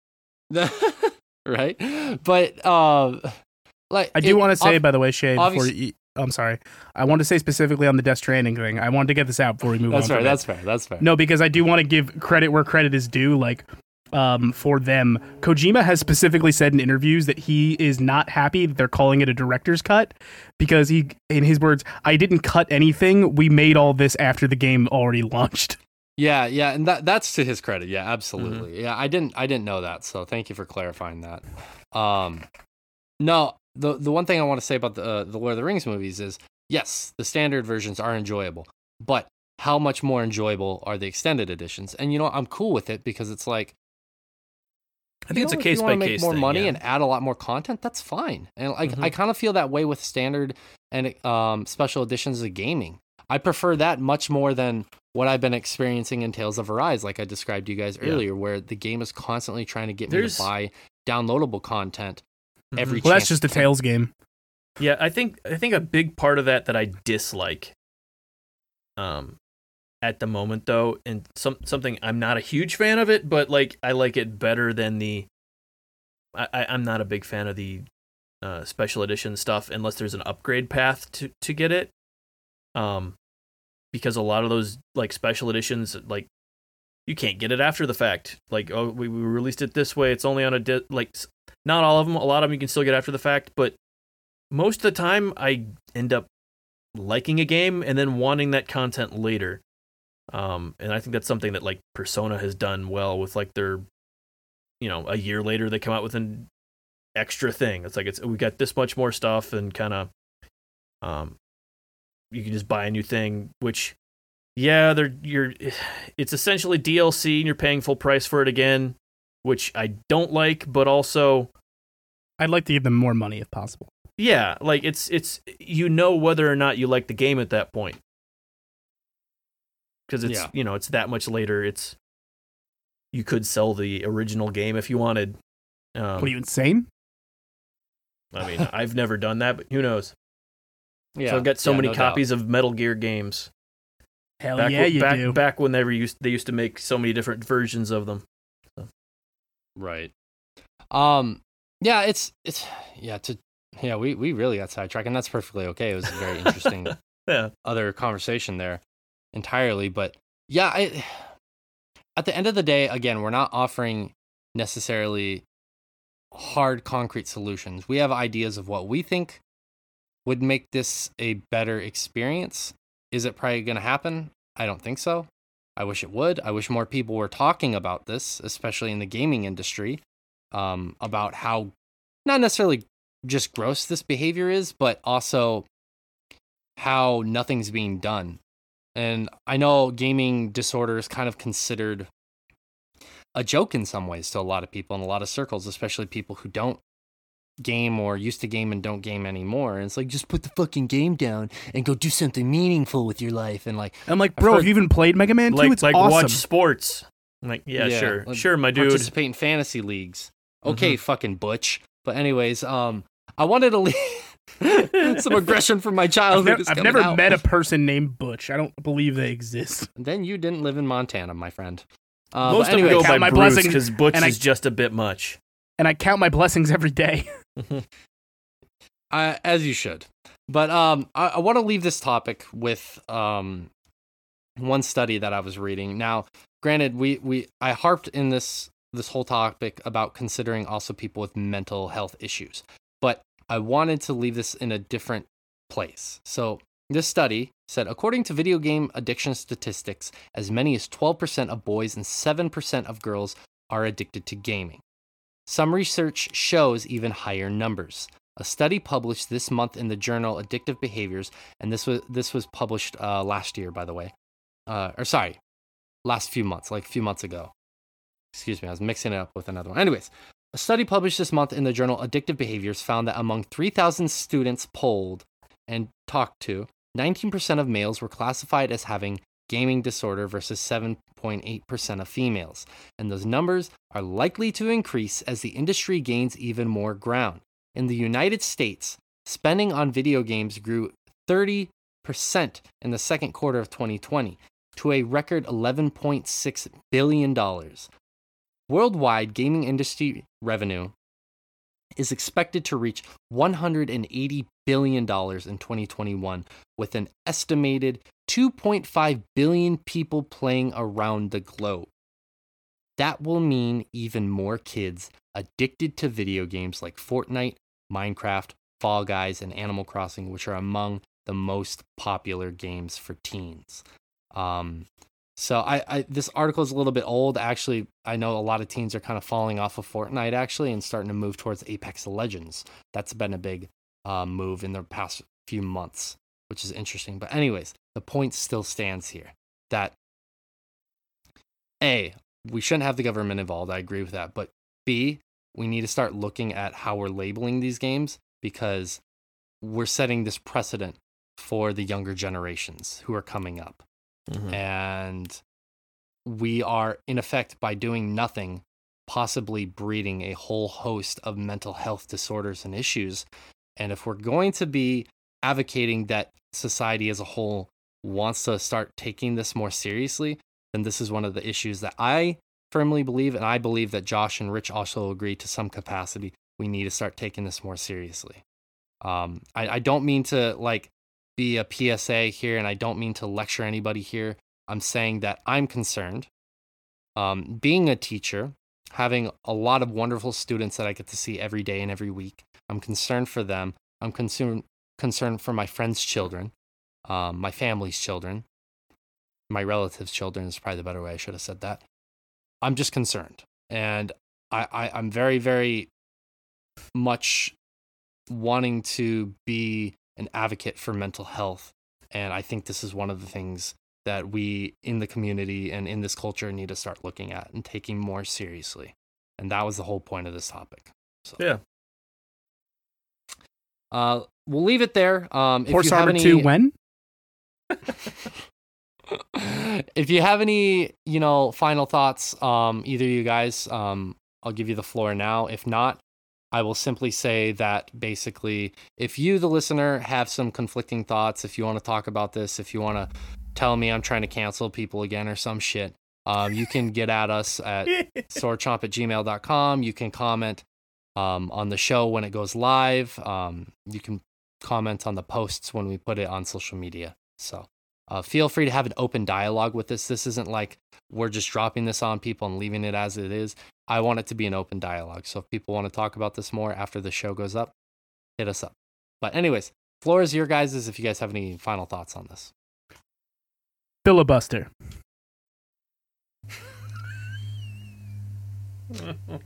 right? But um, like I do it- want to say, ob- by the way, Shay, before you, I'm sorry. I want to say specifically on the Death Stranding thing. I wanted to get this out before we move that's on. fair. That's fair. That's fair. No, because I do want to give credit where credit is due. Like, um, for them, Kojima has specifically said in interviews that he is not happy that they're calling it a director's cut because he, in his words, I didn't cut anything. We made all this after the game already launched. Yeah, yeah, and that that's to his credit. Yeah, absolutely. Mm-hmm. Yeah, I didn't I didn't know that, so thank you for clarifying that. Um, no, the the one thing I want to say about the uh, the Lord of the Rings movies is yes, the standard versions are enjoyable, but how much more enjoyable are the extended editions? And you know, I'm cool with it because it's like I think you it's a know, if case you by make case more thing, money yeah. and add a lot more content. That's fine. And like Mhm. I kind of feel that way with standard and um, special editions of gaming. I prefer that much more than what I've been experiencing in Tales of Arise, like I described to you guys Yeah. earlier, where the game is constantly trying to get me to buy downloadable content every. Mhm. Well, that's just a it can. Tales game. Yeah, I think I think a big part of that that I dislike, um, at the moment though, and some something I'm not a huge fan of it, but like I like it better than the. I, I I'm not a big fan of the, uh, special edition stuff unless there's an upgrade path to to get it, um, because a lot of those like special editions like. You can't get it after the fact. Like, oh, we, we released it this way. It's only on a di- like, not all of them. A lot of them you can still get after the fact, but most of the time I end up liking a game and then wanting that content later. Um, and I think that's something that like Persona has done well with like their, you know, a year later they come out with an extra thing. It's like it's we got this much more stuff and kind of, um, you can just buy a new thing. Which, yeah, they're you're, it's essentially DLC and you're paying full price for it again, which I don't like, but also I'd like to give them more money if possible. yeah, like it's it's you know whether or not you like the game at that point. because it's Yeah. you know it's that much later. It's you could sell the original game if you wanted. Um, What are you insane? I mean, I've never done that, but who knows? Yeah, so I've got so yeah, many no doubt. copies of Metal Gear games. Hell back yeah, when- you back, do. Back when they were used, they used to make so many different versions of them. Right. Um. Yeah. It's it's yeah. To yeah. We we really got sidetracked, and that's perfectly okay. It was a very interesting Yeah, other conversation there entirely, but yeah. I, at the end of the day, again, we're not offering necessarily hard concrete solutions. We have ideas of what we think would make this a better experience. Is it probably going to happen? I don't think so. I wish it would. I wish more people were talking about this, especially in the gaming industry, um, about how not necessarily just gross this behavior is, but also how nothing's being done. And I know gaming disorder is kind of considered a joke in some ways to a lot of people in a lot of circles, especially people who don't game or used to game and don't game anymore. And it's like, just put the fucking game down and go do something meaningful with your life. And like, I'm like, bro, heard- have you even played Mega Man 2? like it's like awesome. watch sports. I'm like, yeah, Yeah, sure, like, sure, my dude. participate in fantasy leagues. Okay, fucking butch. But anyways, um, I wanted to leave some aggression from my I've, childhood. is I've never out. met a person named Butch. I don't believe they exist. Then you didn't live in Montana, my friend. Uh, Most but of them go by my Bruce blessings, because Butch I- is just a bit much. And I count my blessings every day. I, as you should. But um, I, I want to leave this topic with um, one study that I was reading. Now, granted, we we I harped in this this whole topic about considering also people with mental health issues, but I wanted to leave this in a different place. So this study said, according to video game addiction statistics, as many as 12% of boys and 7% of girls are addicted to gaming. Some research shows even higher numbers. A study published this month in the journal Addictive Behaviors, and this was this was published uh, last year, by the way, uh, or sorry, last few months, like a few months ago. Excuse me, I was mixing it up with another one. Anyways, a study published this month in the journal Addictive Behaviors found that among 3,000 students polled and talked to, 19% of males were classified as having gaming disorder versus 7.8% of females. And those numbers are likely to increase as the industry gains even more ground. In the United States, spending on video games grew 30% in the second quarter of 2020 to a record $11.6 billion. Worldwide gaming industry revenue is expected to reach $180 billion in 2021, with an estimated 2.5 billion people playing around the globe. That will mean even more kids addicted to video games like Fortnite, Minecraft, Fall Guys, and Animal Crossing, which are among the most popular games for teens. Um, so I, I this article is a little bit old. Actually, I know a lot of teens are kind of falling off of Fortnite actually and starting to move towards Apex Legends. That's been a big uh, move in the past few months, which is interesting. But anyways, the point still stands here that a we shouldn't have the government involved. I agree with that. But b we need to start looking at how we're labeling these games because we're setting this precedent for the younger generations who are coming up Mhm. and we are in effect by doing nothing possibly breeding a whole host of mental health disorders and issues and if we're going to be advocating that society as a whole wants to start taking this more seriously then this is one of the issues that i firmly believe and i believe that josh and rich also agree to some capacity we need to start taking this more seriously um, I, I don't mean to like be a PSA here, and I don't mean to lecture anybody here. I'm saying that I'm concerned. Um, being a teacher, having a lot of wonderful students that I get to see every day and every week, I'm concerned for them. I'm concerned concerned for my friends' children, um, my family's children, my relatives' children is probably the better way. I should have said that. I'm just concerned, and I, I I'm very very much wanting to be an advocate for mental health. And I think this is one of the things that we in the community and in this culture need to start looking at and taking more seriously. And that was the whole point of this topic. So, Yeah. Uh, we'll leave it there. Um, if Horse you have Armor any, 2 when? if you have any, you know, final thoughts, um, either of you guys, um, I'll give you the floor now. If not, I will simply say that basically, if you, the listener, have some conflicting thoughts, if you want to talk about this, if you want to tell me I'm trying to cancel people again or some shit, um, you can get at us at swordchomp at gmail.com. You can comment um, on the show when it goes live. Um, you can comment on the posts when we put it on social media. So uh, feel free to have an open dialogue with this. This isn't like we're just dropping this on people and leaving it as it is. I want it to be an open dialogue. So if people want to talk about this more after the show goes up, hit us up. But anyways, floor is your guys's if you guys have any final thoughts on this. Filibuster.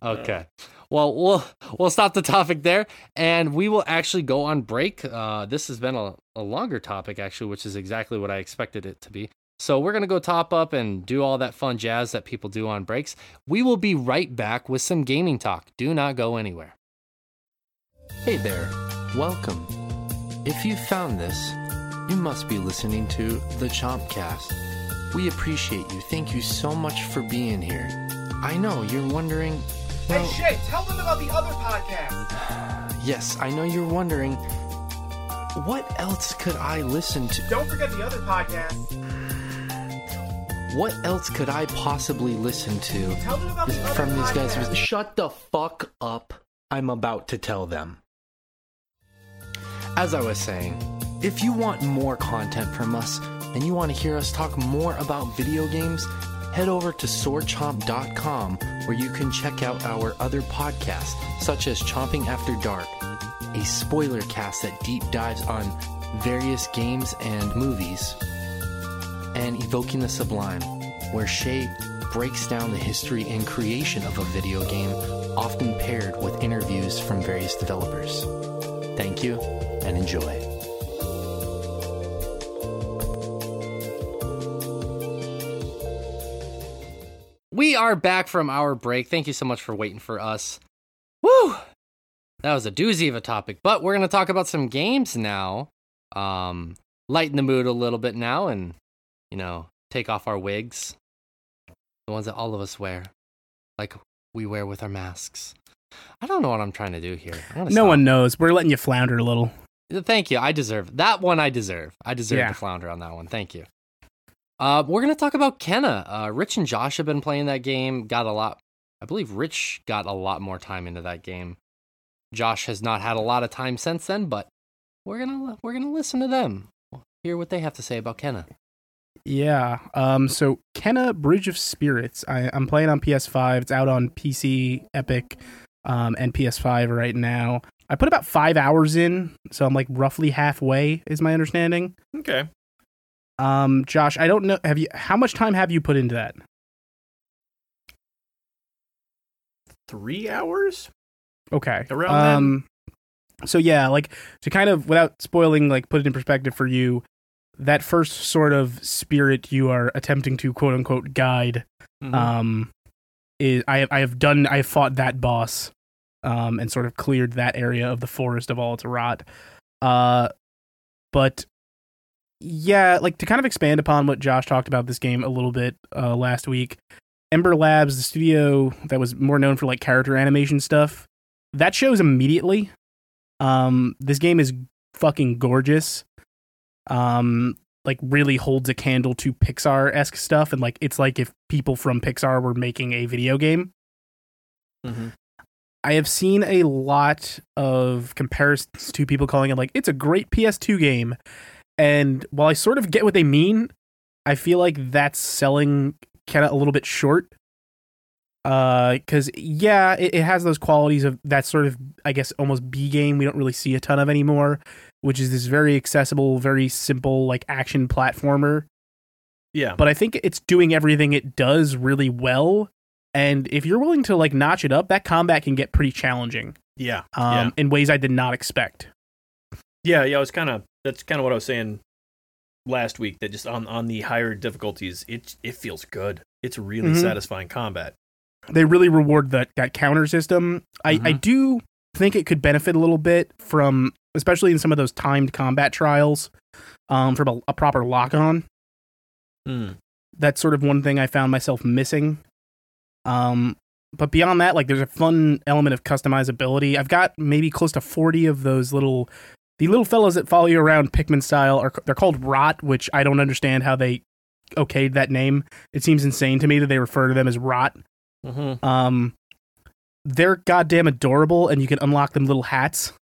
Okay. Well, we'll we'll stop the topic there, and we will actually go on break. Uh, this has been a, a longer topic actually, which is exactly what I expected it to be. So we're gonna go top up and do all that fun jazz that people do on breaks. We will be right back with some gaming talk. Do not go anywhere. Hey there, welcome. If you found this, you must be listening to the Chompcast. We appreciate you. Thank you so much for being here. I know you're wondering. Hey Shay, tell them about the other podcast. Yes, I know you're wondering. What else could I listen to? Don't forget the other podcast. What else could I possibly listen to from these guys? Shut the fuck up. I'm about to tell them. As I was saying, if you want more content from us and you want to hear us talk more about video games, head over to swordchomp.com where you can check out our other podcasts, such as Chomping After Dark, a spoiler cast that deep dives on various games and movies, and Evoking the Sublime, where Shay breaks down the history and creation of a video game, often paired with interviews from various developers. Thank you and enjoy. We are back from our break. Thank you so much for waiting for us. Woo! That was a doozy of a topic, but we're going to talk about some games now. Um, lighten the mood a little bit now and, you know, take off our wigs. The ones that all of us wear, like we wear with our masks. I don't know what I'm trying to do here. No stop. one knows. We're letting you flounder a little. Thank you. I deserve that one. I deserve. I deserve Yeah. to flounder on that one. Thank you. Uh, we're gonna talk about Kena. Uh, Rich and Josh have been playing that game. Got a lot. I believe Rich got a lot more time into that game. Josh has not had a lot of time since then, but we're gonna we're gonna listen to them. Hear what they have to say about Kena. Yeah. Um. So Kena Bridge of Spirits. I, I'm playing on PS5. It's out on PC, Epic, um, and PS5 right now. I put about five hours in, so I'm like roughly halfway. Is my understanding. Okay. Um, Josh, I don't know. Have you? How much time have you put into that? Three hours? Okay. Around then? um, So yeah, like to kind of without spoiling, like put it in perspective for you. That first sort of spirit you are attempting to quote unquote guide Mhm. um is I have I have done I have fought that boss um and sort of cleared that area of the forest of all its rot. Uh but yeah, like to kind of expand upon what Josh talked about this game a little bit uh last week. Ember Labs, the studio that was more known for like character animation stuff, that shows immediately. Um this game is fucking gorgeous. Um like really holds a candle to Pixar esque stuff, and like it's like if people from Pixar were making a video game. Mhm. I have seen a lot of comparisons to people calling it like it's a great PS2 game, and while I sort of get what they mean, I feel like that's selling kind of a little bit short. Uh, because yeah, it, it has those qualities of that sort of I guess almost B game we don't really see a ton of anymore, which is this very accessible, very simple like action platformer Yeah. but I think it's doing everything it does really well. And if you're willing to like notch it up, that combat can get pretty challenging Yeah. um, yeah. in ways I did not expect. Yeah. Yeah. I was kind of, that's kind of what I was saying last week that just on, on the higher difficulties, it, it feels good. It's really Mhm. satisfying combat. They really reward that that counter system. I, I Mhm. do think it could benefit a little bit from, especially in some of those timed combat trials, um, from a, a proper lock on. Hmm. That's sort of one thing I found myself missing. Um, but beyond that, like there's a fun element of customizability. I've got maybe close to 40 of those little the little fellows that follow you around Pikmin style are they're called Rot, which I don't understand how they okayed that name. It seems insane to me that they refer to them as Rot. Mm-hmm. Um, they're goddamn adorable, and you can unlock them little hats,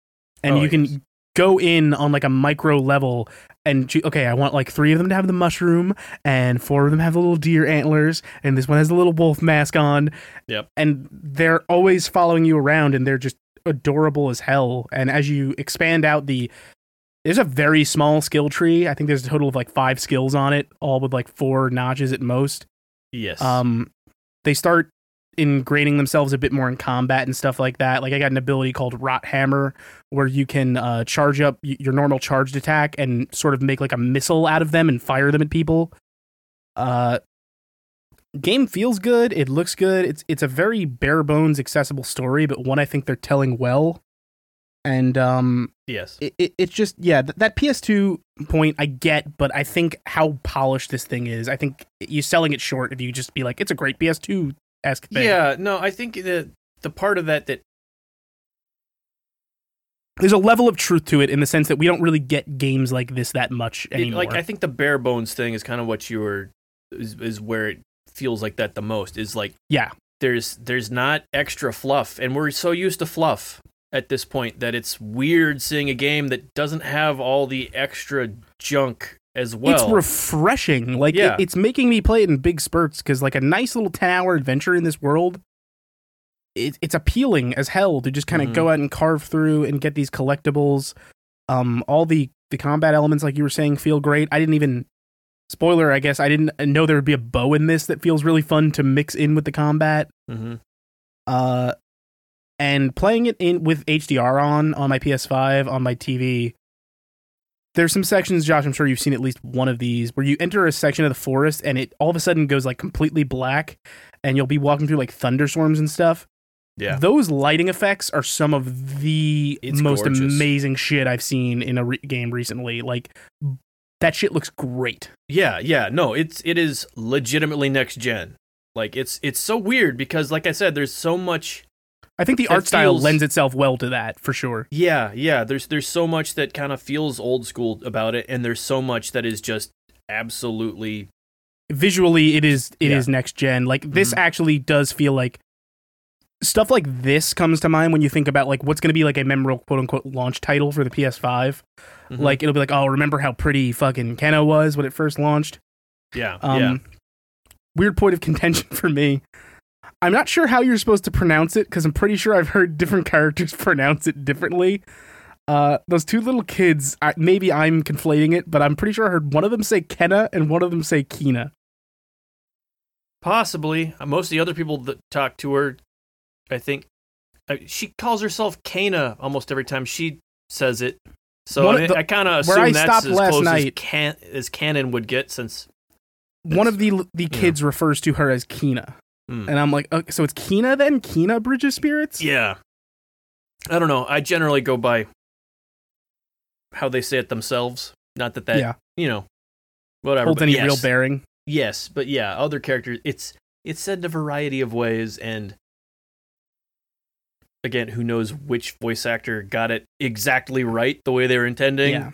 and Oh, you can go in on like a micro level and okay, I want like three of them to have the mushroom, and four of them have the little deer antlers, and this one has the little wolf mask on. Yep. And they're always following you around, and they're just adorable as hell. And as you expand out the there's a very small skill tree. I think there's a total of like five skills on it, all with like four notches at most. Yes. Um, they start ingraining themselves a bit more in combat and stuff like that. Like I got an ability called Rot Hammer, where you can uh, charge up your normal charged attack and sort of make like a missile out of them and fire them at people. Uh, game feels good. It looks good. It's it's a very bare bones accessible story, but one I think they're telling well. And um, yes. it, it, it's just yeah th- that ps2 point i get but i think how polished this thing is i think you're selling it short if you just be like it's a great ps2 esque thing Yeah. No, I think that the part of that that there's a level of truth to it in the sense that we don't really get games like this that much it- anymore like I think the bare bones thing is kind of what you were is, is where it feels like that the most is like yeah there's there's not extra fluff and we're so used to fluff at this point that it's weird seeing a game that doesn't have all the extra junk as well. it's refreshing. Like it- it's making me play it in big spurts because like a nice little 10 hour adventure in this world it, it's appealing as hell to just kind of Mhm. go out and carve through and get these collectibles. Um all the the combat elements like you were saying feel great. I didn't even spoiler i guess i didn't know there would be a bow in this that feels really fun to mix in with the combat. Hmm uh and playing it in with HDR on on my PS5 on my TV there's some sections Josh I'm sure you've seen at least one of these where you enter a section of the forest and it all of a sudden goes like completely black and you'll be walking through like thunderstorms and stuff Yeah. those lighting effects are some of the It's most gorgeous. amazing shit I've seen in a re- game recently like that shit looks great Yeah, yeah. No, it's it is legitimately next gen. Like it's it's so weird because like I said there's so much I think the art style feels- lends itself well to that for sure Yeah, yeah. There's there's so much that kind of feels old school about it, and there's so much that is just absolutely visually it is it is Yeah. next gen like this Mhm. actually does feel like stuff like this comes to mind when you think about like what's going to be like a memorable quote unquote launch title for the PS5 Mhm. like it'll be like oh remember how pretty fucking Kena was when it first launched yeah, um yeah. weird point of contention for me I'm not sure how you're supposed to pronounce it cuz I'm pretty sure I've heard different characters pronounce it differently uh, those two little kids, I, maybe I'm conflating it, but I'm pretty sure I heard one of them say Kenna and one of them say Kina. Possibly. Uh, Most of the other people that talk to her, I think, uh, she calls herself Kana almost every time she says it. So One I, the- I kind of where I assume that's stopped as last close as, can, as canon would get since. one of the the kids refers to her as Kina, Hmm. and I'm like, okay, so it's Kina then? Kina Bridge of Spirits? Yeah. I don't know. I generally go by how they say it themselves. Not that that, yeah. you know, whatever. Holds any yes. real bearing? Yes, but yeah, other characters. It's it's said in a variety of ways, and again, who knows which voice actor got it exactly right the way they were intending. Yeah.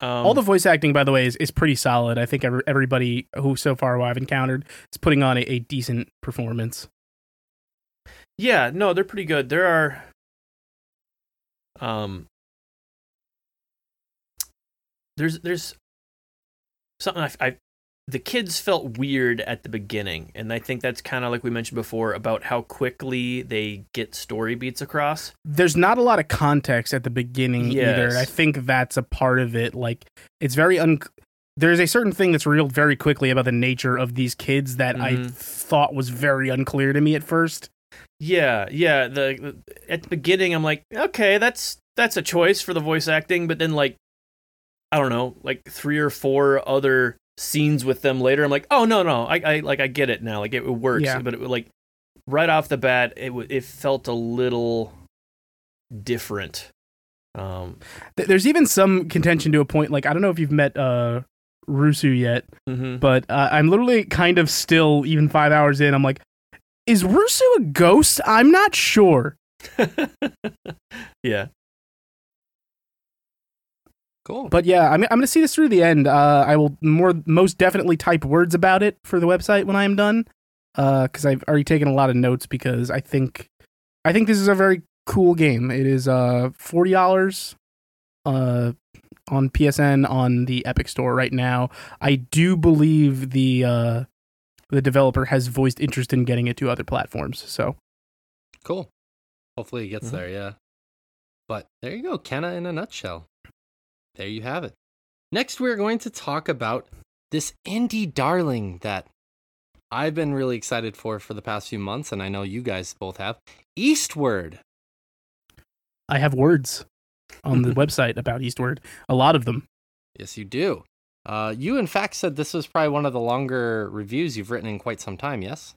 Um, All the voice acting, by the way, is, is pretty solid. I think every, everybody who so far who I've encountered is putting on a, a decent performance. yeah, no, they're pretty good. There are, um, there's there's something I, I the kids felt weird at the beginning, and I think that's kind of like we mentioned before about how quickly they get story beats across. There's not a lot of context at the beginning either. Yes. and I think that's a part of it. Like, it's very un. There's a certain thing that's revealed very quickly about the nature of these kids that I Mhm. thought was very unclear to me at first. Yeah, yeah. The at the beginning, I'm like, okay, that's that's a choice for the voice acting, but then like, I don't know, like three or four other scenes with them later, I'm like, oh no, no, I, I like I get it now, like it, it works, Yeah. but it like right off the bat, it it felt a little different. Um, Th- There's even some contention to a point. Like, I don't know if you've met uh Rusu yet, Mm-hmm. but uh, I'm literally kind of still even five hours in. I'm like, is Rusu a ghost? I'm not sure. yeah. Cool. But yeah, I'm, I'm going to see this through the end. Uh, I will more most definitely type words about it for the website when I am done, because I've already taken a lot of notes. Because I think I think this is a very cool game. It is uh forty dollars, uh, on PSN on the Epic Store right now. I do believe the uh the developer has voiced interest in getting it to other platforms. So Cool. Hopefully it gets Mhm. there, yeah. But there you go, Kenna in a nutshell. There you have it. Next, we're going to talk about this indie darling that I've been really excited for for the past few months, and I know you guys both have. Eastward. I have words on the website about Eastward. A lot of them. Yes, you do. Uh, you, in fact, said this was probably one of the longer reviews you've written in quite some time, yes?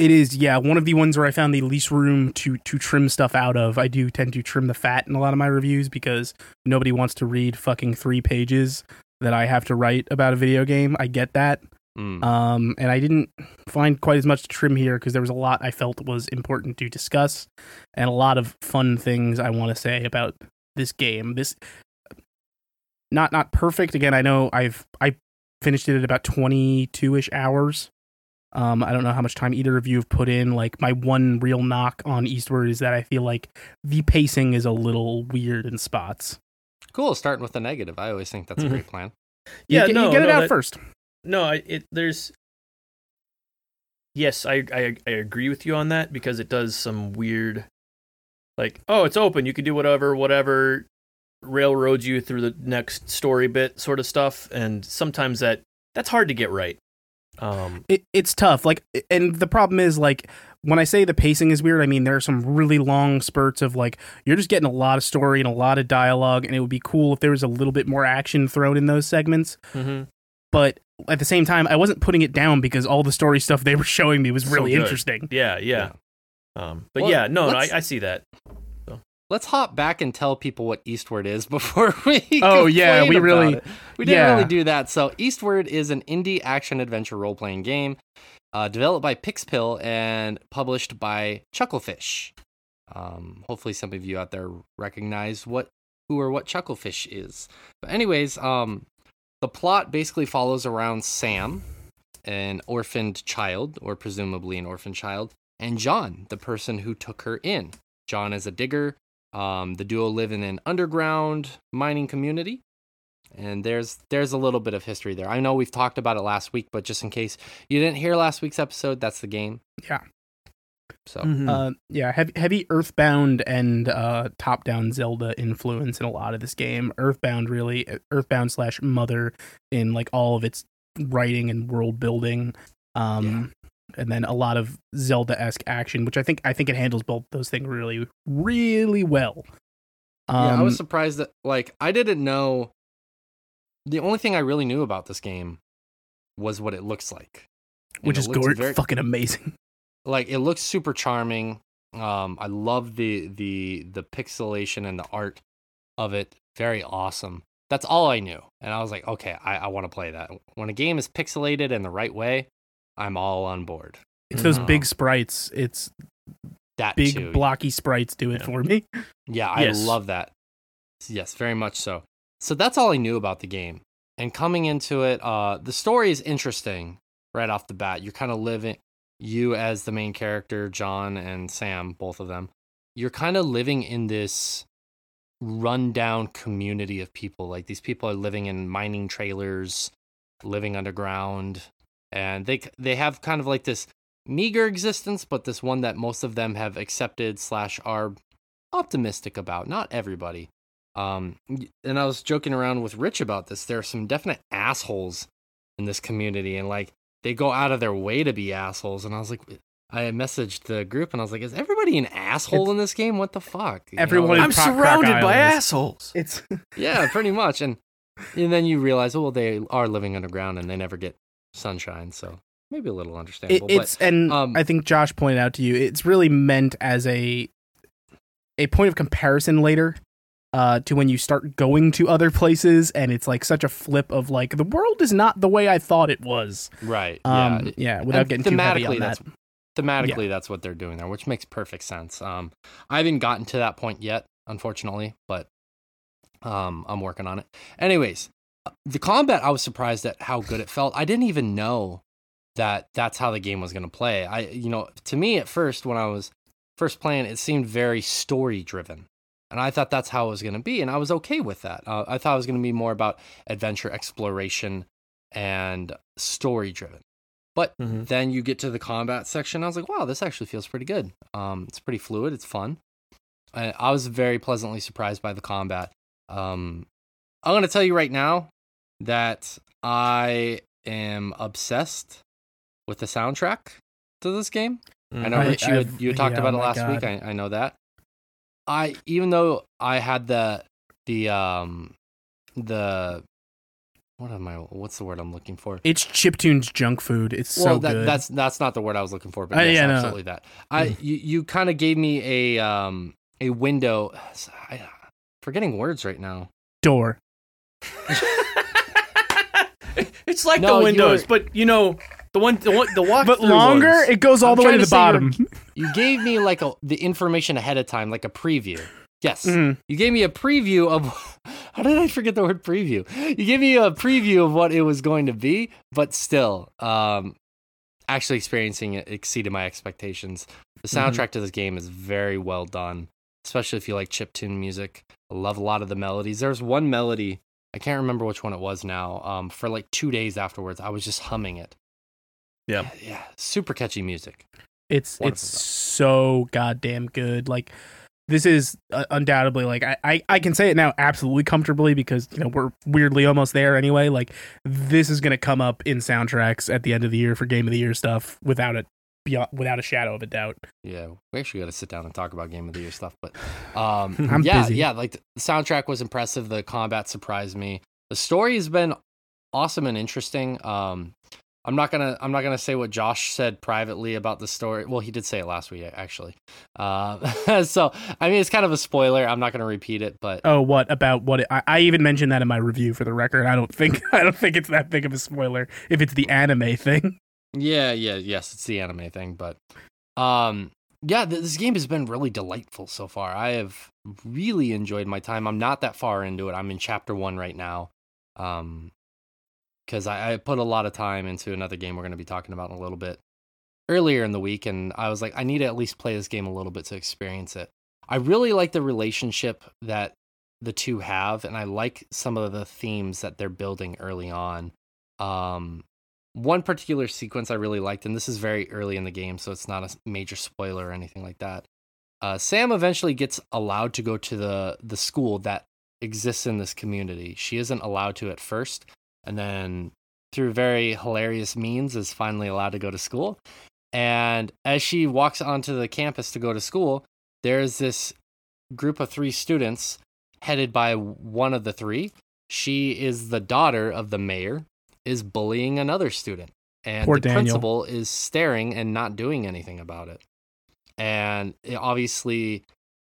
It is, yeah, one of the ones where I found the least room to to trim stuff out of. I do tend to trim the fat in a lot of my reviews because nobody wants to read fucking three pages that I have to write about a video game. I get that. Mm. Um, and I didn't find quite as much to trim here because there was a lot I felt was important to discuss and a lot of fun things I want to say about this game. This not not perfect. Again, I know I've I finished it at about 22ish hours. Um, I don't know how much time either of you have put in. Like my one real knock on Eastward is that I feel like the pacing is a little weird in spots. Cool, starting with the negative. I always think that's a Mhm. great plan. Yeah, you get, no, you get it no, out that- first. No, it there's Yes, I, I I agree with you on that because it does some weird like, oh, it's open, you can do whatever, whatever railroads you through the next story bit sort of stuff and sometimes that that's hard to get right. Um it, it's tough like and the problem is like when i say the pacing is weird i mean there are some really long spurts of like you're just getting a lot of story and a lot of dialogue and it would be cool if there was a little bit more action thrown in those segments mhm. but at the same time i wasn't putting it down because all the story stuff they were showing me was really good. interesting yeah, yeah. Um but Well, yeah, no, no I, I see that. Let's hop back and tell people what Eastward is before we. Oh, yeah, we really- it. we didn't yeah. really do that. So Eastward is an indie action adventure role playing game, uh, developed by Pixpil and published by Chucklefish. Um, hopefully, some of you out there recognize what who or what Chucklefish is. But anyways, um, the plot basically follows around Sam, an orphaned child, or presumably an orphaned child, and John, the person who took her in. John is a digger. Um, the duo live in an underground mining community, and there's there's a little bit of history there. I know we've talked about it last week, but just in case you didn't hear last week's episode, that's the game. Yeah. So Mhm. uh, yeah heavy, heavy earthbound and uh, top-down zelda influence in a lot of this game earthbound really earthbound slash mother in like all of its writing and world building um and then a lot of zelda-esque action which i think i think it handles both those things really really well um, yeah, I was surprised that like I didn't know. The only thing I really knew about this game was what it looks like, And which is gorgeous very- fucking amazing like it looks super charming. Um, I love the the the pixelation and the art of it. Very awesome. That's all I knew, and I was like, okay, I, I want to play that. When a game is pixelated in the right way, I'm all on board. it's those big sprites it's That big too. blocky sprites do it Yeah. for me Yeah, I Yes. love that. Yes, very much so. So that's all I knew about the game. And coming into it, uh, the story is interesting right off the bat. You're kind of living, you as the main character, John and Sam, both of them, you're kind of living in this rundown community of people. Like these people are living in mining trailers, living underground, and they they have kind of like this meager existence, but this one that most of them have accepted slash are optimistic about. Not everybody. Um, and I was joking around with Rich about this. There are some definite assholes in this community, and like they go out of their way to be assholes. And I was like, I messaged the group, and I was like, is everybody an asshole It's- in this game? What the fuck? You know, Everyone like- is I'm Pro- surrounded by assholes. it's yeah, pretty much. And and then you realize, oh, well, they are living underground and they never get sunshine, so maybe a little It, understandable. it's and um, I think Josh pointed out to you, it's really meant as a a point of comparison later uh, to when you start going to other places, and it's like such a flip of like the world is not the way I thought it was. Right. Um, yeah. yeah, without And getting too heavy on that's that. thematically that's what they're doing there, which makes perfect sense. Um, I haven't gotten to that point yet, unfortunately, but um, I'm working on it. Anyways, the combat, I was surprised at how good it felt. I didn't even know that that's how the game was going to play. I, you know, to me at first when I was first playing, it seemed very story driven. And I thought that's how it was going to be. And I was okay with that. Uh, I thought it was going to be more about adventure exploration and story driven. But Mhm. then you get to the combat section. I was like, wow, this actually feels pretty good. Um, it's pretty fluid. It's fun. I, I was very pleasantly surprised by the combat. Um, I'm going to tell you right now that I am obsessed with the soundtrack to this game. I know, I- Rich, you I've- you talked yeah, about it my last week. I, I know that. I even though I had the the um the what am I? What's the word I'm looking for? It's chiptunes junk food. It's well, so that, good. that's that's not the word I was looking for, but Uh, yes, yeah, no. absolutely that. I you, you kind of gave me a um a window. I, forgetting words right now. door. it's like No, the you windows, but you know the one the one the walk But longer, it goes all I'm the way to to the bottom. You gave me like a the information ahead of time, like a preview. Yes. Mhm. You gave me a preview of how did I forget the word preview? You gave me a preview of what it was going to be, but still, um, actually experiencing it exceeded my expectations. The Mhm. soundtrack to this game is very well done, especially if you like chiptune music. I love a lot of the melodies. There's one melody I can't remember which one it was now. Um, for like two days afterwards, I was just humming it. Yeah. yeah, super catchy music. It's Wonderful it's stuff. so goddamn good. Like this is uh, undoubtedly like I, I I can say it now absolutely comfortably because you know we're weirdly almost there anyway. Like this is gonna come up in soundtracks at the end of the year for game of the year stuff without it beyond without a shadow of a doubt. Yeah, we actually got to sit down and talk about game of the year stuff, but um, I'm yeah, busy. yeah, like the soundtrack was impressive. The combat surprised me. The story has been awesome and interesting. Um, I'm not gonna I'm not gonna say what Josh said privately about the story. Well, he did say it last week actually. Uh, so I mean, it's kind of a spoiler. I'm not gonna repeat it, but Oh, what about what? It, I, I even mentioned that in my review for the record. I don't think I don't think it's that big of a spoiler if it's the anime thing. Yeah, yeah, yes, it's the anime thing, but um yeah, th- this game has been really delightful so far. I have really enjoyed my time. I'm not that far into it. I'm in chapter 1 right now. Um cuz I, I put a lot of time into another game we're going to be talking about in a little bit earlier in the week and I was like I need to at least play this game a little bit to experience it. I really like the relationship that the two have and I like some of the themes that they're building early on. Um one particular sequence I really liked, and this is very early in the game, so it's not a major spoiler or anything like that. Uh, Sam eventually gets allowed to go to the the school that exists in this community. She isn't allowed to at first, and then through very hilarious means is finally allowed to go to school. And as she walks onto the campus to go to school, there's this group of three students headed by one of the three. She is the daughter of the mayor, is bullying another student. And Poor the Daniel. principal is staring and not doing anything about it. And it obviously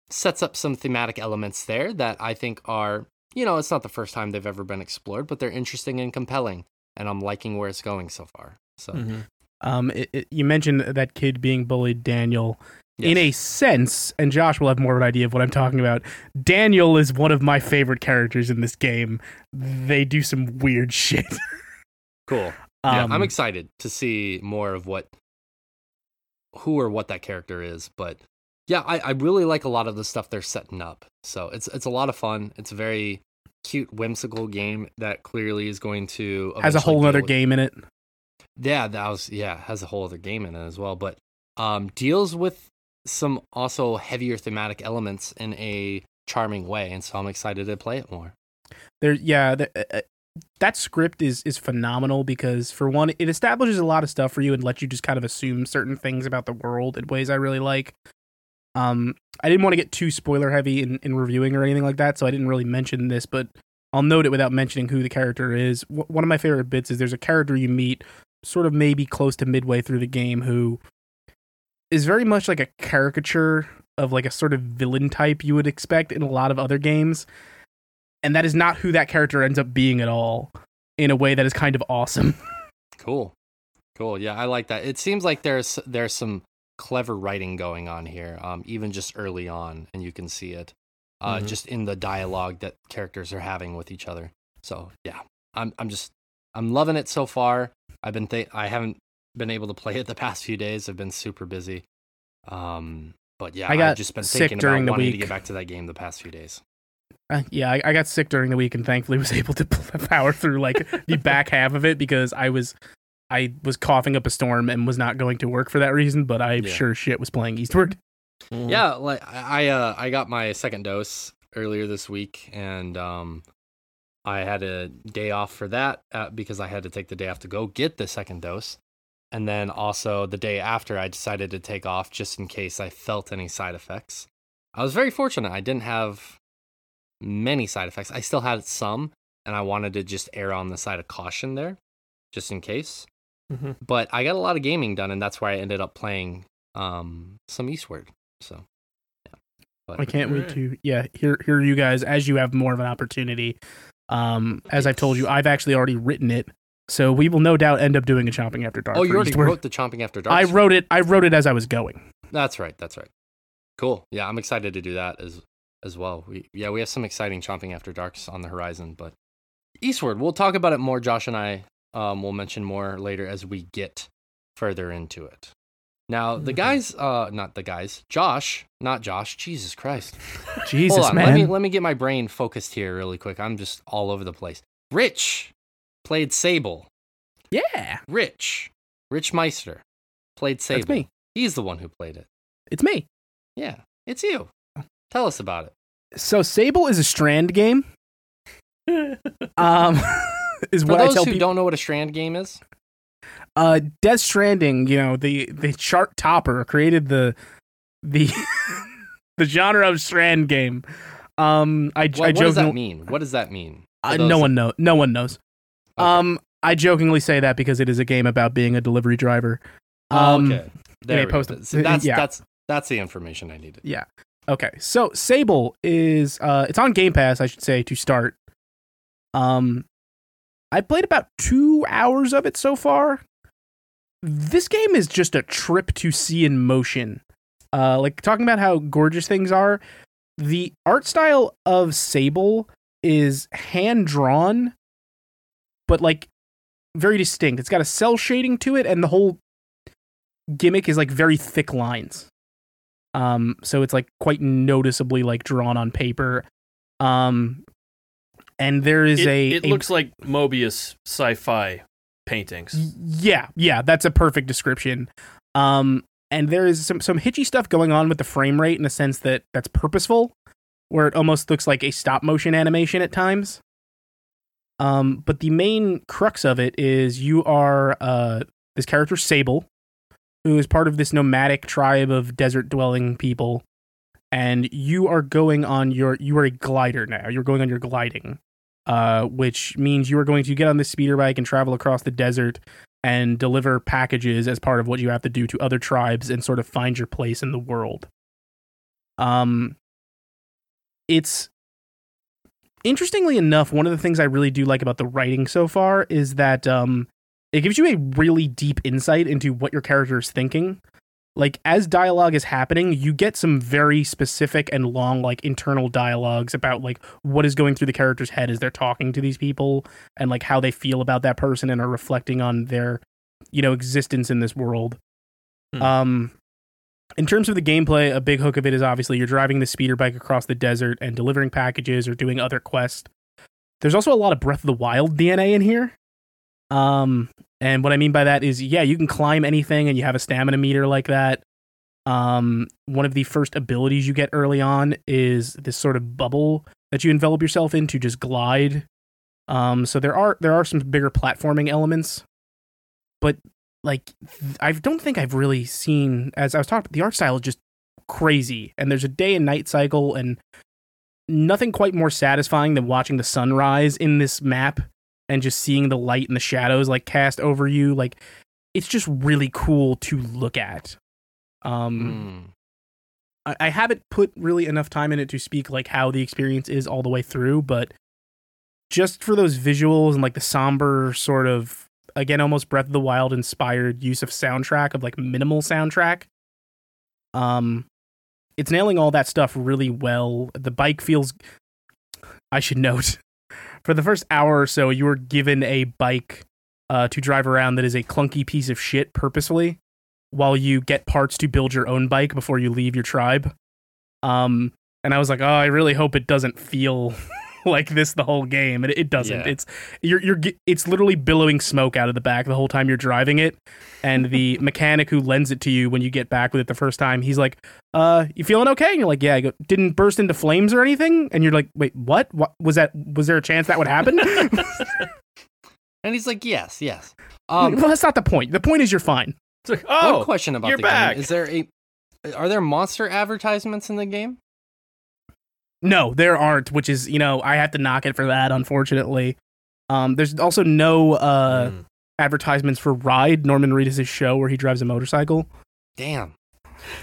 sets up some thematic elements there that I think are, you know, it's not the first time they've ever been explored, but they're interesting and compelling. And I'm liking where it's going so far. So, Mm-hmm. Um, it, it- you mentioned that kid being bullied, Daniel. In a sense, and Josh will have more of an idea of what I'm talking about. Daniel is one of my favorite characters in this game. They do some weird shit. Cool. Yeah, Um, I'm excited to see more of what, who or what that character is. But yeah, I, I really like a lot of the stuff they're setting up. So it's it's a lot of fun. It's a very cute, whimsical game that clearly is going to has a whole other game in it. Yeah, that was yeah has a whole other game in it as well. But um, deals with some also heavier thematic elements in a charming way, and so I'm excited to play it more. There, yeah, the, uh, uh, that script is is phenomenal because for one, it establishes a lot of stuff for you and lets you just kind of assume certain things about the world in ways I really like. Um, I didn't want to get too spoiler heavy in, in reviewing or anything like that, so I didn't really mention this, but I'll note it without mentioning who the character is. W- one of my favorite bits is there's a character you meet sort of maybe close to midway through the game who is very much like a caricature of like a sort of villain type you would expect in a lot of other games. And that is not who that character ends up being at all in a way that is kind of awesome. Cool. Cool. Yeah, I like that. It seems like there's there's some clever writing going on here, um, even just early on, and you can see it uh, Mhm. just in the dialogue that characters are having with each other. So yeah, I'm I'm just I'm loving it so far. I've been th- I haven't been able to play it the past few days. I've been super busy. Um, but yeah, I got I've just been sick thinking during about the wanting to get back to that game the past few days. Uh, yeah, I, I got sick during the week and thankfully was able to power through like the back half of it because I was I was coughing up a storm and was not going to work for that reason, but I Yeah. sure shit was playing Eastward. Mhm. Yeah, like I I, uh, I got my second dose earlier this week, and um, I had a day off for that uh, because I had to take the day off to go get the second dose, and then also the day after I decided to take off just in case I felt any side effects. I was very fortunate; I didn't have many side effects. I still had some, and I wanted to just err on the side of caution there, just in case. Mhm. But I got a lot of gaming done, and that's why I ended up playing um, some Eastward. So. yeah. But- I can't wait Alright. to yeah hear hear you guys as you have more of an opportunity. Um, as I've told you, I've actually already written it, so we will no doubt end up doing a chomping after dark. Oh, for you already Eastward. wrote the Chomping After Dark. I wrote it. I wrote it as I was going. That's right. That's right. Cool. Yeah, I'm excited to do that as as well. We yeah, we have some exciting Chomping After Darks on the horizon, but Eastward, we'll talk about it more. Josh and I um, will mention more later as we get further into it. Now, the Mhm. guys, uh, not the guys, Josh, not Josh. Jesus Christ. Jesus, Hold on, man. let me let me get my brain focused here really quick. I'm just all over the place. Rich played Sable. yeah, Rich, Rich Meister played Sable. that's me. He's the one who played it. It's me. Yeah, it's you. Tell us about it. So Sable is a Strand game. Um, is For what I those tell who people. don't know what a Strand game is, uh Death Stranding, you know, the the chart topper created the the the genre of Strand game. Um I, what, I what does that mean? What does that mean? Uh, no one knows. No one knows. Okay. Um I jokingly say that because it is a game about being a delivery driver. Oh, Um okay. There we post- go. So that's yeah. that's that's the information I needed. Yeah. Okay. So Sable is uh it's on Game Pass, I should say, to start. Um I played about two hours of it so far. This game is just a trip to see in motion. Uh like talking about how gorgeous things are. The art style of Sable is hand drawn, but like very distinct. It's got a cell shading to it, and the whole gimmick is like very thick lines. Um, so it's like quite noticeably like drawn on paper. Um, and there is it, a it a- looks like Moebius sci-fi paintings. yeah, yeah, that's a perfect description. Um, and there is some some hitchy stuff going on with the frame rate in a sense that that's purposeful, where it almost looks like a stop motion animation at times. Um, but the main crux of it is you are uh this character Sable, who is part of this nomadic tribe of desert dwelling people, and you are going on your you are a glider now. You're going on your gliding, uh, which means you are going to get on this speeder bike and travel across the desert and deliver packages as part of what you have to do to other tribes and sort of find your place in the world. Um, it's interestingly enough, one of the things I really do like about the writing so far is that um, it gives you a really deep insight into what your character is thinking. Like as dialogue is happening, you get some very specific and long like internal dialogues about like what is going through the character's head as they're talking to these people and like how they feel about that person and are reflecting on their you know existence in this world. Hmm. Um in terms of the gameplay, a big hook of it is obviously you're driving the speeder bike across the desert and delivering packages or doing other quests. There's also a lot of Breath of the Wild DNA in here. Um, and what I mean by that is, yeah, you can climb anything and you have a stamina meter like that. Um, one of the first abilities you get early on is this sort of bubble that you envelop yourself in to just glide. Um, so there are there are some bigger platforming elements, but like I don't think I've really seen as I was talking. The art style is just crazy, and there's a day and night cycle, and nothing quite more satisfying than watching the sunrise in this map and just seeing the light and the shadows like cast over you. Like it's just really cool to look at. Um, Mm. I, I haven't put really enough time in it to speak like how the experience is all the way through, but just for those visuals and like the somber sort of again almost Breath of the Wild inspired use of soundtrack of like minimal soundtrack. Um it's nailing all that stuff really well. The bike feels I should note for the first hour or so you were given a bike uh, to drive around that is a clunky piece of shit purposefully while you get parts to build your own bike before you leave your tribe. Um and I was like, "Oh, I really hope it doesn't feel like this the whole game, and it, it doesn't. Yeah. It's you're you're it's literally billowing smoke out of the back the whole time you're driving it, and the mechanic who lends it to you when you get back with it the first time, he's like, "Uh, you feeling okay?" And you're like, "Yeah." I go, "Didn't burst into flames or anything?" And you're like, "Wait, what? What was that? Was there a chance that would happen?" And he's like, yes, yes. well, Um, that's not the point. The point is you're fine. It's like, one oh, question about you're the back. game: Is there a are there monster advertisements in the game? No, there aren't, which is you know I have to knock it for that. Unfortunately, um, there's also no uh Mm. advertisements for Ride Norman Reedus' show where he drives a motorcycle. Damn.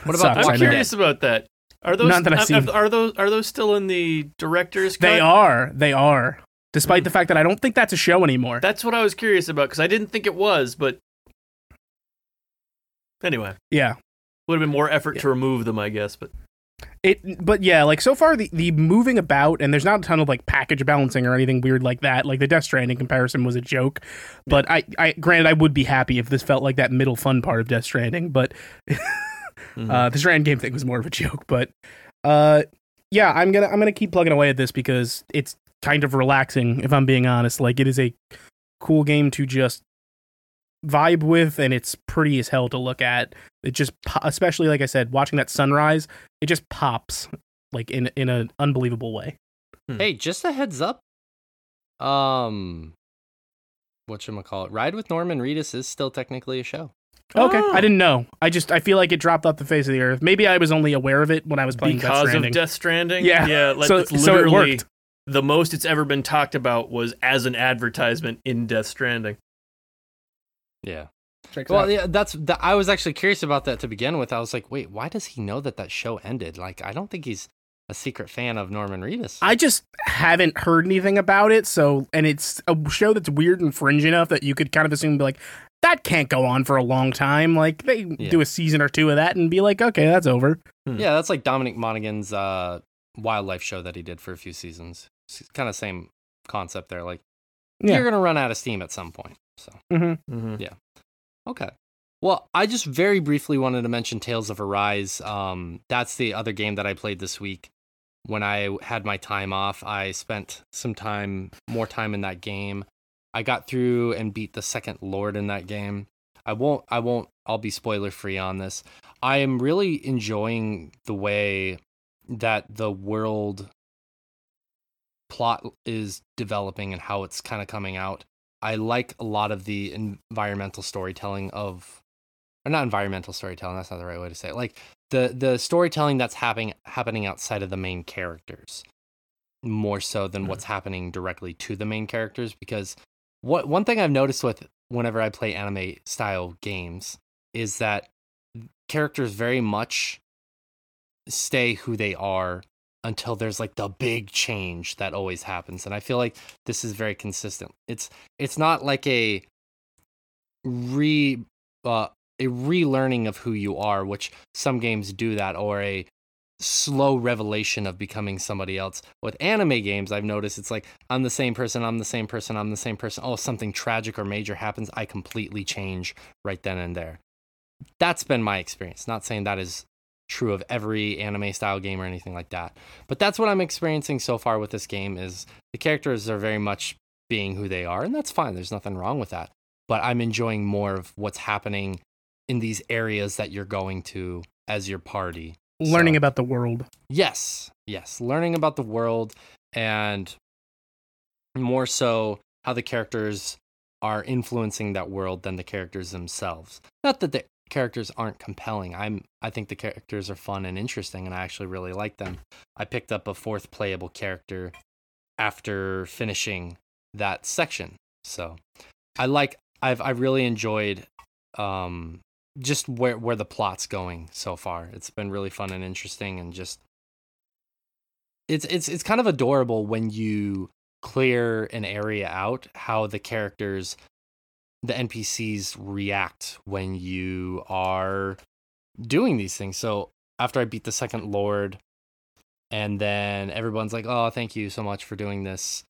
What about sucks, I'm curious about that. Are those None that I've uh, seen. are those are those still in the director's cut? They are. They are. Despite Hmm. the fact that I don't think that's a show anymore. That's what I was curious about because I didn't think it was, but anyway, yeah. would have been more effort Yeah. to remove them, I guess. But It but yeah, like so far the, the moving about and there's not a ton of like package balancing or anything weird like that. Like the Death Stranding comparison was a joke. But I, I granted I would be happy if this felt like that middle fun part of Death Stranding, but Mhm. uh the Strand game thing was more of a joke. But uh yeah, I'm gonna I'm gonna keep plugging away at this because it's kind of relaxing, if I'm being honest. Like it is a cool game to just vibe with and it's pretty as hell to look at it just especially like i said watching that sunrise it just pops like in in an unbelievable way Hey, just a heads up. Um, what should I call it? Ride with Norman Reedus is still technically a show. okay Oh. i didn't know i just i feel like it dropped off the face of the earth maybe i was only aware of it when i was playing Death because Stranding. of Death Stranding, Yeah. yeah, like So- it's so it literally worked. the most it's ever been talked about was as an advertisement in Death Stranding. Yeah. Checks Well, out. yeah, that's that. I was actually curious about that to begin with. I was like, wait, why does he know that that show ended? Like, I don't think he's a secret fan of Norman Reedus. I just haven't heard anything about it. So, and it's a show that's weird and fringe enough that you could kind of assume, be like, that can't go on for a long time. Like, they Yeah. do a season or two of that and be like, okay, that's over. yeah, that's like Dominic Monaghan's uh, wildlife show that he did for a few seasons. It's Kind of same concept there. Like, Yeah. you're gonna run out of steam at some point. So. Mm-hmm. Mm-hmm. Okay. Well, I just very briefly wanted to mention Tales of Arise. Um, that's the other game that I played this week. When I had my time off, I spent some time, more time in that game. I got through and beat the second Lord in that game. I won't, I won't, I'll be spoiler free on this. I am really enjoying the way that the world plot is developing and how it's kind of coming out. I like a lot of the environmental storytelling of, or not environmental storytelling. That's not the right way to say it. Like the the storytelling that's happening happening outside of the main characters, more so than mm-hmm. what's happening directly to the main characters. Because what one thing I've noticed with whenever I play anime style games is that characters very much stay who they are until there's like the big change that always happens and i feel like this is very consistent. It's it's not like a re uh, a relearning of who you are which some games do that or a slow revelation of becoming somebody else. With anime games i've noticed it's like i'm the same person i'm the same person i'm the same person. Oh something tragic or major happens i completely change right then and there. That's been my experience. Not saying that is true of every anime style game or anything like that but that's what i'm experiencing so far with this game is the characters are very much being who they are and that's fine there's nothing wrong with that but i'm enjoying more of what's happening in these areas that you're going to as your party Learning So- about the world. Yes, yes. Learning about the world and more so how the characters are influencing that world than the characters themselves. Not that the characters aren't compelling. I'm I think the characters are fun and interesting and I actually really like them. I picked up a fourth playable character after finishing that section. So, I like I've I really enjoyed um just where where the plot's going so far. It's been really fun and interesting and just it's it's it's kind of adorable when you clear an area out how the characters the NPCs react when you are doing these things. So after I beat the second lord and then everyone's like, "Oh, thank you so much for doing this."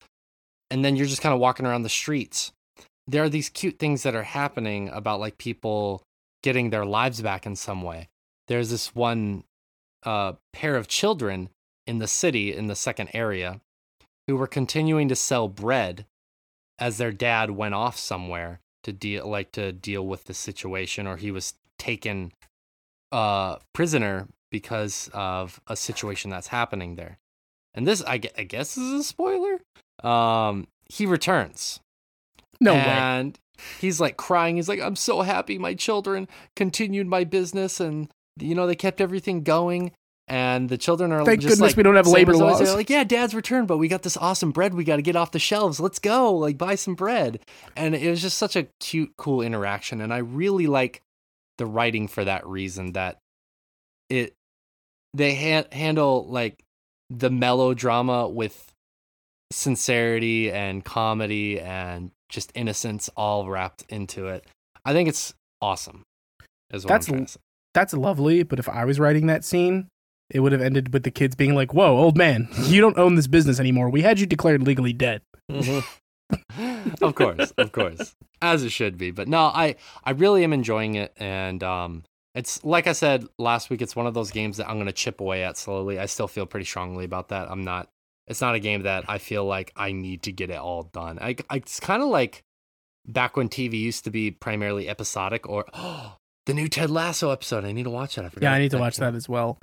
And then you're just kind of walking around the streets. There are these cute things that are happening about like people getting their lives back in some way. There's this one uh, pair of children in the city in the second area who were continuing to sell bread as their dad went off somewhere to deal like to deal with the situation or he was taken uh prisoner because of a situation that's happening there. And this I, I guess is a spoiler. Um he returns No way. and he's like crying. He's like, I'm so happy my children continued my business and, you know, they kept everything going. And the children are Thank just goodness like, we don't have labor laws. They're like, yeah, dad's returned, but we got this awesome bread we got to get off the shelves. Let's go, like, buy some bread. And it was just such a cute, cool interaction. And I really like the writing for that reason that it, they ha- handle like the melodrama with sincerity and comedy and just innocence all wrapped into it. I think it's awesome. Is what That's I'm trying l- to say. That's lovely, but if I was writing that scene, it would have ended with the kids being like, "Whoa, old man, you don't own this business anymore. We had you declared legally dead." of course, of course, as it should be. But no, I I really am enjoying it, and um, it's like I said last week. It's one of those games that I'm gonna chip away at slowly. I still feel pretty strongly about that. I'm not. It's not a game that I feel like I need to get it all done. I, I it's kind of like back when TV used to be primarily episodic, or oh, the new Ted Lasso episode. I need to watch that. I forgot. Yeah, I need to watch that as well.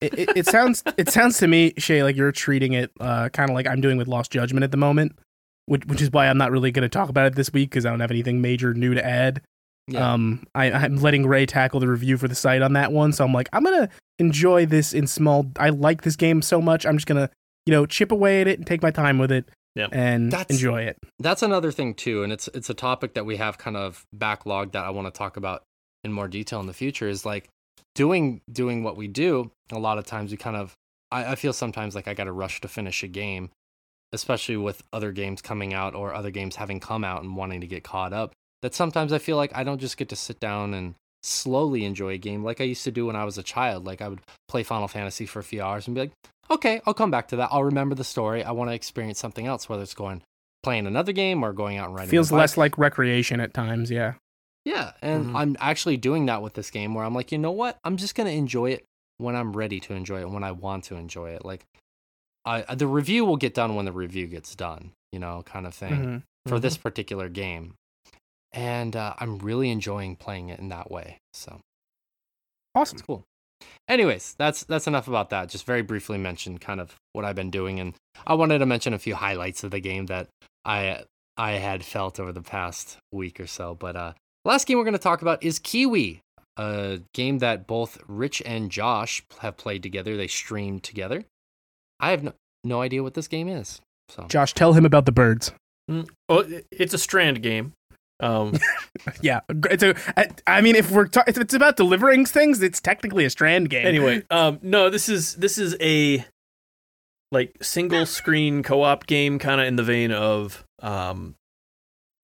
It, it, it sounds it sounds to me, Shay, like you're treating it uh, kind of like I'm doing with Lost Judgment at the moment, which which is why I'm not really going to talk about it this week because I don't have anything major new to add. Yeah. Um, I, I'm letting Ray tackle the review for the site on that one, so I'm like, I'm gonna enjoy this in small. I like this game so much, I'm just gonna, you know, chip away at it and take my time with it, Yep. and That's- enjoy it. that's another thing too and it's it's a topic that we have kind of backlogged that i want to talk about in more detail in the future is like doing doing what we do a lot of times we kind of i, I feel sometimes like i gotta rush to finish a game especially with other games coming out or other games having come out and wanting to get caught up that sometimes i feel like i don't just get to sit down and slowly enjoy a game like i used to do when i was a child like i would play final fantasy for a few hours and be like okay i'll come back to that i'll remember the story i want to experience something else whether it's going playing another game or going out and riding. Feels less like recreation at times. Yeah. Yeah, and Mhm. I'm actually doing that with this game where I'm like, you know what? I'm just gonna enjoy it when I'm ready to enjoy it, when I want to enjoy it. Like, I the review will get done when the review gets done, you know, kind of thing Mhm. for this particular game. And uh, I'm really enjoying playing it in that way. So Awesome. it's cool. Anyways, that's that's enough about that. Just very briefly mention kind of what I've been doing, and I wanted to mention a few highlights of the game that I I had felt over the past week or so. But uh, last game we're going to talk about is KeyWe, a game that both Rich and Josh have played together. They streamed together. I have no, no idea what this game is. So Josh, tell him about the birds. Oh, it- it's a Strand game. Um, Yeah, it's a. I, I mean, if we're ta- if it's about delivering things, it's technically a strand game. anyway, um, no, this is this is a like single screen co-op game, kind of in the vein of um,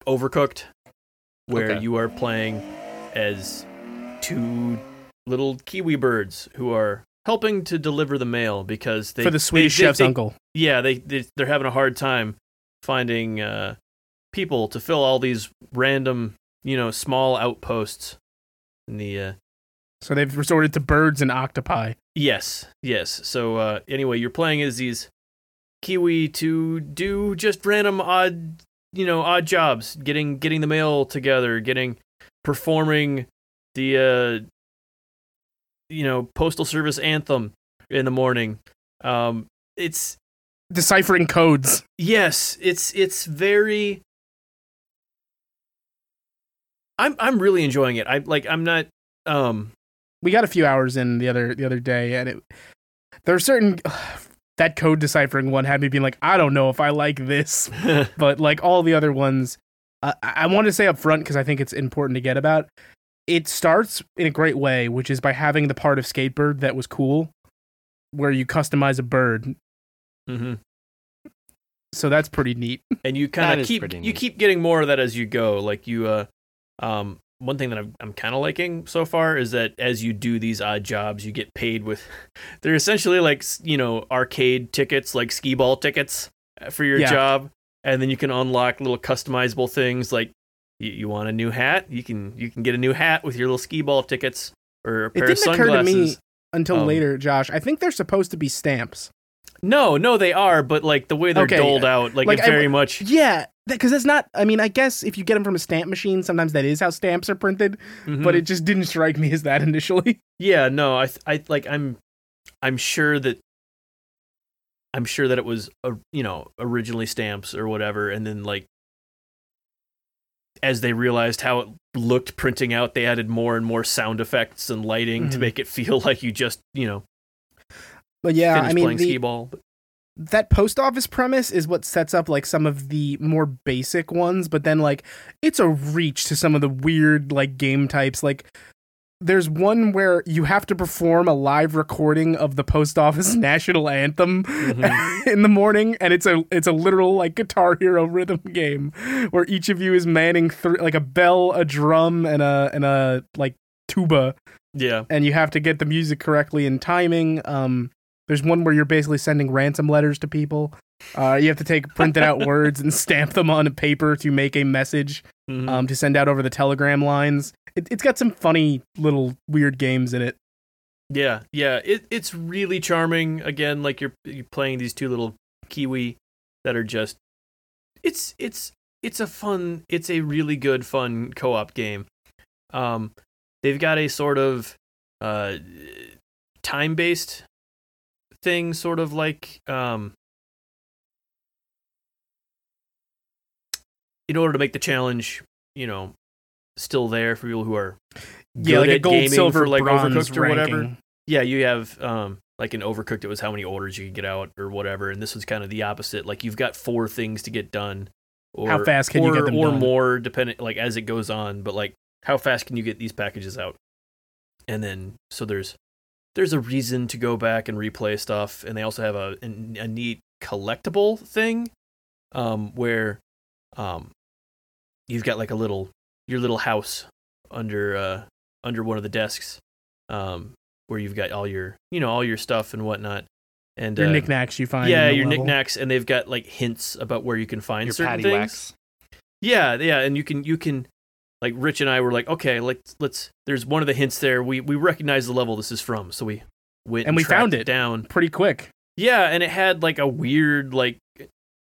Overcooked, where Okay. you are playing as two little kiwi birds who are helping to deliver the mail because they for the Swedish they- they- chef's they- uncle. yeah, they, they they're having a hard time finding uh, people to fill all these random, you know, small outposts. In the uh, So they've resorted to birds and octopi. yes, yes. So uh, anyway, you're playing as these kiwi to do just random odd, you know, odd jobs, getting getting the mail together, getting performing the uh, you know postal service anthem in the morning. Um, it's Deciphering codes. Yes, it's it's very I'm I'm really enjoying it. I like I'm not um We got a few hours in the other the other day, and it there are certain that code deciphering one had me being like, I don't know if I like this, but like all the other ones, uh, I, I want to say up front because I think it's important to get about. it starts in a great way, which is by having the part of Skatebird that was cool, where you customize a bird. hmm So that's pretty neat. and you kind of keep you keep getting more of that as you go. Like you, uh, um, one thing that I'm, I'm kind of liking so far is that as you do these odd jobs, you get paid with. They're essentially like you know arcade tickets, like skee ball tickets uh, for your Yeah. job, and then you can unlock little customizable things like you, you want a new hat, you can you can get a new hat with your little skee ball tickets or a pair of sunglasses. It didn't occur to me until Um, later, Josh. I think they're supposed to be stamps. No, no, they are, but like the way they're Okay, doled out, like, like, it I- very much. Yeah, because that's not. I mean, I guess if you get them from a stamp machine, sometimes that is how stamps are printed. Mhm. But it just didn't strike me as that initially. Yeah, no, I, I like, I'm, I'm sure that, I'm sure that it was, uh, you know, originally stamps or whatever, and then like, as they realized how it looked printing out, they added more and more sound effects and lighting to Mhm. make it feel like you just, you know, But yeah, I mean, the, ball. But, that post office premise is what sets up like some of the more basic ones. But then like it's a reach to some of the weird like game types. Like there's one where you have to perform a live recording of the post office national anthem Mhm. in the morning and it's a it's a literal like guitar hero rhythm game where each of you is manning like a bell a drum and a and a like tuba yeah, and you have to get the music correctly in timing um there's one where you're basically sending ransom letters to people uh, you have to take printed out words and stamp them on a paper to make a message Mhm. um, to send out over the telegram lines it, it's got some funny little weird games in it Yeah, yeah, it it's really charming. Again, like you're you're playing these two little kiwi that are just it's it's it's a fun it's a really good fun co-op game. Um they've got a sort of uh time-based thing sort of like um in order to make the challenge, you know, still there for people who are yeah like a gold silver like overcooked or whatever. Yeah, you have um like in Overcooked it was how many orders you could get out or whatever, and this was kind of the opposite. Like you've got four things to get done. Or, How fast can you get them or done? more depending like as it goes on, but like how fast can you get these packages out? And then so there's there's a reason to go back and replay stuff, and they also have a a, a neat collectible thing um where um you've got like a little your little house under uh under one of the desks um where you've got all your you know all your stuff and whatnot and your uh, knickknacks you find yeah in the your level. knickknacks and they've got like hints about where you can find Your certain patty things wax. yeah yeah and you can you can like rich and i were like okay let's let's there's one of the hints there we we recognize the level this is from so we went And we found it. down pretty quick yeah, and it had like a weird like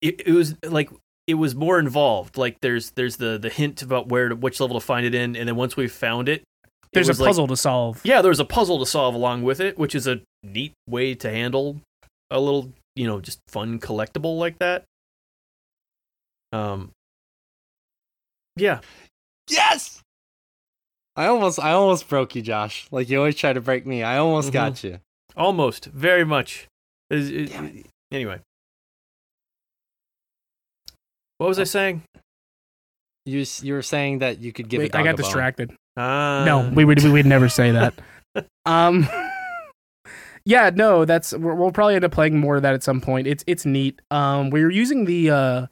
it, it was like it was more involved. Like there's there's the the hint about where to, which level to find it in, and then once we found it, it there's a was like- puzzle to solve yeah, there was a puzzle to solve along with it, which is a neat way to handle a little you know just fun collectible like that. Um. Yeah, Yes. I almost, I almost broke you, Josh. Like you always try to break me. I almost Mhm. got you. almost very much. Is- is- Damn Anyway, what was I saying? You, you were saying that you could give a Wait, dog i got a distracted Ah, no we would we would never say that um yeah no that's we're- we'll probably end up playing more of that at some point it's it's neat um we were using the uh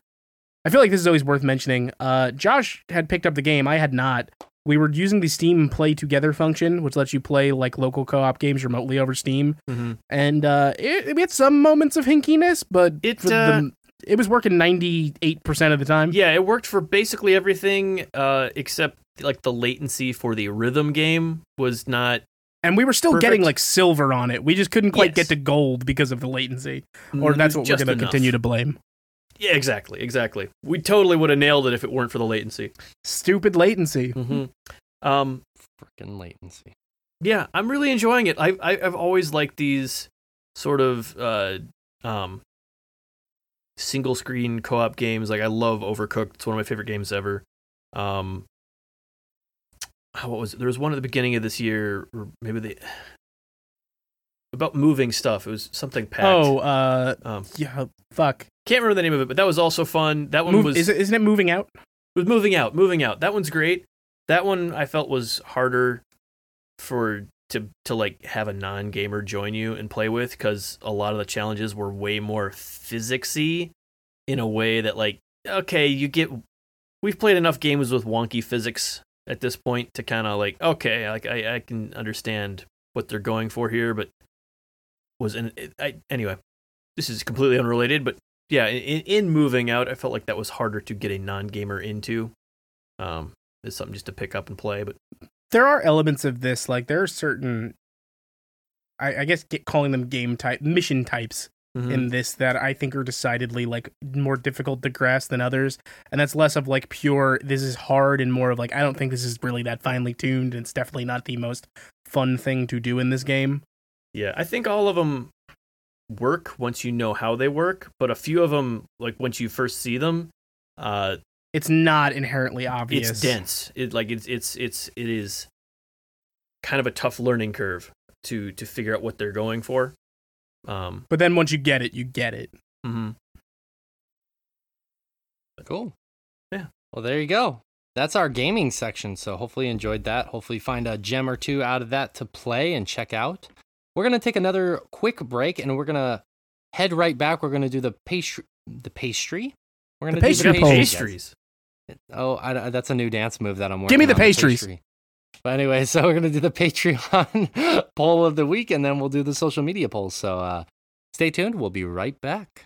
i feel like this is always worth mentioning uh josh had picked up the game i had not we were using the steam play together function which lets you play like local co-op games remotely over steam mhm. and uh it, it had some moments of hinkiness but It, uh, the, it was working 98% of the time Yeah, it worked for basically everything uh, except like the latency for the rhythm game was not. and we were still Perfect. getting like silver on it we just couldn't quite Yes. get to gold because of the latency or mm, that's what we're going to continue to blame. Yeah, exactly, exactly. We totally would have nailed it if it weren't for the latency. Stupid latency. hmm Um, Freaking latency. yeah, I'm really enjoying it. I, I I've always liked these sort of uh, um, single screen co op games. Like I love Overcooked. It's one of my favorite games ever. Um, what was it? There was one at the beginning of this year, or maybe the about moving stuff. It was something packed. Oh, uh, Um, yeah, fuck. can't remember the name of it, but that was also fun. That one Move, was is it, isn't it moving out? It was moving out, moving out. That one's great. that one I felt was harder for to to like have a non gamer join you and play with because a lot of the challenges were way more physicsy in a way that like okay you get we've played enough games with wonky physics at this point to kind of like okay like I, I can understand what they're going for here but was in I, anyway this is completely unrelated but yeah in, in moving out I felt like that was harder to get a non gamer into um it's something just to pick up and play but there are elements of this like there are certain i, I guess get, calling them game type mission types mhm. in this that i think are decidedly like more difficult to grasp than others and that's less of like pure this is hard and more of like i don't think this is really that finely tuned and it's definitely not the most fun thing to do in this game Yeah, I think all of them work once you know how they work, but a few of them, like once you first see them, uh, it's not inherently obvious it's dense. It like it's it's it's it is kind of a tough learning curve to to figure out what they're going for. Um, but then once you get it you get it mhm. Cool. Yeah. Well, there you go. That's our gaming section. So hopefully you enjoyed that. Hopefully you find a gem or two out of that to play and check out. We're gonna take another quick break and we're gonna head right back. We're gonna do the pastry. The pastry. We're gonna pastry do pole. guys. pastries. Oh, I, that's a new dance move that I'm working Give me the on, pastries. pastry. But anyway, so we're gonna do the Patreon poll of the week, and then we'll do the social media polls. So uh, stay tuned. We'll be right back.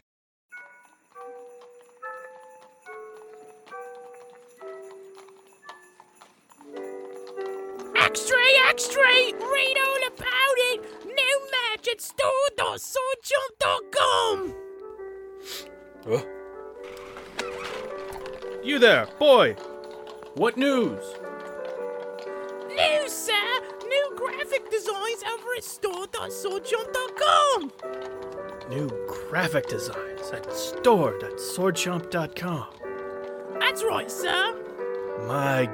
Extra, extra! Read all about it! At store.swordchomp.com! You there, boy? What news? News, sir! New graphic designs over at store.swordchomp.com! New graphic designs at store.swordchomp.com. That's right, sir! My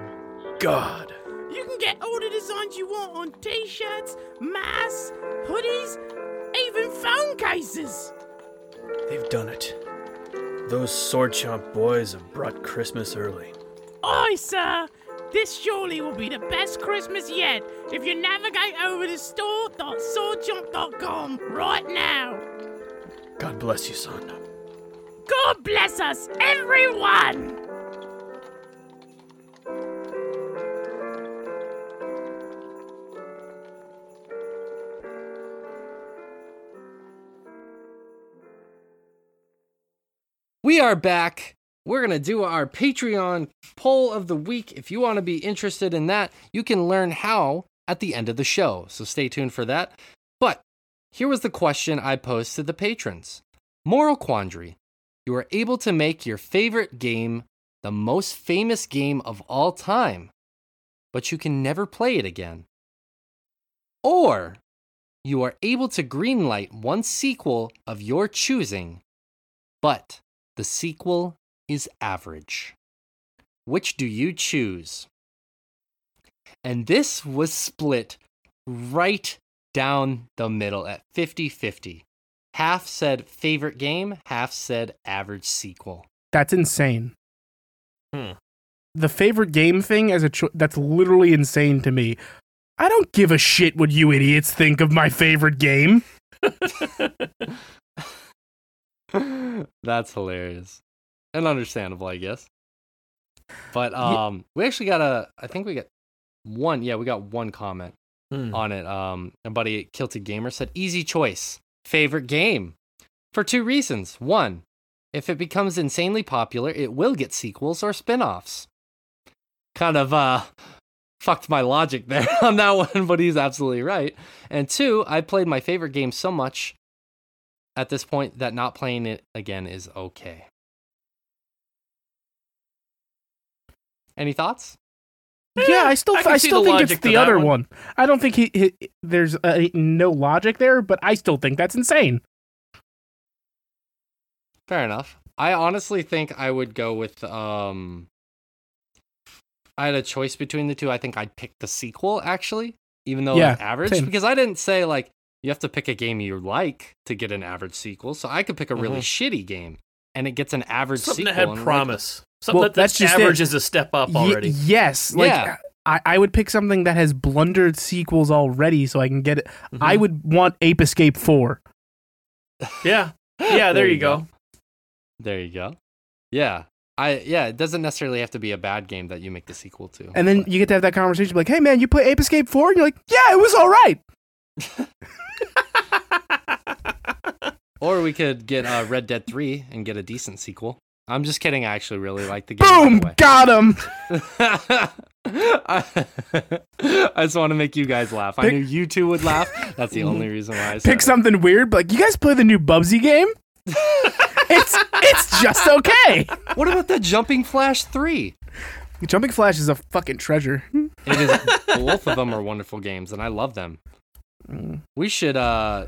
God. You can get all the designs you want on t shirts, masks, hoodies, even phone cases! They've done it. Those Sword Chomp boys have brought Christmas early. Aye, sir! This surely will be the best Christmas yet if you navigate over to store.swordchomp.com right now! God bless you, son. God bless us, everyone! We are back. We're going to do our Patreon poll of the week. If you want to be interested in that, you can learn how at the end of the show. So stay tuned for that. But here was the question I posed to the patrons Moral quandary. You are able to make your favorite game the most famous game of all time, but you can never play it again. Or you are able to greenlight one sequel of your choosing, but the sequel is average. Which do you choose? And this was split right down the middle at 50 50. Half said favorite game, half said average sequel. That's insane. Hmm. The favorite game thing as a cho- that's literally insane to me. I don't give a shit what you idiots think of my favorite game. That's hilarious. And understandable, I guess. But um we actually got a I think we got one yeah, we got one comment Hmm. on it. Um a buddy at Kilted Gamer said easy choice. Favorite game. For two reasons. One, if it becomes insanely popular, it will get sequels or spin-offs. Kind of uh fucked my logic there on that one, but he's absolutely right. And two, I played my favorite game so much at this point that not playing it again is okay. Any thoughts? Yeah, I still I I, still think it's the other one. one. I don't think he, he there's uh, no logic there, but I still think that's insane. Fair enough. I honestly think I would go with um I had a choice between the two. I think I'd pick the sequel actually, even though Yeah, it's average same. because I didn't say like you have to pick a game you like to get an average sequel. So I could pick a really shitty game and it gets an average Something sequel. that had and, like, promise. Something Well, that, that's that's just average it. is a step up Ye- already. yes, like Yeah. I, I would pick something that has blundered sequels already, so I can get it. I Mhm. would want Ape Escape Four. Yeah. Yeah, there, you go. There you go. Yeah. I yeah, it doesn't necessarily have to be a bad game that you make the sequel to. And then but- you get to have that conversation like, hey man, you play Ape Escape 4? And you're like, yeah, it was all right. or we could get uh, Red Dead 3 and get a decent sequel. I'm just kidding. I actually really like the game. Boom, got him. I, I just want to make you guys laugh. I knew you two would laugh. That's the only reason why I said Pick it. something weird, but like, you guys play the new Bubsy game? it's it's just okay. What about the Jumping Flash 3? Jumping Flash is a fucking treasure. It is both of them are wonderful games and I love them. Mm. We should uh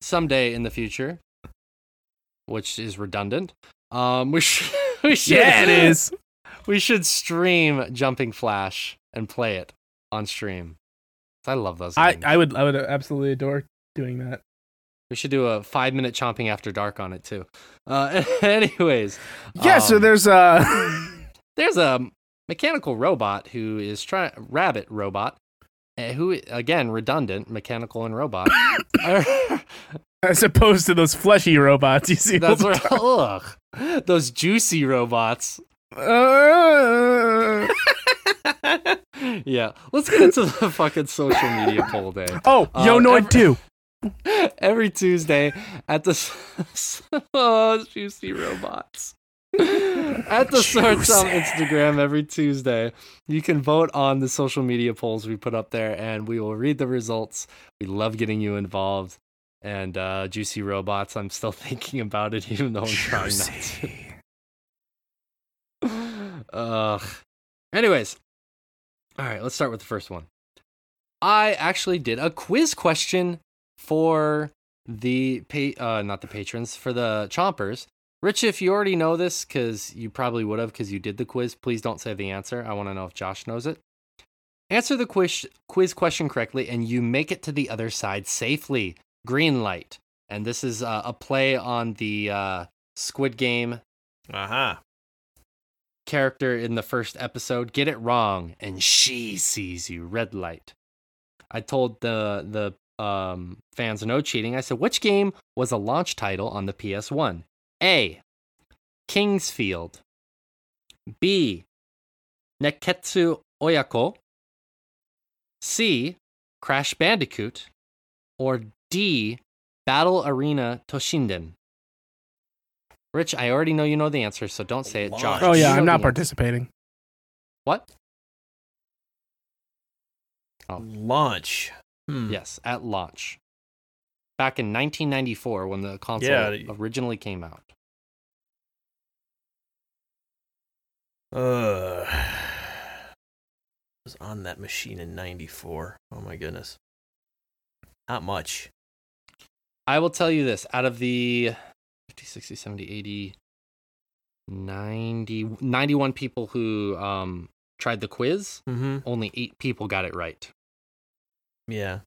someday in the future, which is redundant. Um we should we should Yeah, it is. We should stream Jumping Flash and play it on stream. I love those I. I would I would absolutely adore doing that. we should do a five minute chomping after dark on it too. Uh, anyways, Yeah, so um, there's a there's a mechanical robot who is trying rabbit robot uh, who again redundant mechanical and robot as opposed to those fleshy robots you see. that's all right ugh those juicy robots Uh, yeah let's get into the fucking social media poll day oh, Uh, Yo Noid 2. every tuesday at the oh, juicy robots at the Sword on Instagram every Tuesday. You can vote on the social media polls we put up there, and we will read the results. We love getting you involved. And uh, Juicy Robots, I'm still thinking about it, even though I'm trying not to. Ugh. Anyways, all right, let's start with the first one. I actually did a quiz question for the pa- uh, not the patrons for the chompers. Rich, if you already know this, because you probably would have, because you did the quiz, please don't say the answer. I want to know if Josh knows it. Answer the quiz quiz question correctly, and you make it to the other side safely. Green light, and this is uh, a play on the uh, Squid Game Uh-huh. character in the first episode get it wrong and she sees you red light i told the the um, fans no cheating i said which game was a launch title on the ps1 a King's Field b nekketsu oyako c crash bandicoot or d battle arena toshinden Rich, I already know you know the answer, so don't say it. Josh, Oh yeah, I'm not participating. What? Launch. Hmm. Yes, at launch. Back in 1994 when the console Yeah, originally came out. Uh, was on that machine in 94. Oh my goodness. Not much. I will tell you this out of the 50, 60, 70, 80, 90, 91 people who um, tried the quiz, Mm-hmm. only eight people got it right. Yeah.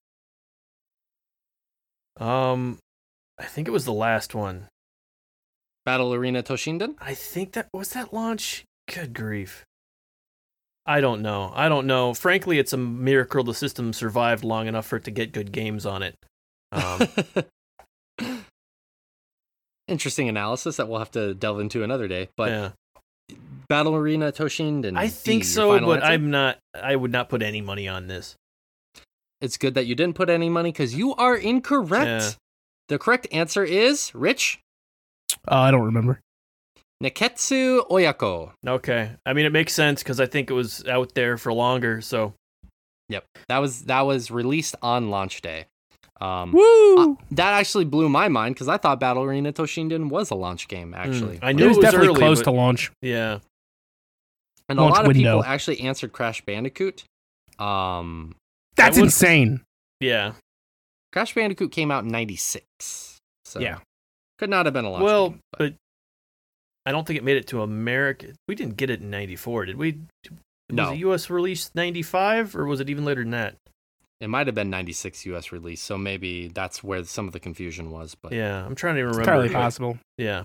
Um, I think it was the last one. Battle Arena Toshinden? I think that was that launch. Good grief. I don't know. I don't know. Frankly, it's a miracle the system survived long enough for it to get good games on it. Um, Interesting analysis that we'll have to delve into another day. But yeah. Battle Arena Toshinden. I think so, but answer? I'm not. I would not put any money on this. It's good that you didn't put any money because you are incorrect. Yeah. The correct answer is Rich Oh, I don't remember. Nekketsu Oyako. Okay. I mean, it makes sense because I think it was out there for longer. So Yep, that was that was released on launch day. Um, Woo! uh, that actually blew my mind because I thought Battle Arena Toshinden was a launch game actually. Hmm. I it knew was it was definitely early, close but- to launch. yeah. and a lot of window. people actually answered Crash Bandicoot. Um, That's would- insane. Yeah. Crash Bandicoot came out in '96, so Yeah. could not have been a launch Well, game. but- but I don't think it made it to America. We didn't get it in '94, did we? No. Was it U.S. release '95, or was it even later than that? it might have been '96 U.S. release, so maybe that's where some of the confusion was. But Yeah, I'm trying to It's remember. entirely but- possible. Yeah.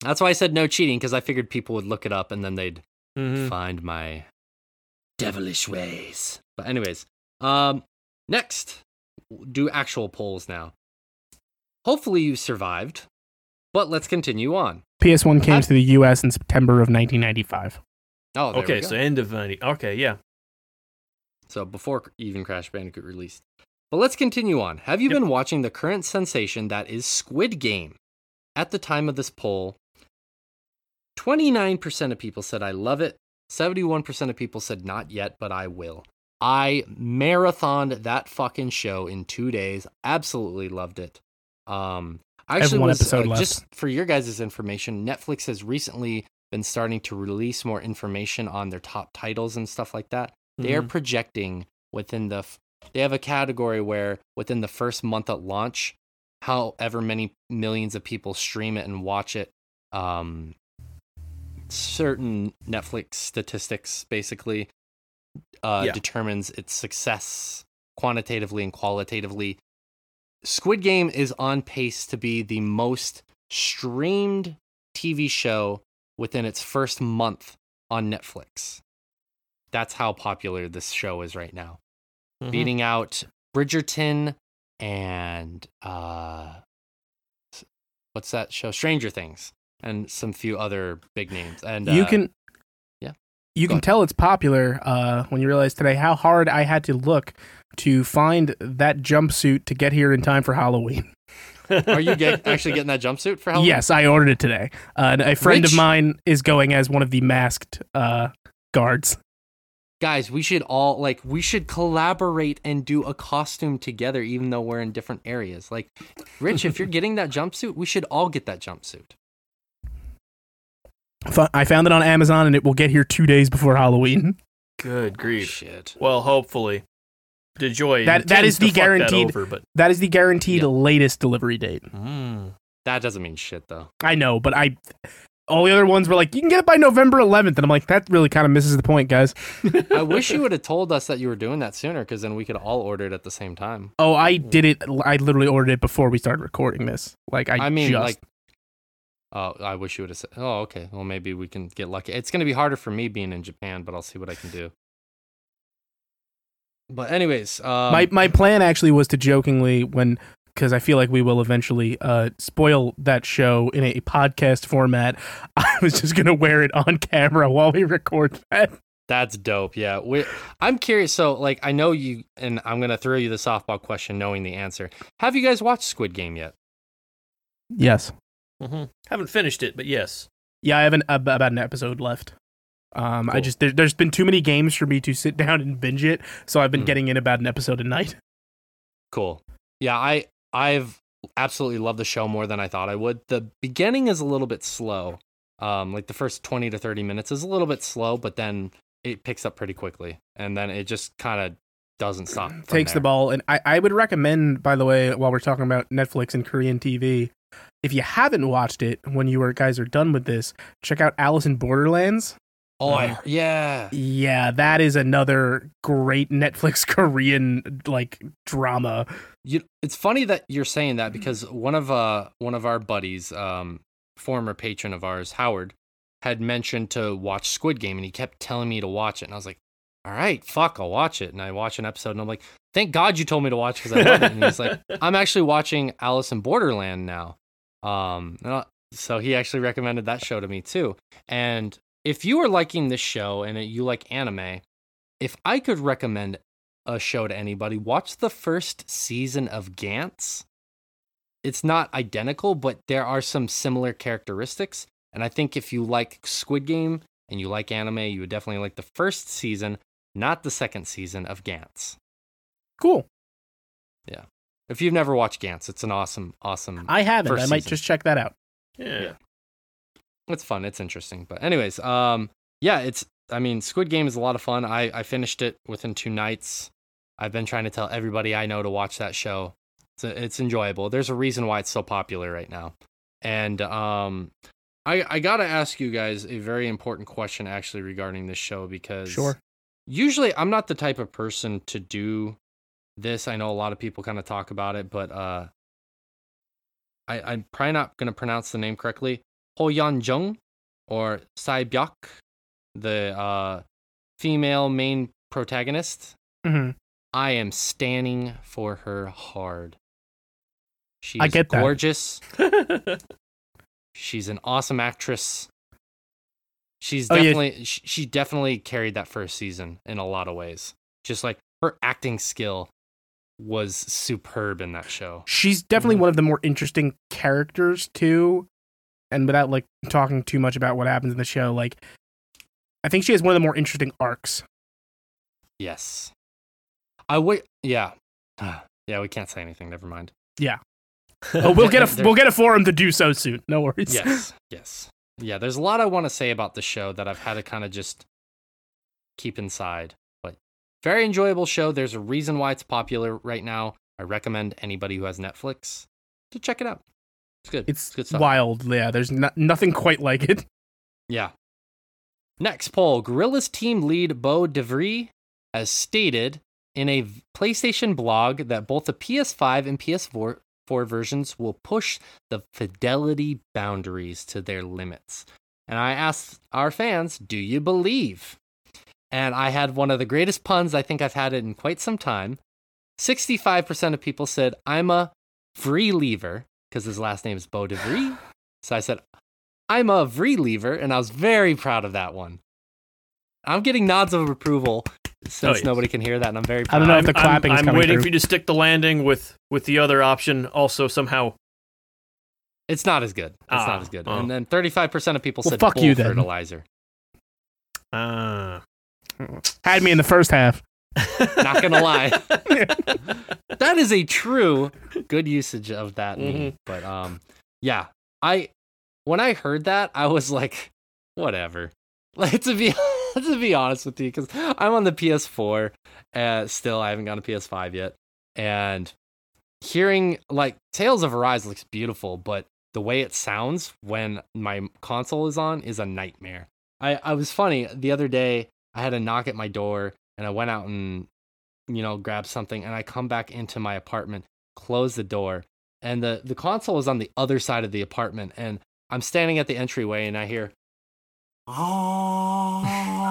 that's why I said no cheating because I figured people would look it up and then they'd Mhm. find my devilish ways. But anyways, um, next, do actual polls now. Hopefully you survived, but let's continue on. PS1 came Have- to the US in September of 1995. Oh, there we okay, go. so end of 90. Okay, yeah. So before even Crash Bandicoot released. But let's continue on. Have you Yep. been watching the current sensation that is Squid Game? At the time of this poll, 29% of people said I love it. 71% of people said not yet, but I will. I marathoned that fucking show in two days. Absolutely loved it. Um, I have actually one was episode uh, left. just for your guys' information. Netflix has recently been starting to release more information on their top titles and stuff like that. They are Mhm. projecting within the. f- They have a category where within the first month at launch, however many millions of people stream it and watch it. Um, certain Netflix statistics basically uh, Yeah. determines its success quantitatively and qualitatively. Squid Game is on pace to be the most streamed TV show within its first month on Netflix. That's how popular this show is right now. Mhm. Beating out Bridgerton and uh what's that show? Stranger Things and some few other big names. And you uh, can. You Go can tell it's popular uh, when you realize today how hard I had to look to find that jumpsuit to get here in time for Halloween. Are you get, actually getting that jumpsuit for Halloween? Yes, I ordered it today. Uh, and a friend Rich- of mine is going as one of the masked uh, guards. Guys, we should all like we should collaborate and do a costume together even though we're in different areas. Like Rich, if you're getting that jumpsuit, we should all get that jumpsuit. Fu- I found it on Amazon and it will get here two days before Halloween. Good grief. Shit. Well, hopefully. DeJoy That- that intends is the to fuck that guaranteed- over, but That is the guaranteed Yeah. latest delivery date. Mm. That doesn't mean shit though. I know, but I. All the other ones were like, you can get it by November 11th. And I'm like, that really kind of misses the point, guys. I wish you would have told us that you were doing that sooner because then we could all order it at the same time. Oh, I did it. I literally ordered it before we started recording this. Like, I, I, mean, just. like, oh, I wish you would have said. Oh, okay. Well, maybe we can get lucky. It's going to be harder for me being in Japan, but I'll see what I can do. But anyways, um, my my plan actually was to jokingly when because I feel like we will eventually uh, spoil that show in a podcast format. I was just gonna wear it on camera while we record that. That's dope. Yeah. We, I'm curious. So, like, I know you, and I'm going to throw you the softball question knowing the answer. Have you guys watched Squid Game yet? Yes. Hmm Haven't finished it, but yes. Yeah, I have an, ab- about an episode left. Um, I just there, there's been too many games for me to sit down and binge it, so I've been Mm. getting in about an episode a night. Cool. Yeah, I I've absolutely loved the show more than I thought I would. The beginning is a little bit slow. Um, like the first 20 to 30 minutes is a little bit slow, but then it picks up pretty quickly. And then it just kind of doesn't stop. from Takes the ball, and I, I would recommend, by the way, while we're talking about Netflix and Korean TV, if you haven't watched it when you are, guys are done with this, check out Alice in Borderlands. Oh, I, yeah. Yeah, that is another great Netflix Korean like drama. You, it's funny that you're saying that because one of uh one of our buddies, um, former patron of ours, Howard, had mentioned to watch Squid Game, and he kept telling me to watch it, and I was like, "All right, fuck, I'll watch it." And I watch an episode, and I'm like, "Thank God you told me to watch because I love it." And he's like, "I'm actually watching Alice in Borderland now." Um, so he actually recommended that show to me too. And if you are liking this show and you like anime, if I could recommend a show to anybody, watch the first season of Gantz. It's not identical, but there are some similar characteristics. And I think if you like Squid Game and you like anime, you would definitely like the first season, not the second season of Gantz. Cool. If you've never watched Gantz, it's an awesome, awesome. I haven't. First I might season. just check that out. Yeah. it's fun. It's interesting. But anyways, um, yeah, it's. I mean, Squid Game is a lot of fun. I I finished it within two nights. I've been trying to tell everybody I know to watch that show. It's it's enjoyable. There's a reason why it's so popular right now. And um, I I gotta ask you guys a very important question actually regarding this show because Sure. usually I'm not the type of person to do this. I know a lot of people kind of talk about it, but uh, I, I'm probably not going to pronounce the name correctly. Ho Yan Jung or Sai Byuk, the uh, female main protagonist, Mhm. I am standing for her hard. She's I get that. gorgeous. She's an awesome actress. She's Oh, yeah. definitely she definitely carried that first season in a lot of ways. Just like her acting skill was superb in that show. She's definitely Mm-hmm. one of the more interesting characters too. And without like talking too much about what happens in the show, like I think she has one of the more interesting arcs. Yes. I wait yeah. yeah, we can't say anything, never mind. Yeah. oh, we'll get a we'll get a forum to do so soon. No worries. Yes, yes. Yeah, there's a lot I want to say about the show that I've had to kind of just keep inside. Very enjoyable show. There's a reason why it's popular right now. I recommend anybody who has Netflix to check it out. It's good. It's good stuff. wild. Yeah, there's no- nothing quite like it. Yeah. Next poll Guerrilla's team lead Bo DeVries has stated in a PlayStation blog that both the PS5 and PS4 4 versions will push the fidelity boundaries to their limits. And I asked our fans, do you believe? And I had one of the greatest puns I think I've had it in quite some time. 65% of people said, I'm a free lever, because his last name is Bo DeVries. So I said, I'm a lever, and I was very proud of that one. I'm getting nods of approval since Oh, yes. nobody can hear that, and I'm very proud. I don't know if I'm, the clapping's I'm, I'm coming waiting through. for you to stick the landing with with the other option also somehow. It's not as good. It's Ah, not as good. oh. And then 35% of people Well, said fuck bull you then. fertilizer. Ah. Had me in the first half. Not gonna lie, that is a true good usage of that meme. Mhm. But um, yeah, I when I heard that, I was like, whatever. Like to be to be honest with you, because I'm on the PS4, uh, still I haven't gone a PS5 yet, and hearing like Tales of Arise looks beautiful, but the way it sounds when my console is on is a nightmare. I I was funny the other day. I had a knock at my door, and I went out and you know grabbed something, and I come back into my apartment, close the door, and the the console is on the other side of the apartment, and I'm standing at the entryway, and I hear. Oh,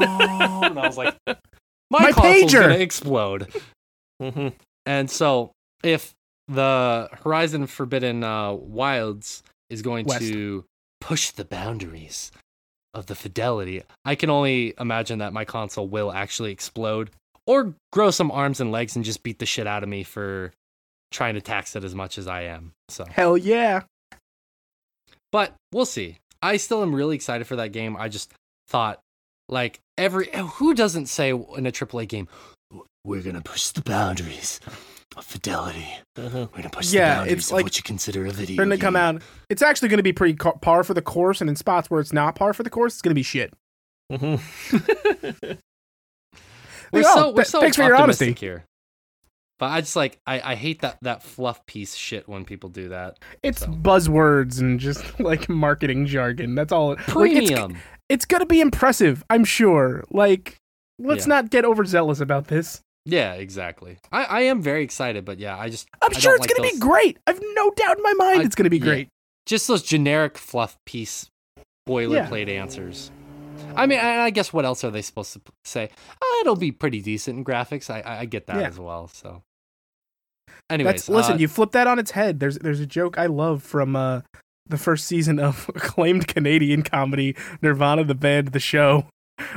and I was like, my, My console's pager!" gonna explode. Mhm. And so, if the Horizon Forbidden uh, Wilds is going West. to push the boundaries of the fidelity, I can only imagine that my console will actually explode or grow some arms and legs and just beat the shit out of me for trying to tax it as much as I am. So, Hell yeah. but we'll see. I still am really excited for that game. I just thought, like, every who doesn't say in a AAA game, we're gonna push the boundaries of fidelity. Mhm. We're gonna push Yeah, the boundaries it's of like- what you consider a video. Going to come out. It's actually going to be pretty ca- par for the course, and in spots where it's not par for the course, it's going to be shit. Mhm. We're Like, oh, so we're th- so thanks for your optimistic honesty. here. But I just like I, I hate that that fluff piece shit when people do that. It's So. buzzwords and just like marketing jargon. That's all. it- Like, it's, Premium. it's going to be impressive, I'm sure. Like, let's Yeah. not get overzealous about this. Yeah, exactly. I, I am very excited, but yeah, I just I'm I sure it's like going to those- be great. I've no doubt in my mind I- it's going to be yeah. great. just those generic fluff piece boilerplate answers. I mean, I, I guess what else are they supposed to say? Oh, it'll be pretty decent in graphics. I I, I get that Yeah. as well. So, anyways, That's listen. uh, you flip that on its head. There's there's a joke I love from uh, the first season of acclaimed Canadian comedy Nirvanna, the band, the show,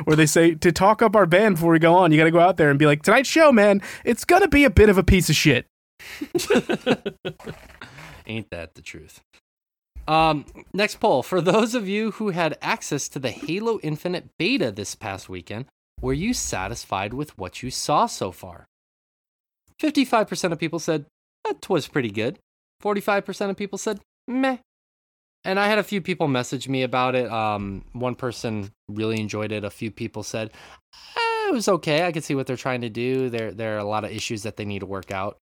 where they say to talk up our band before we go on, you got to go out there and be like, tonight's show, man, it's gonna be a bit of a piece of shit. Ain't that the truth? Um, next poll. For those of you who had access to the Halo Infinite beta this past weekend, were you satisfied with what you saw so far? 55% of people said that was pretty good. 45% of people said meh. And I had a few people message me about it. Um, one person really enjoyed it. A few people said eh, it was okay. I could see what they're trying to do. There, there are a lot of issues that they need to work out.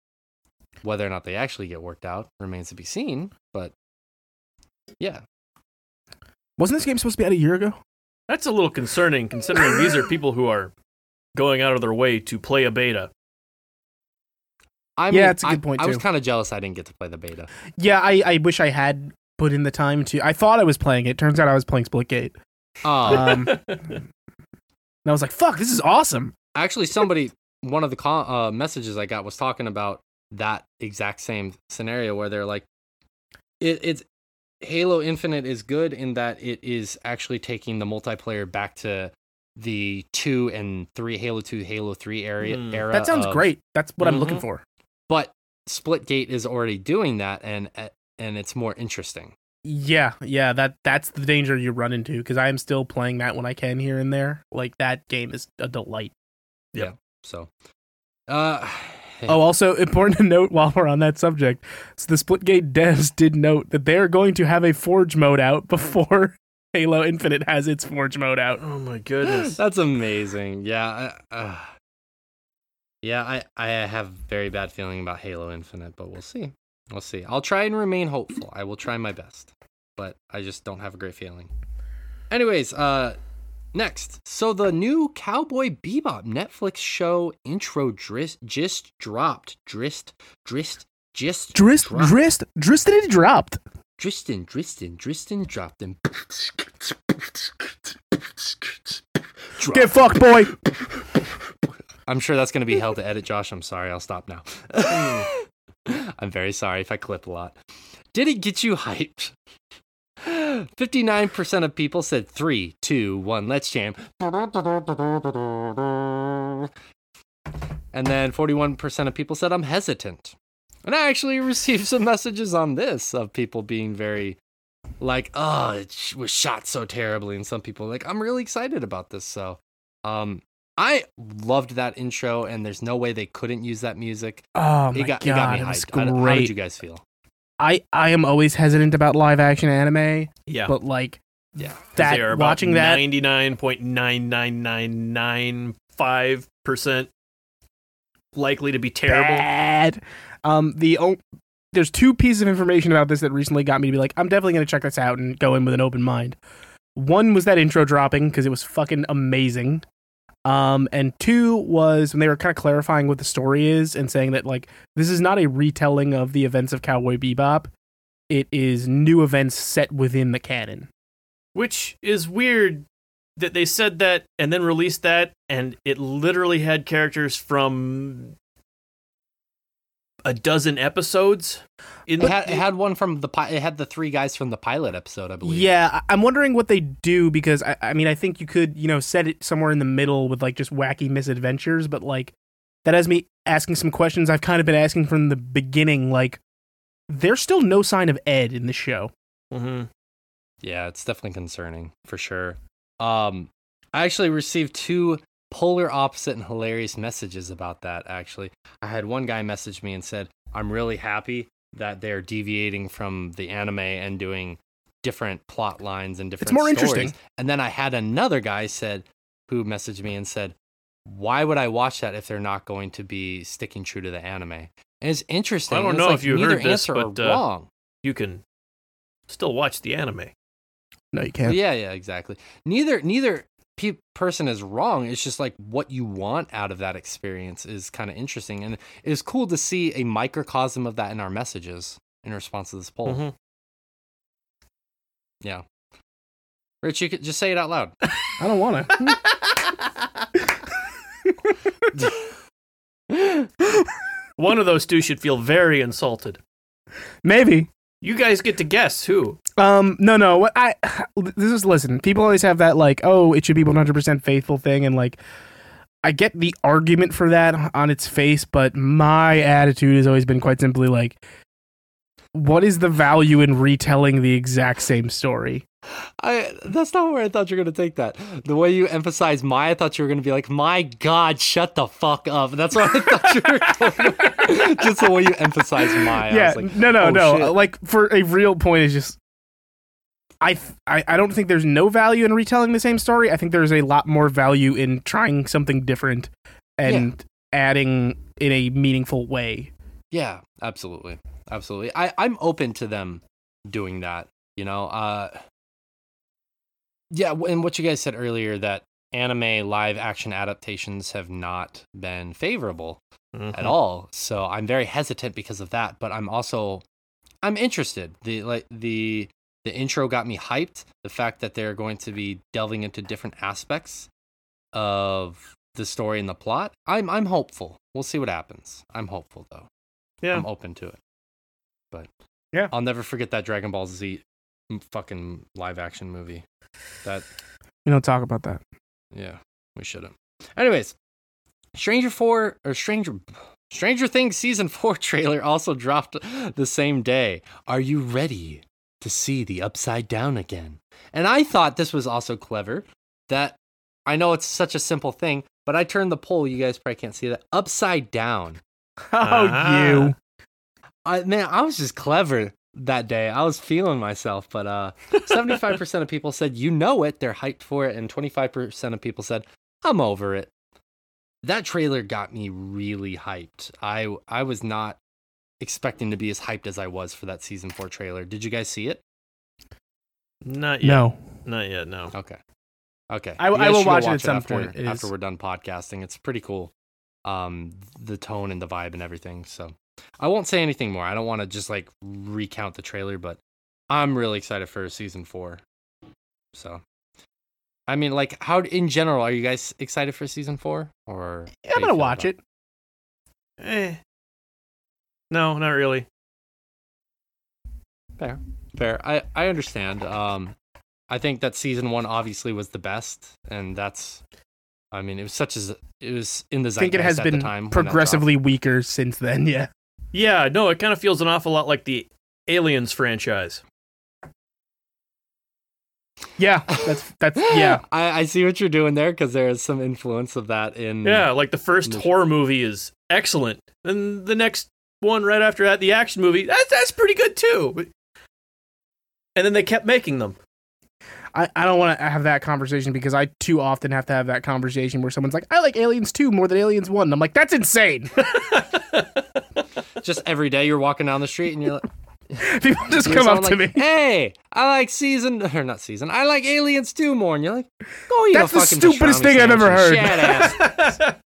Whether or not they actually get worked out remains to be seen. But yeah, Wasn't this game supposed to be out a year ago? That's a little concerning, considering these are people who are going out of their way to play a beta. I Yeah, mean, it's a good I- point, I was kind of jealous I didn't get to play the beta. Yeah, I, I wish I had put in the time to. I thought I was playing it. Turns out I was playing Splitgate. Um, Um, And I was like, fuck, this is awesome. Actually, somebody, one of the co- uh, messages I got was talking about that exact same scenario where they're like, it, it's Halo Infinite is good in that it is actually taking the multiplayer back to the two and three Halo two, Halo three area Hmm. era. That sounds of- great. That's what I'm looking Mhm. for. but Splitgate is already doing that, and and it's more interesting. Yeah, yeah, that that's the danger you run into because I am still playing that when I can here and there. Like that game is a delight. Yeah. So, uh, hey, Oh, also important to note while we're on that subject, so the Splitgate devs did note that they're going to have a Forge mode out before Halo Infinite has its Forge mode out. Oh my goodness. That's amazing. Yeah. I, uh, yeah, I, I have very bad feeling about Halo Infinite, but we'll see. We'll see. I'll try and remain hopeful. I will try my best, but I just don't have a great feeling. Anyways, uh, next. So the new Cowboy Bebop Netflix show intro drist, just dropped. Drist, drist, just Drist, dropped. Drist, Dristin dropped. Dristin, Dristin, Dristin dropped them. Get fucked, boy. I'm sure that's going to be hell to edit, Josh. I'm sorry. I'll stop now. I'm very sorry if I clip a lot. Did it get you hyped? 59% of people said three, two, one, let's jam. And then 41% of people said I'm hesitant. And I actually received some messages on this of people being very like, oh, it was shot so terribly. And some people like, I'm really excited about this. So, um, I loved that intro, and there's no way they couldn't use that music. Oh my it got, god, it got me it was hyped. How, how did you guys feel? I I am always hesitant about live action anime, Yeah. but like Yeah. that they are about watching that ninety nine point nine nine nine nine five percent likely to be terrible. bad. Um, the o- there's two pieces of information about this that recently got me to be like, I'm definitely gonna check this out and go in with an open mind. One was that intro dropping because it was fucking amazing. Um, and two was when they were kind of clarifying what the story is and saying that like this is not a retelling of the events of Cowboy Bebop. It is new events set within the canon. Which is weird that they said that and then released that, and it literally had characters from a dozen episodes. In It had, it had one from the pi- it had the three guys from the pilot episode, I believe. Yeah, I- I'm wondering what they do because I, I mean I think you could you know set it somewhere in the middle with like just wacky misadventures, but like that has me asking some questions I've kind of been asking from the beginning. Like, there's still no sign of Ed in the show. Mhm. Yeah, it's definitely concerning for sure. Um, I actually received two polar opposite and hilarious messages about that. Actually, I had one guy message me and said, "I'm really happy that they're deviating from the anime and doing different plot lines and different. It's more stories." interesting. And then I had another guy said, who messaged me and said, "Why would I watch that if they're not going to be sticking true to the anime?" And it's interesting. I don't know like if you neither heard this, answer but, are uh, wrong. You can still watch the anime. No, you can't. yeah, yeah, exactly. Neither neither pe- person is wrong. It's just like what you want out of that experience is kind of interesting, and it is cool to see a microcosm of that in our messages in response to this poll. Mhm. Yeah, Rich, you could just say it out loud. I don't want to. One of those two should feel very insulted. Maybe. You guys get to guess who. Um, no, no. What I this is listen. People always have that like, oh, it should be 100% faithful thing, and like, I get the argument for that on its face, but my attitude has always been quite simply like, what is the value in retelling the exact same story? I that's not where I thought you were gonna take that. The way you emphasize my, I thought you were gonna be like, "My God, shut the fuck up." That's what I thought you were going. Just the way you emphasize my. Yeah, like, no, no, oh, no. shit. Like for a real point is just. I, I I don't think there's no value in retelling the same story. I think there's a lot more value in trying something different and adding in a meaningful way. Yeah, absolutely. Absolutely. I, I'm open to them doing that, you know. Uh Yeah, and what you guys said earlier that anime live action adaptations have not been favorable Mhm. at all. So I'm very hesitant because of that, but I'm also I'm interested. The like the the intro got me hyped. The fact that they're going to be delving into different aspects of the story and the plot. I'm I'm hopeful. We'll see what happens. I'm hopeful though. Yeah. I'm open to it. But Yeah. I'll never forget that Dragon Ball Z fucking live action movie. That We don't talk about that. yeah, we shouldn't. Anyways, Stranger 4 or Stranger Stranger Things season 4 trailer also dropped the same day. Are you ready to see the upside down again? And I thought this was also clever that I know it's such a simple thing, but I turned the poll, you guys probably can't see that, upside down. Oh, Uh-huh. you. I man, I was just clever that day. I was feeling myself, but uh 75% of people said you know it, they're hyped for it, and 25% of people said I'm over it. That trailer got me really hyped. I I was not expecting to be as hyped as I was for that season 4 trailer. Did you guys see it? Not yet. No. Not yet. No. Okay. Okay. I- I will should go watch it at some after, point. After we're done podcasting. It's pretty cool. Um, the tone and the vibe and everything. So I won't say anything more. I don't want to just like recount the trailer, but I'm really excited for season four. So, I mean, like, how in general are you guys excited for season four? Or Yeah, I'm gonna watch it. Eh. No, not really. Fair, fair. I I understand. Um, I think that season one obviously was the best, and that's. I mean, it was such as it was in the I think it has been time when that dropped. progressively weaker since then. Yeah. Yeah, no, it kind of feels an awful lot like the Aliens franchise. Yeah. That's that's yeah. I, I see what you're doing there because there is some influence of that in. Yeah, like the first Mm. horror movie is excellent. and the next one right after that, the action movie, that's that's pretty good too. And then they kept making them. I, I don't want to have that conversation because I too often have to have that conversation where someone's like, I like Aliens 2 more than Aliens 1. And I'm like, that's insane. Just every day you're walking down the street and you're like, People just come up someone to like, me. Hey, I like season or not season. I like Aliens 2 more, and you're like, go eat That's the stupidest thing I've ever heard. and shut ass.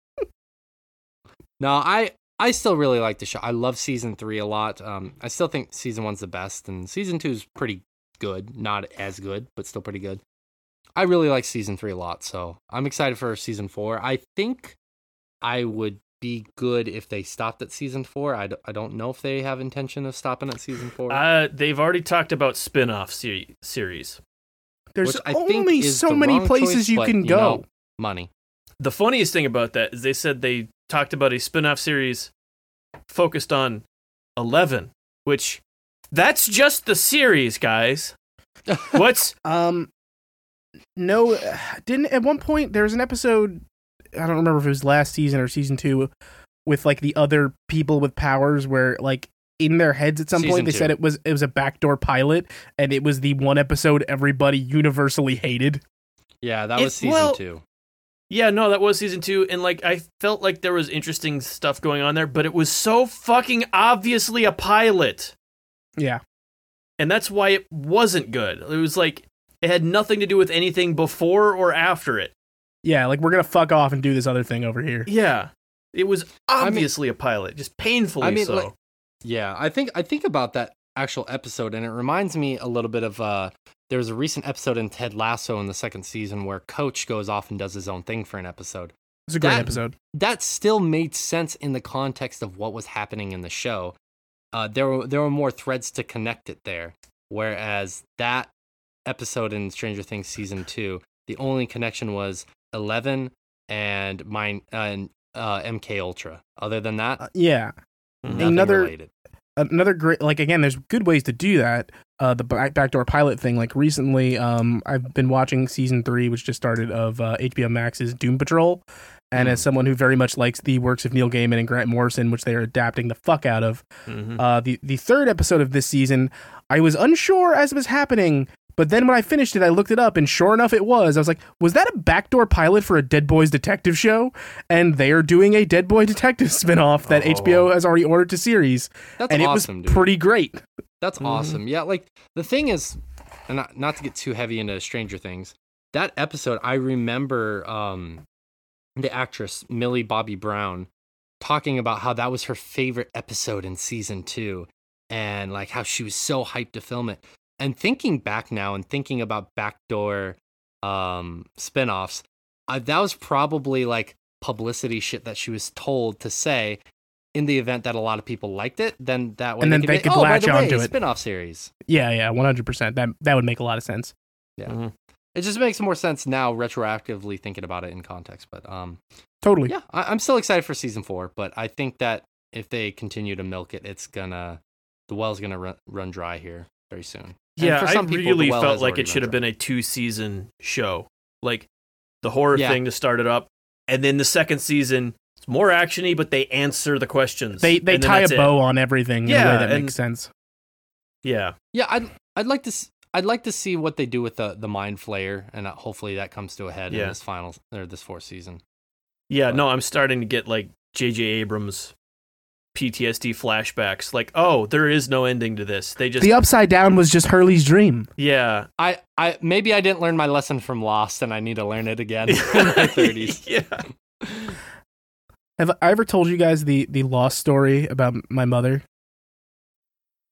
No, I I still really like the show. I love season three a lot. Um, I still think season one's the best, and season two is pretty good. Not as good, but still pretty good. I really like season three a lot, so I'm excited for season four. I think I would be good if they stopped at season four. I, d- I don't know if they have intention of stopping at season four. Uh, they've already talked about spin-off se- series. There's I only is so the many places choice, you but, can you go. know, money. The funniest thing about that is they said they talked about a spin-off series focused on 11, which that's just the series, guys. What's Um, no, didn't at one point there was an episode. I don't remember if it was last season or season two, with like the other people with powers, where like in their heads at some Season point they two. said it was it was a backdoor pilot, and it was the one episode everybody universally hated. Yeah, that It- was season well- two. Yeah, no, that was season two, and like I felt like there was interesting stuff going on there, but it was so fucking obviously a pilot, Yeah, and that's why it wasn't good. It was like it had nothing to do with anything before or after it. yeah, like we're gonna fuck off and do this other thing over here. Yeah, it was mean- obviously a pilot, just painfully I mean, so. like- Yeah, I think I think about that actual episode, and it reminds me a little bit of uh, there was a recent episode in Ted Lasso in the second season where Coach goes off and does his own thing for an episode. It's a great That- episode. That still made sense in the context of what was happening in the show. Uh, there were there were more threads to connect it there, whereas that episode in Stranger Things season two, the only connection was Eleven and mine and uh, MK Ultra. Other than that, Uh, yeah, another- related. another great like again there's good ways to do that uh the back, backdoor pilot thing like recently um i've been watching season three which just started of uh, hbo max's doom patrol and Hmm. as someone who very much likes the works of neil gaiman and grant morrison which they are adapting the fuck out of Mhm. uh the the third episode of this season i was unsure as it was happening but then when I finished it, I looked it up, and sure enough, it was. I was like, "Was that a backdoor pilot for a Dead Boys detective show?" And they are doing a Dead Boy detective spinoff that Oh. HBO has already ordered to series, That's and awesome, it was dude. pretty great. That's Mhm. awesome. Yeah, like the thing is, and not, not to get too heavy into Stranger Things, that episode I remember um, the actress Millie Bobby Brown talking about how that was her favorite episode in season two, and like how she was so hyped to film it. And thinking back now and thinking about backdoor um, spinoffs, uh, that was probably like publicity shit that she was told to say in the event that a lot of people liked it. Then that way And then could they be, could oh, by latch the way, onto it." Spin-off series. Yeah, yeah, one hundred percent. That that would make a lot of sense. Yeah. Mhm. It just makes more sense now retroactively thinking about it in context. But um, Totally. yeah, I, I'm still excited for season four. But I think that if they continue to milk it, it's gonna the well's gonna run, run dry here very soon. Yeah, for I people, really well felt like it should have run been a two season show. Like the horror Yeah. thing to start it up, and then the second season it's more actiony, but they answer the questions. They they tie a that's it. bow on everything in a Yeah, way that and- makes sense. Yeah, Yeah, I'd I'd like to s- I'd like to see what they do with the the mind flayer, and uh, hopefully that comes to a head Yeah. in this final or this fourth season. yeah. But- No, I'm starting to get like J.J. Abrams PTSD flashbacks. Like, oh, there is no ending to this. They just The upside down was just Hurley's dream. yeah. I I maybe I didn't learn my lesson from Lost, and I need to learn it again in my thirties. yeah. Have I ever told you guys the the lost story about my mother?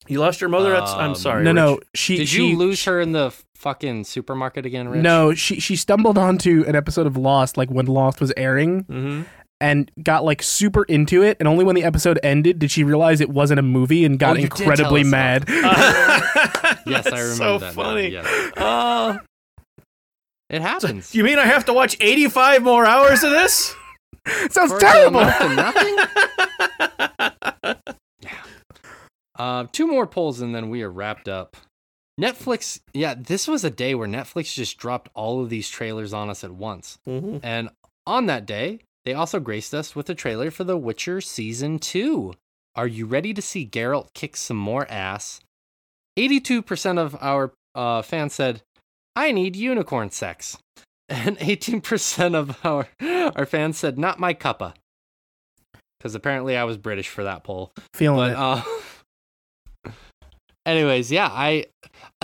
You lost your mother. That's, I'm Um, sorry. no, no. She Did she, you lose her in the fucking supermarket again, Rich? No, she she stumbled onto an episode of Lost like when Lost was airing Mhm. and got like super into it and only when the episode ended did she realize it wasn't a movie and got Oh, incredibly tell us mad. Yes, I remember so that. now, funny. yes. Uh, It happens. you mean I have to watch 85 more hours of this? Sounds For terrible. amount nothing. Uh, two more polls and then we are wrapped up. Netflix, yeah, this was a day where Netflix just dropped all of these trailers on us at once. Mm-hmm. And on that day, they also graced us with a trailer for The Witcher Season 2. Are you ready to see Geralt kick some more ass? 82% of our uh, fans said, I need unicorn sex. And 18% of our, our fans said, not my cuppa. Because apparently I was British for that poll. Feeling But it. uh, anyways, yeah, I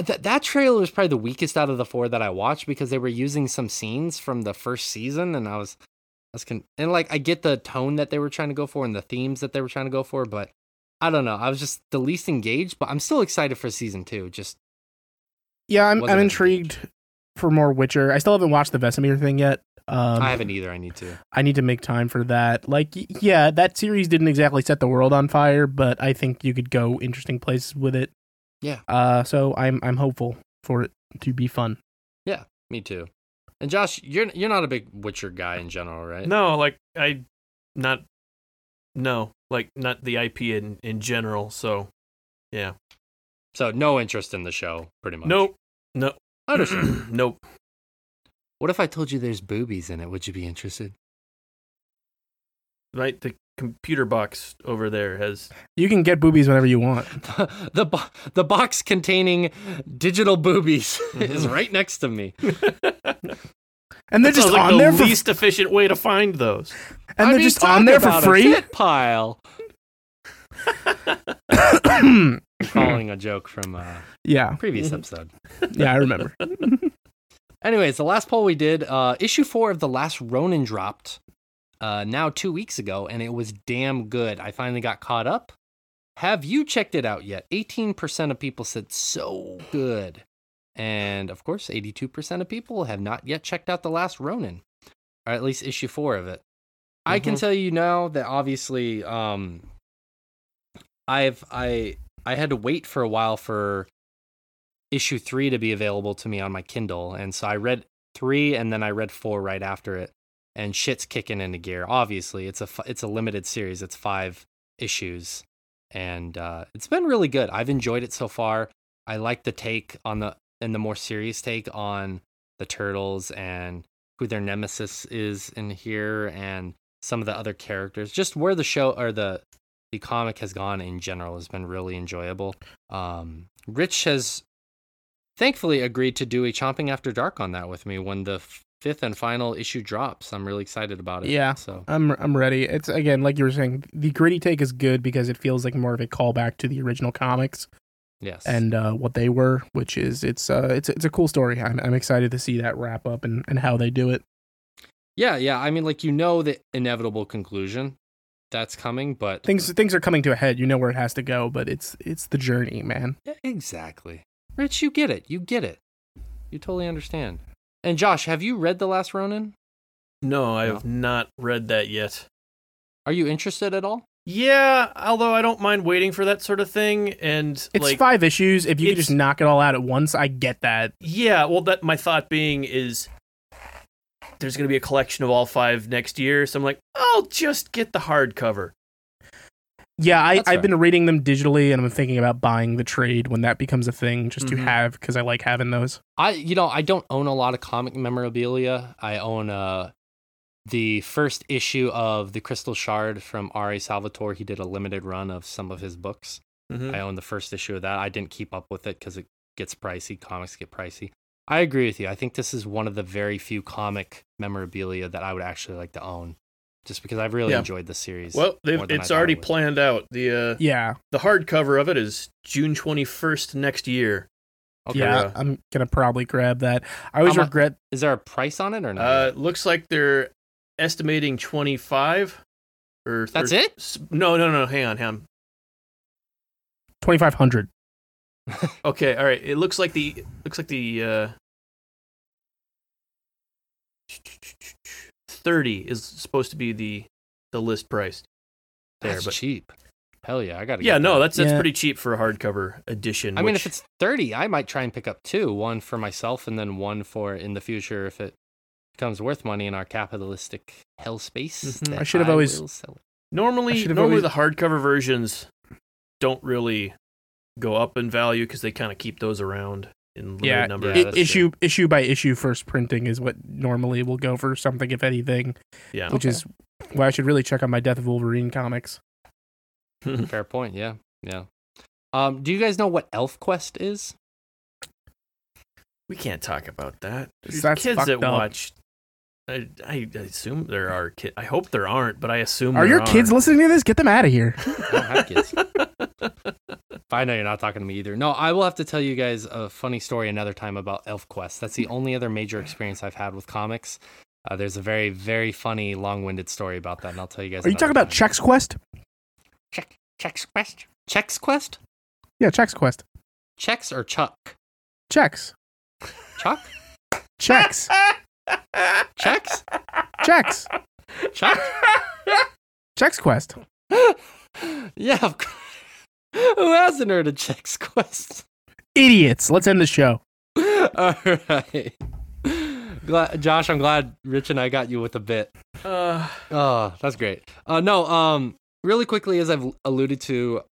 th- that trailer was probably the weakest out of the four that I watched because they were using some scenes from the first season, and I was, I was con- and like I get the tone that they were trying to go for and the themes that they were trying to go for, but I don't know, I was just the least engaged. But I'm still excited for season two. Just yeah, I'm I'm intrigued for more Witcher. I still haven't watched the Vesemir thing yet. Um, I haven't either. I need to. I need to make time for that. Like, yeah, that series didn't exactly set the world on fire, but I think you could go interesting places with it. Yeah. Uh, so I'm I'm hopeful for it to be fun. Yeah, me too. And Josh, you're you're not a big Witcher guy in general, right? No, like I, not, no, like not the IP in in general. So, yeah, So no interest in the show, pretty much. nope, no, Understood. nope. what if I told you there's boobies in it? Would you be interested? Right, the computer box over there has. You can get boobies whenever you want. the bo- the box containing digital boobies is Mhm. right next to me. And they're That just sounds like on the there for least efficient way to find those. and I they're mean, just on there for about a free. tit pile. Calling a joke from a yeah, previous Mhm. episode. yeah, I remember. Anyways, the last poll we did, uh, issue four of the last Ronin dropped uh, now two weeks ago, and it was damn good. I finally got caught up. Have you checked it out yet? 18% of people said so good. And of course, 82% of people have not yet checked out the last Ronin, or at least issue four of it. I can Mhm. tell you now that obviously, um, I've I I had to wait for a while for issue three to be available to me on my Kindle, and so I read three and then I read four right after it, and shit's kicking into gear. Obviously, it's a it's a limited series. It's five issues, and uh, it's been really good. I've enjoyed it so far. I like the take on the and the more serious take on the turtles and who their nemesis is in here and some of the other characters. Just where the show or the the comic has gone in general has been really enjoyable. Um, Rich has thankfully agreed to do a chomping after dark on that with me when the fifth and final issue drops. I'm really excited about it. Yeah. So I'm I'm ready. It's again like you were saying, the gritty take is good because it feels like more of a callback to the original comics yes. and uh, what they were, which is it's uh it's it's a cool story. I'm I'm excited to see that wrap up and and how they do it. yeah, yeah. I mean, like you know the inevitable conclusion that's coming, but Things things are coming to a head. You know where it has to go, but it's it's the journey, man. Yeah, exactly. Rich, you get it. You get it. You totally understand. And Josh, have you read the last Ronin? No, I No? have not read that yet. Are you interested at all? Yeah, although I don't mind waiting for that sort of thing. And It's like, five issues. If you could just knock it all out at once, I get that. yeah, well, that my thought being is there's going to be a collection of all five next year. So I'm like, I'll just get the hardcover. Yeah, I, I've fair. been reading them digitally, and I'm thinking about buying the trade when that becomes a thing, just Mhm. to have because I like having those. I you know I don't own a lot of comic memorabilia. I own uh the first issue of the Crystal Shard from R.A. Salvatore. He did a limited run of some of his books. Mhm. I own the first issue of that. I didn't keep up with it because it gets pricey. Comics get pricey. I agree with you. I think this is one of the very few comic memorabilia that I would actually like to own, just because I've really Yeah. enjoyed the series. Well, they've, more than I it's already would. planned out. The uh, Yeah, the hardcover of it is June 21st next year. Okay. yeah, Yeah. I'm gonna probably grab that. I always How mu- regret. Is there a price on it or not? Uh, looks like they're estimating 25 or That's or- it? No, no, no. Hang on, hang on. Twenty five hundred. Okay, all right. It looks like the looks like the uh, 30 is supposed to be the the list price there, That's but cheap. Hell yeah, I got to. yeah, no, that's that's Yeah. pretty cheap for a hardcover edition. I mean, if it's 30, I might try and pick up two one for myself and then one for in the future if it becomes worth money in our capitalistic hell space. Mhm. I should have always- will sell it. Normally normally always- the hardcover versions don't really go up in value because they kind of keep those around in Yeah, number. Yeah, I- that's issue issue by issue first printing is what normally will go for something, if anything. Yeah. Which is why I should really check on my Death of Wolverine comics. Fair point. Yeah, yeah. Um, do you guys know what ElfQuest is? we can't talk about that. There's That's kids that up. watch. I, I I assume there are kids. I hope there aren't, but I assume Are there your kids listening to this? Get them out of here. I don't have kids. I know you're not talking to me either. No, I will have to tell you guys a funny story another time about ElfQuest. That's the only other major experience I've had with comics. Uh, there's a very, very funny, long-winded story about that, and I'll tell you guys. Are you another talking about time. Chex Quest? Check Chex Quest? Chex Quest? Yeah, Chex Quest. Chex or Chuck? Chex. Chuck? Chex. Chex? Chex. Chuck? Chex Quest. yeah. Of course. Who hasn't heard of Chex Quest? Idiots. Let's end the show. All right. Glad, Josh, I'm glad Rich and I got you with a bit. Uh, Oh, that's great. Uh, no, um, really quickly, as I've alluded to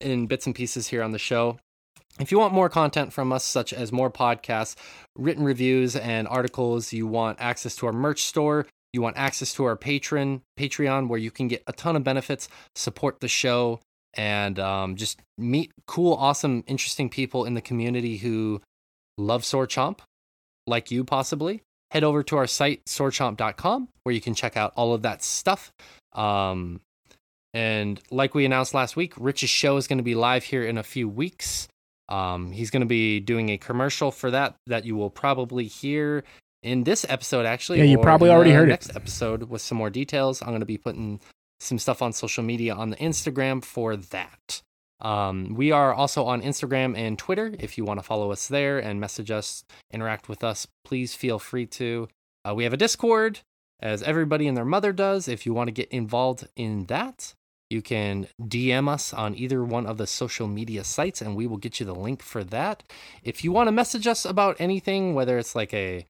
in bits and pieces here on the show, if you want more content from us, such as more podcasts, written reviews, and articles, you want access to our merch store, you want access to our patron Patreon, where you can get a ton of benefits, support the show, and um, just meet cool, awesome, interesting people in the community who love Sword Chomp, like you possibly. Head over to our site swordchomp.com where you can check out all of that stuff. Um, and like we announced last week rich's show is going to be live here in a few weeks. Um, he's going to be doing a commercial for that that you will probably hear in this episode actually Yeah, you or probably already heard it. next episode with some more details. I'm going to be putting some stuff on social media on the instagram for that um, we are also on Instagram and Twitter. If you want to follow us there and message us, interact with us, please feel free to. Uh, we have a Discord, as everybody and their mother does. If you want to get involved in that, you can DM us on either one of the social media sites and we will get you the link for that. If you want to message us about anything, whether it's like a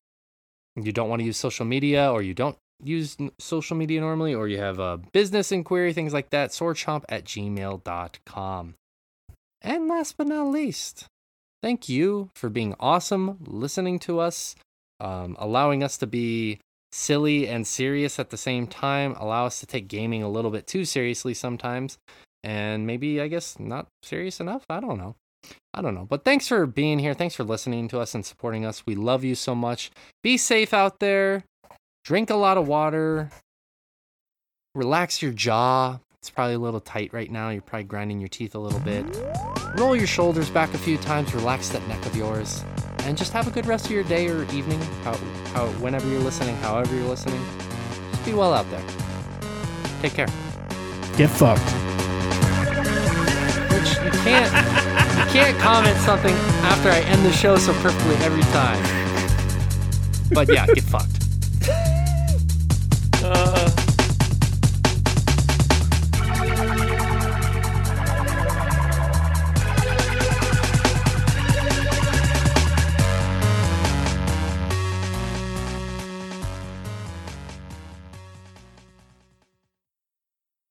you don't want to use social media or you don't use social media normally or you have a business inquiry, things like that, swordchomp at gmail.com. And last but not least, thank you for being awesome, listening to us, um, allowing us to be silly and serious at the same time, allow us to take gaming a little bit too seriously sometimes, and maybe, I guess, not serious enough. I don't know. I don't know. But thanks for being here. Thanks for listening to us and supporting us. We love you so much. Be safe out there. Drink a lot of water. Relax your jaw. It's probably a little tight right now. You're probably grinding your teeth a little bit. Roll your shoulders back a few times. Relax that neck of yours. And just have a good rest of your day or evening. How, how, whenever you're listening, however you're listening. Just be well out there. Take care. Get fucked. Which you can't you can't comment something after I end the show so perfectly every time. But yeah, get fucked. Uh.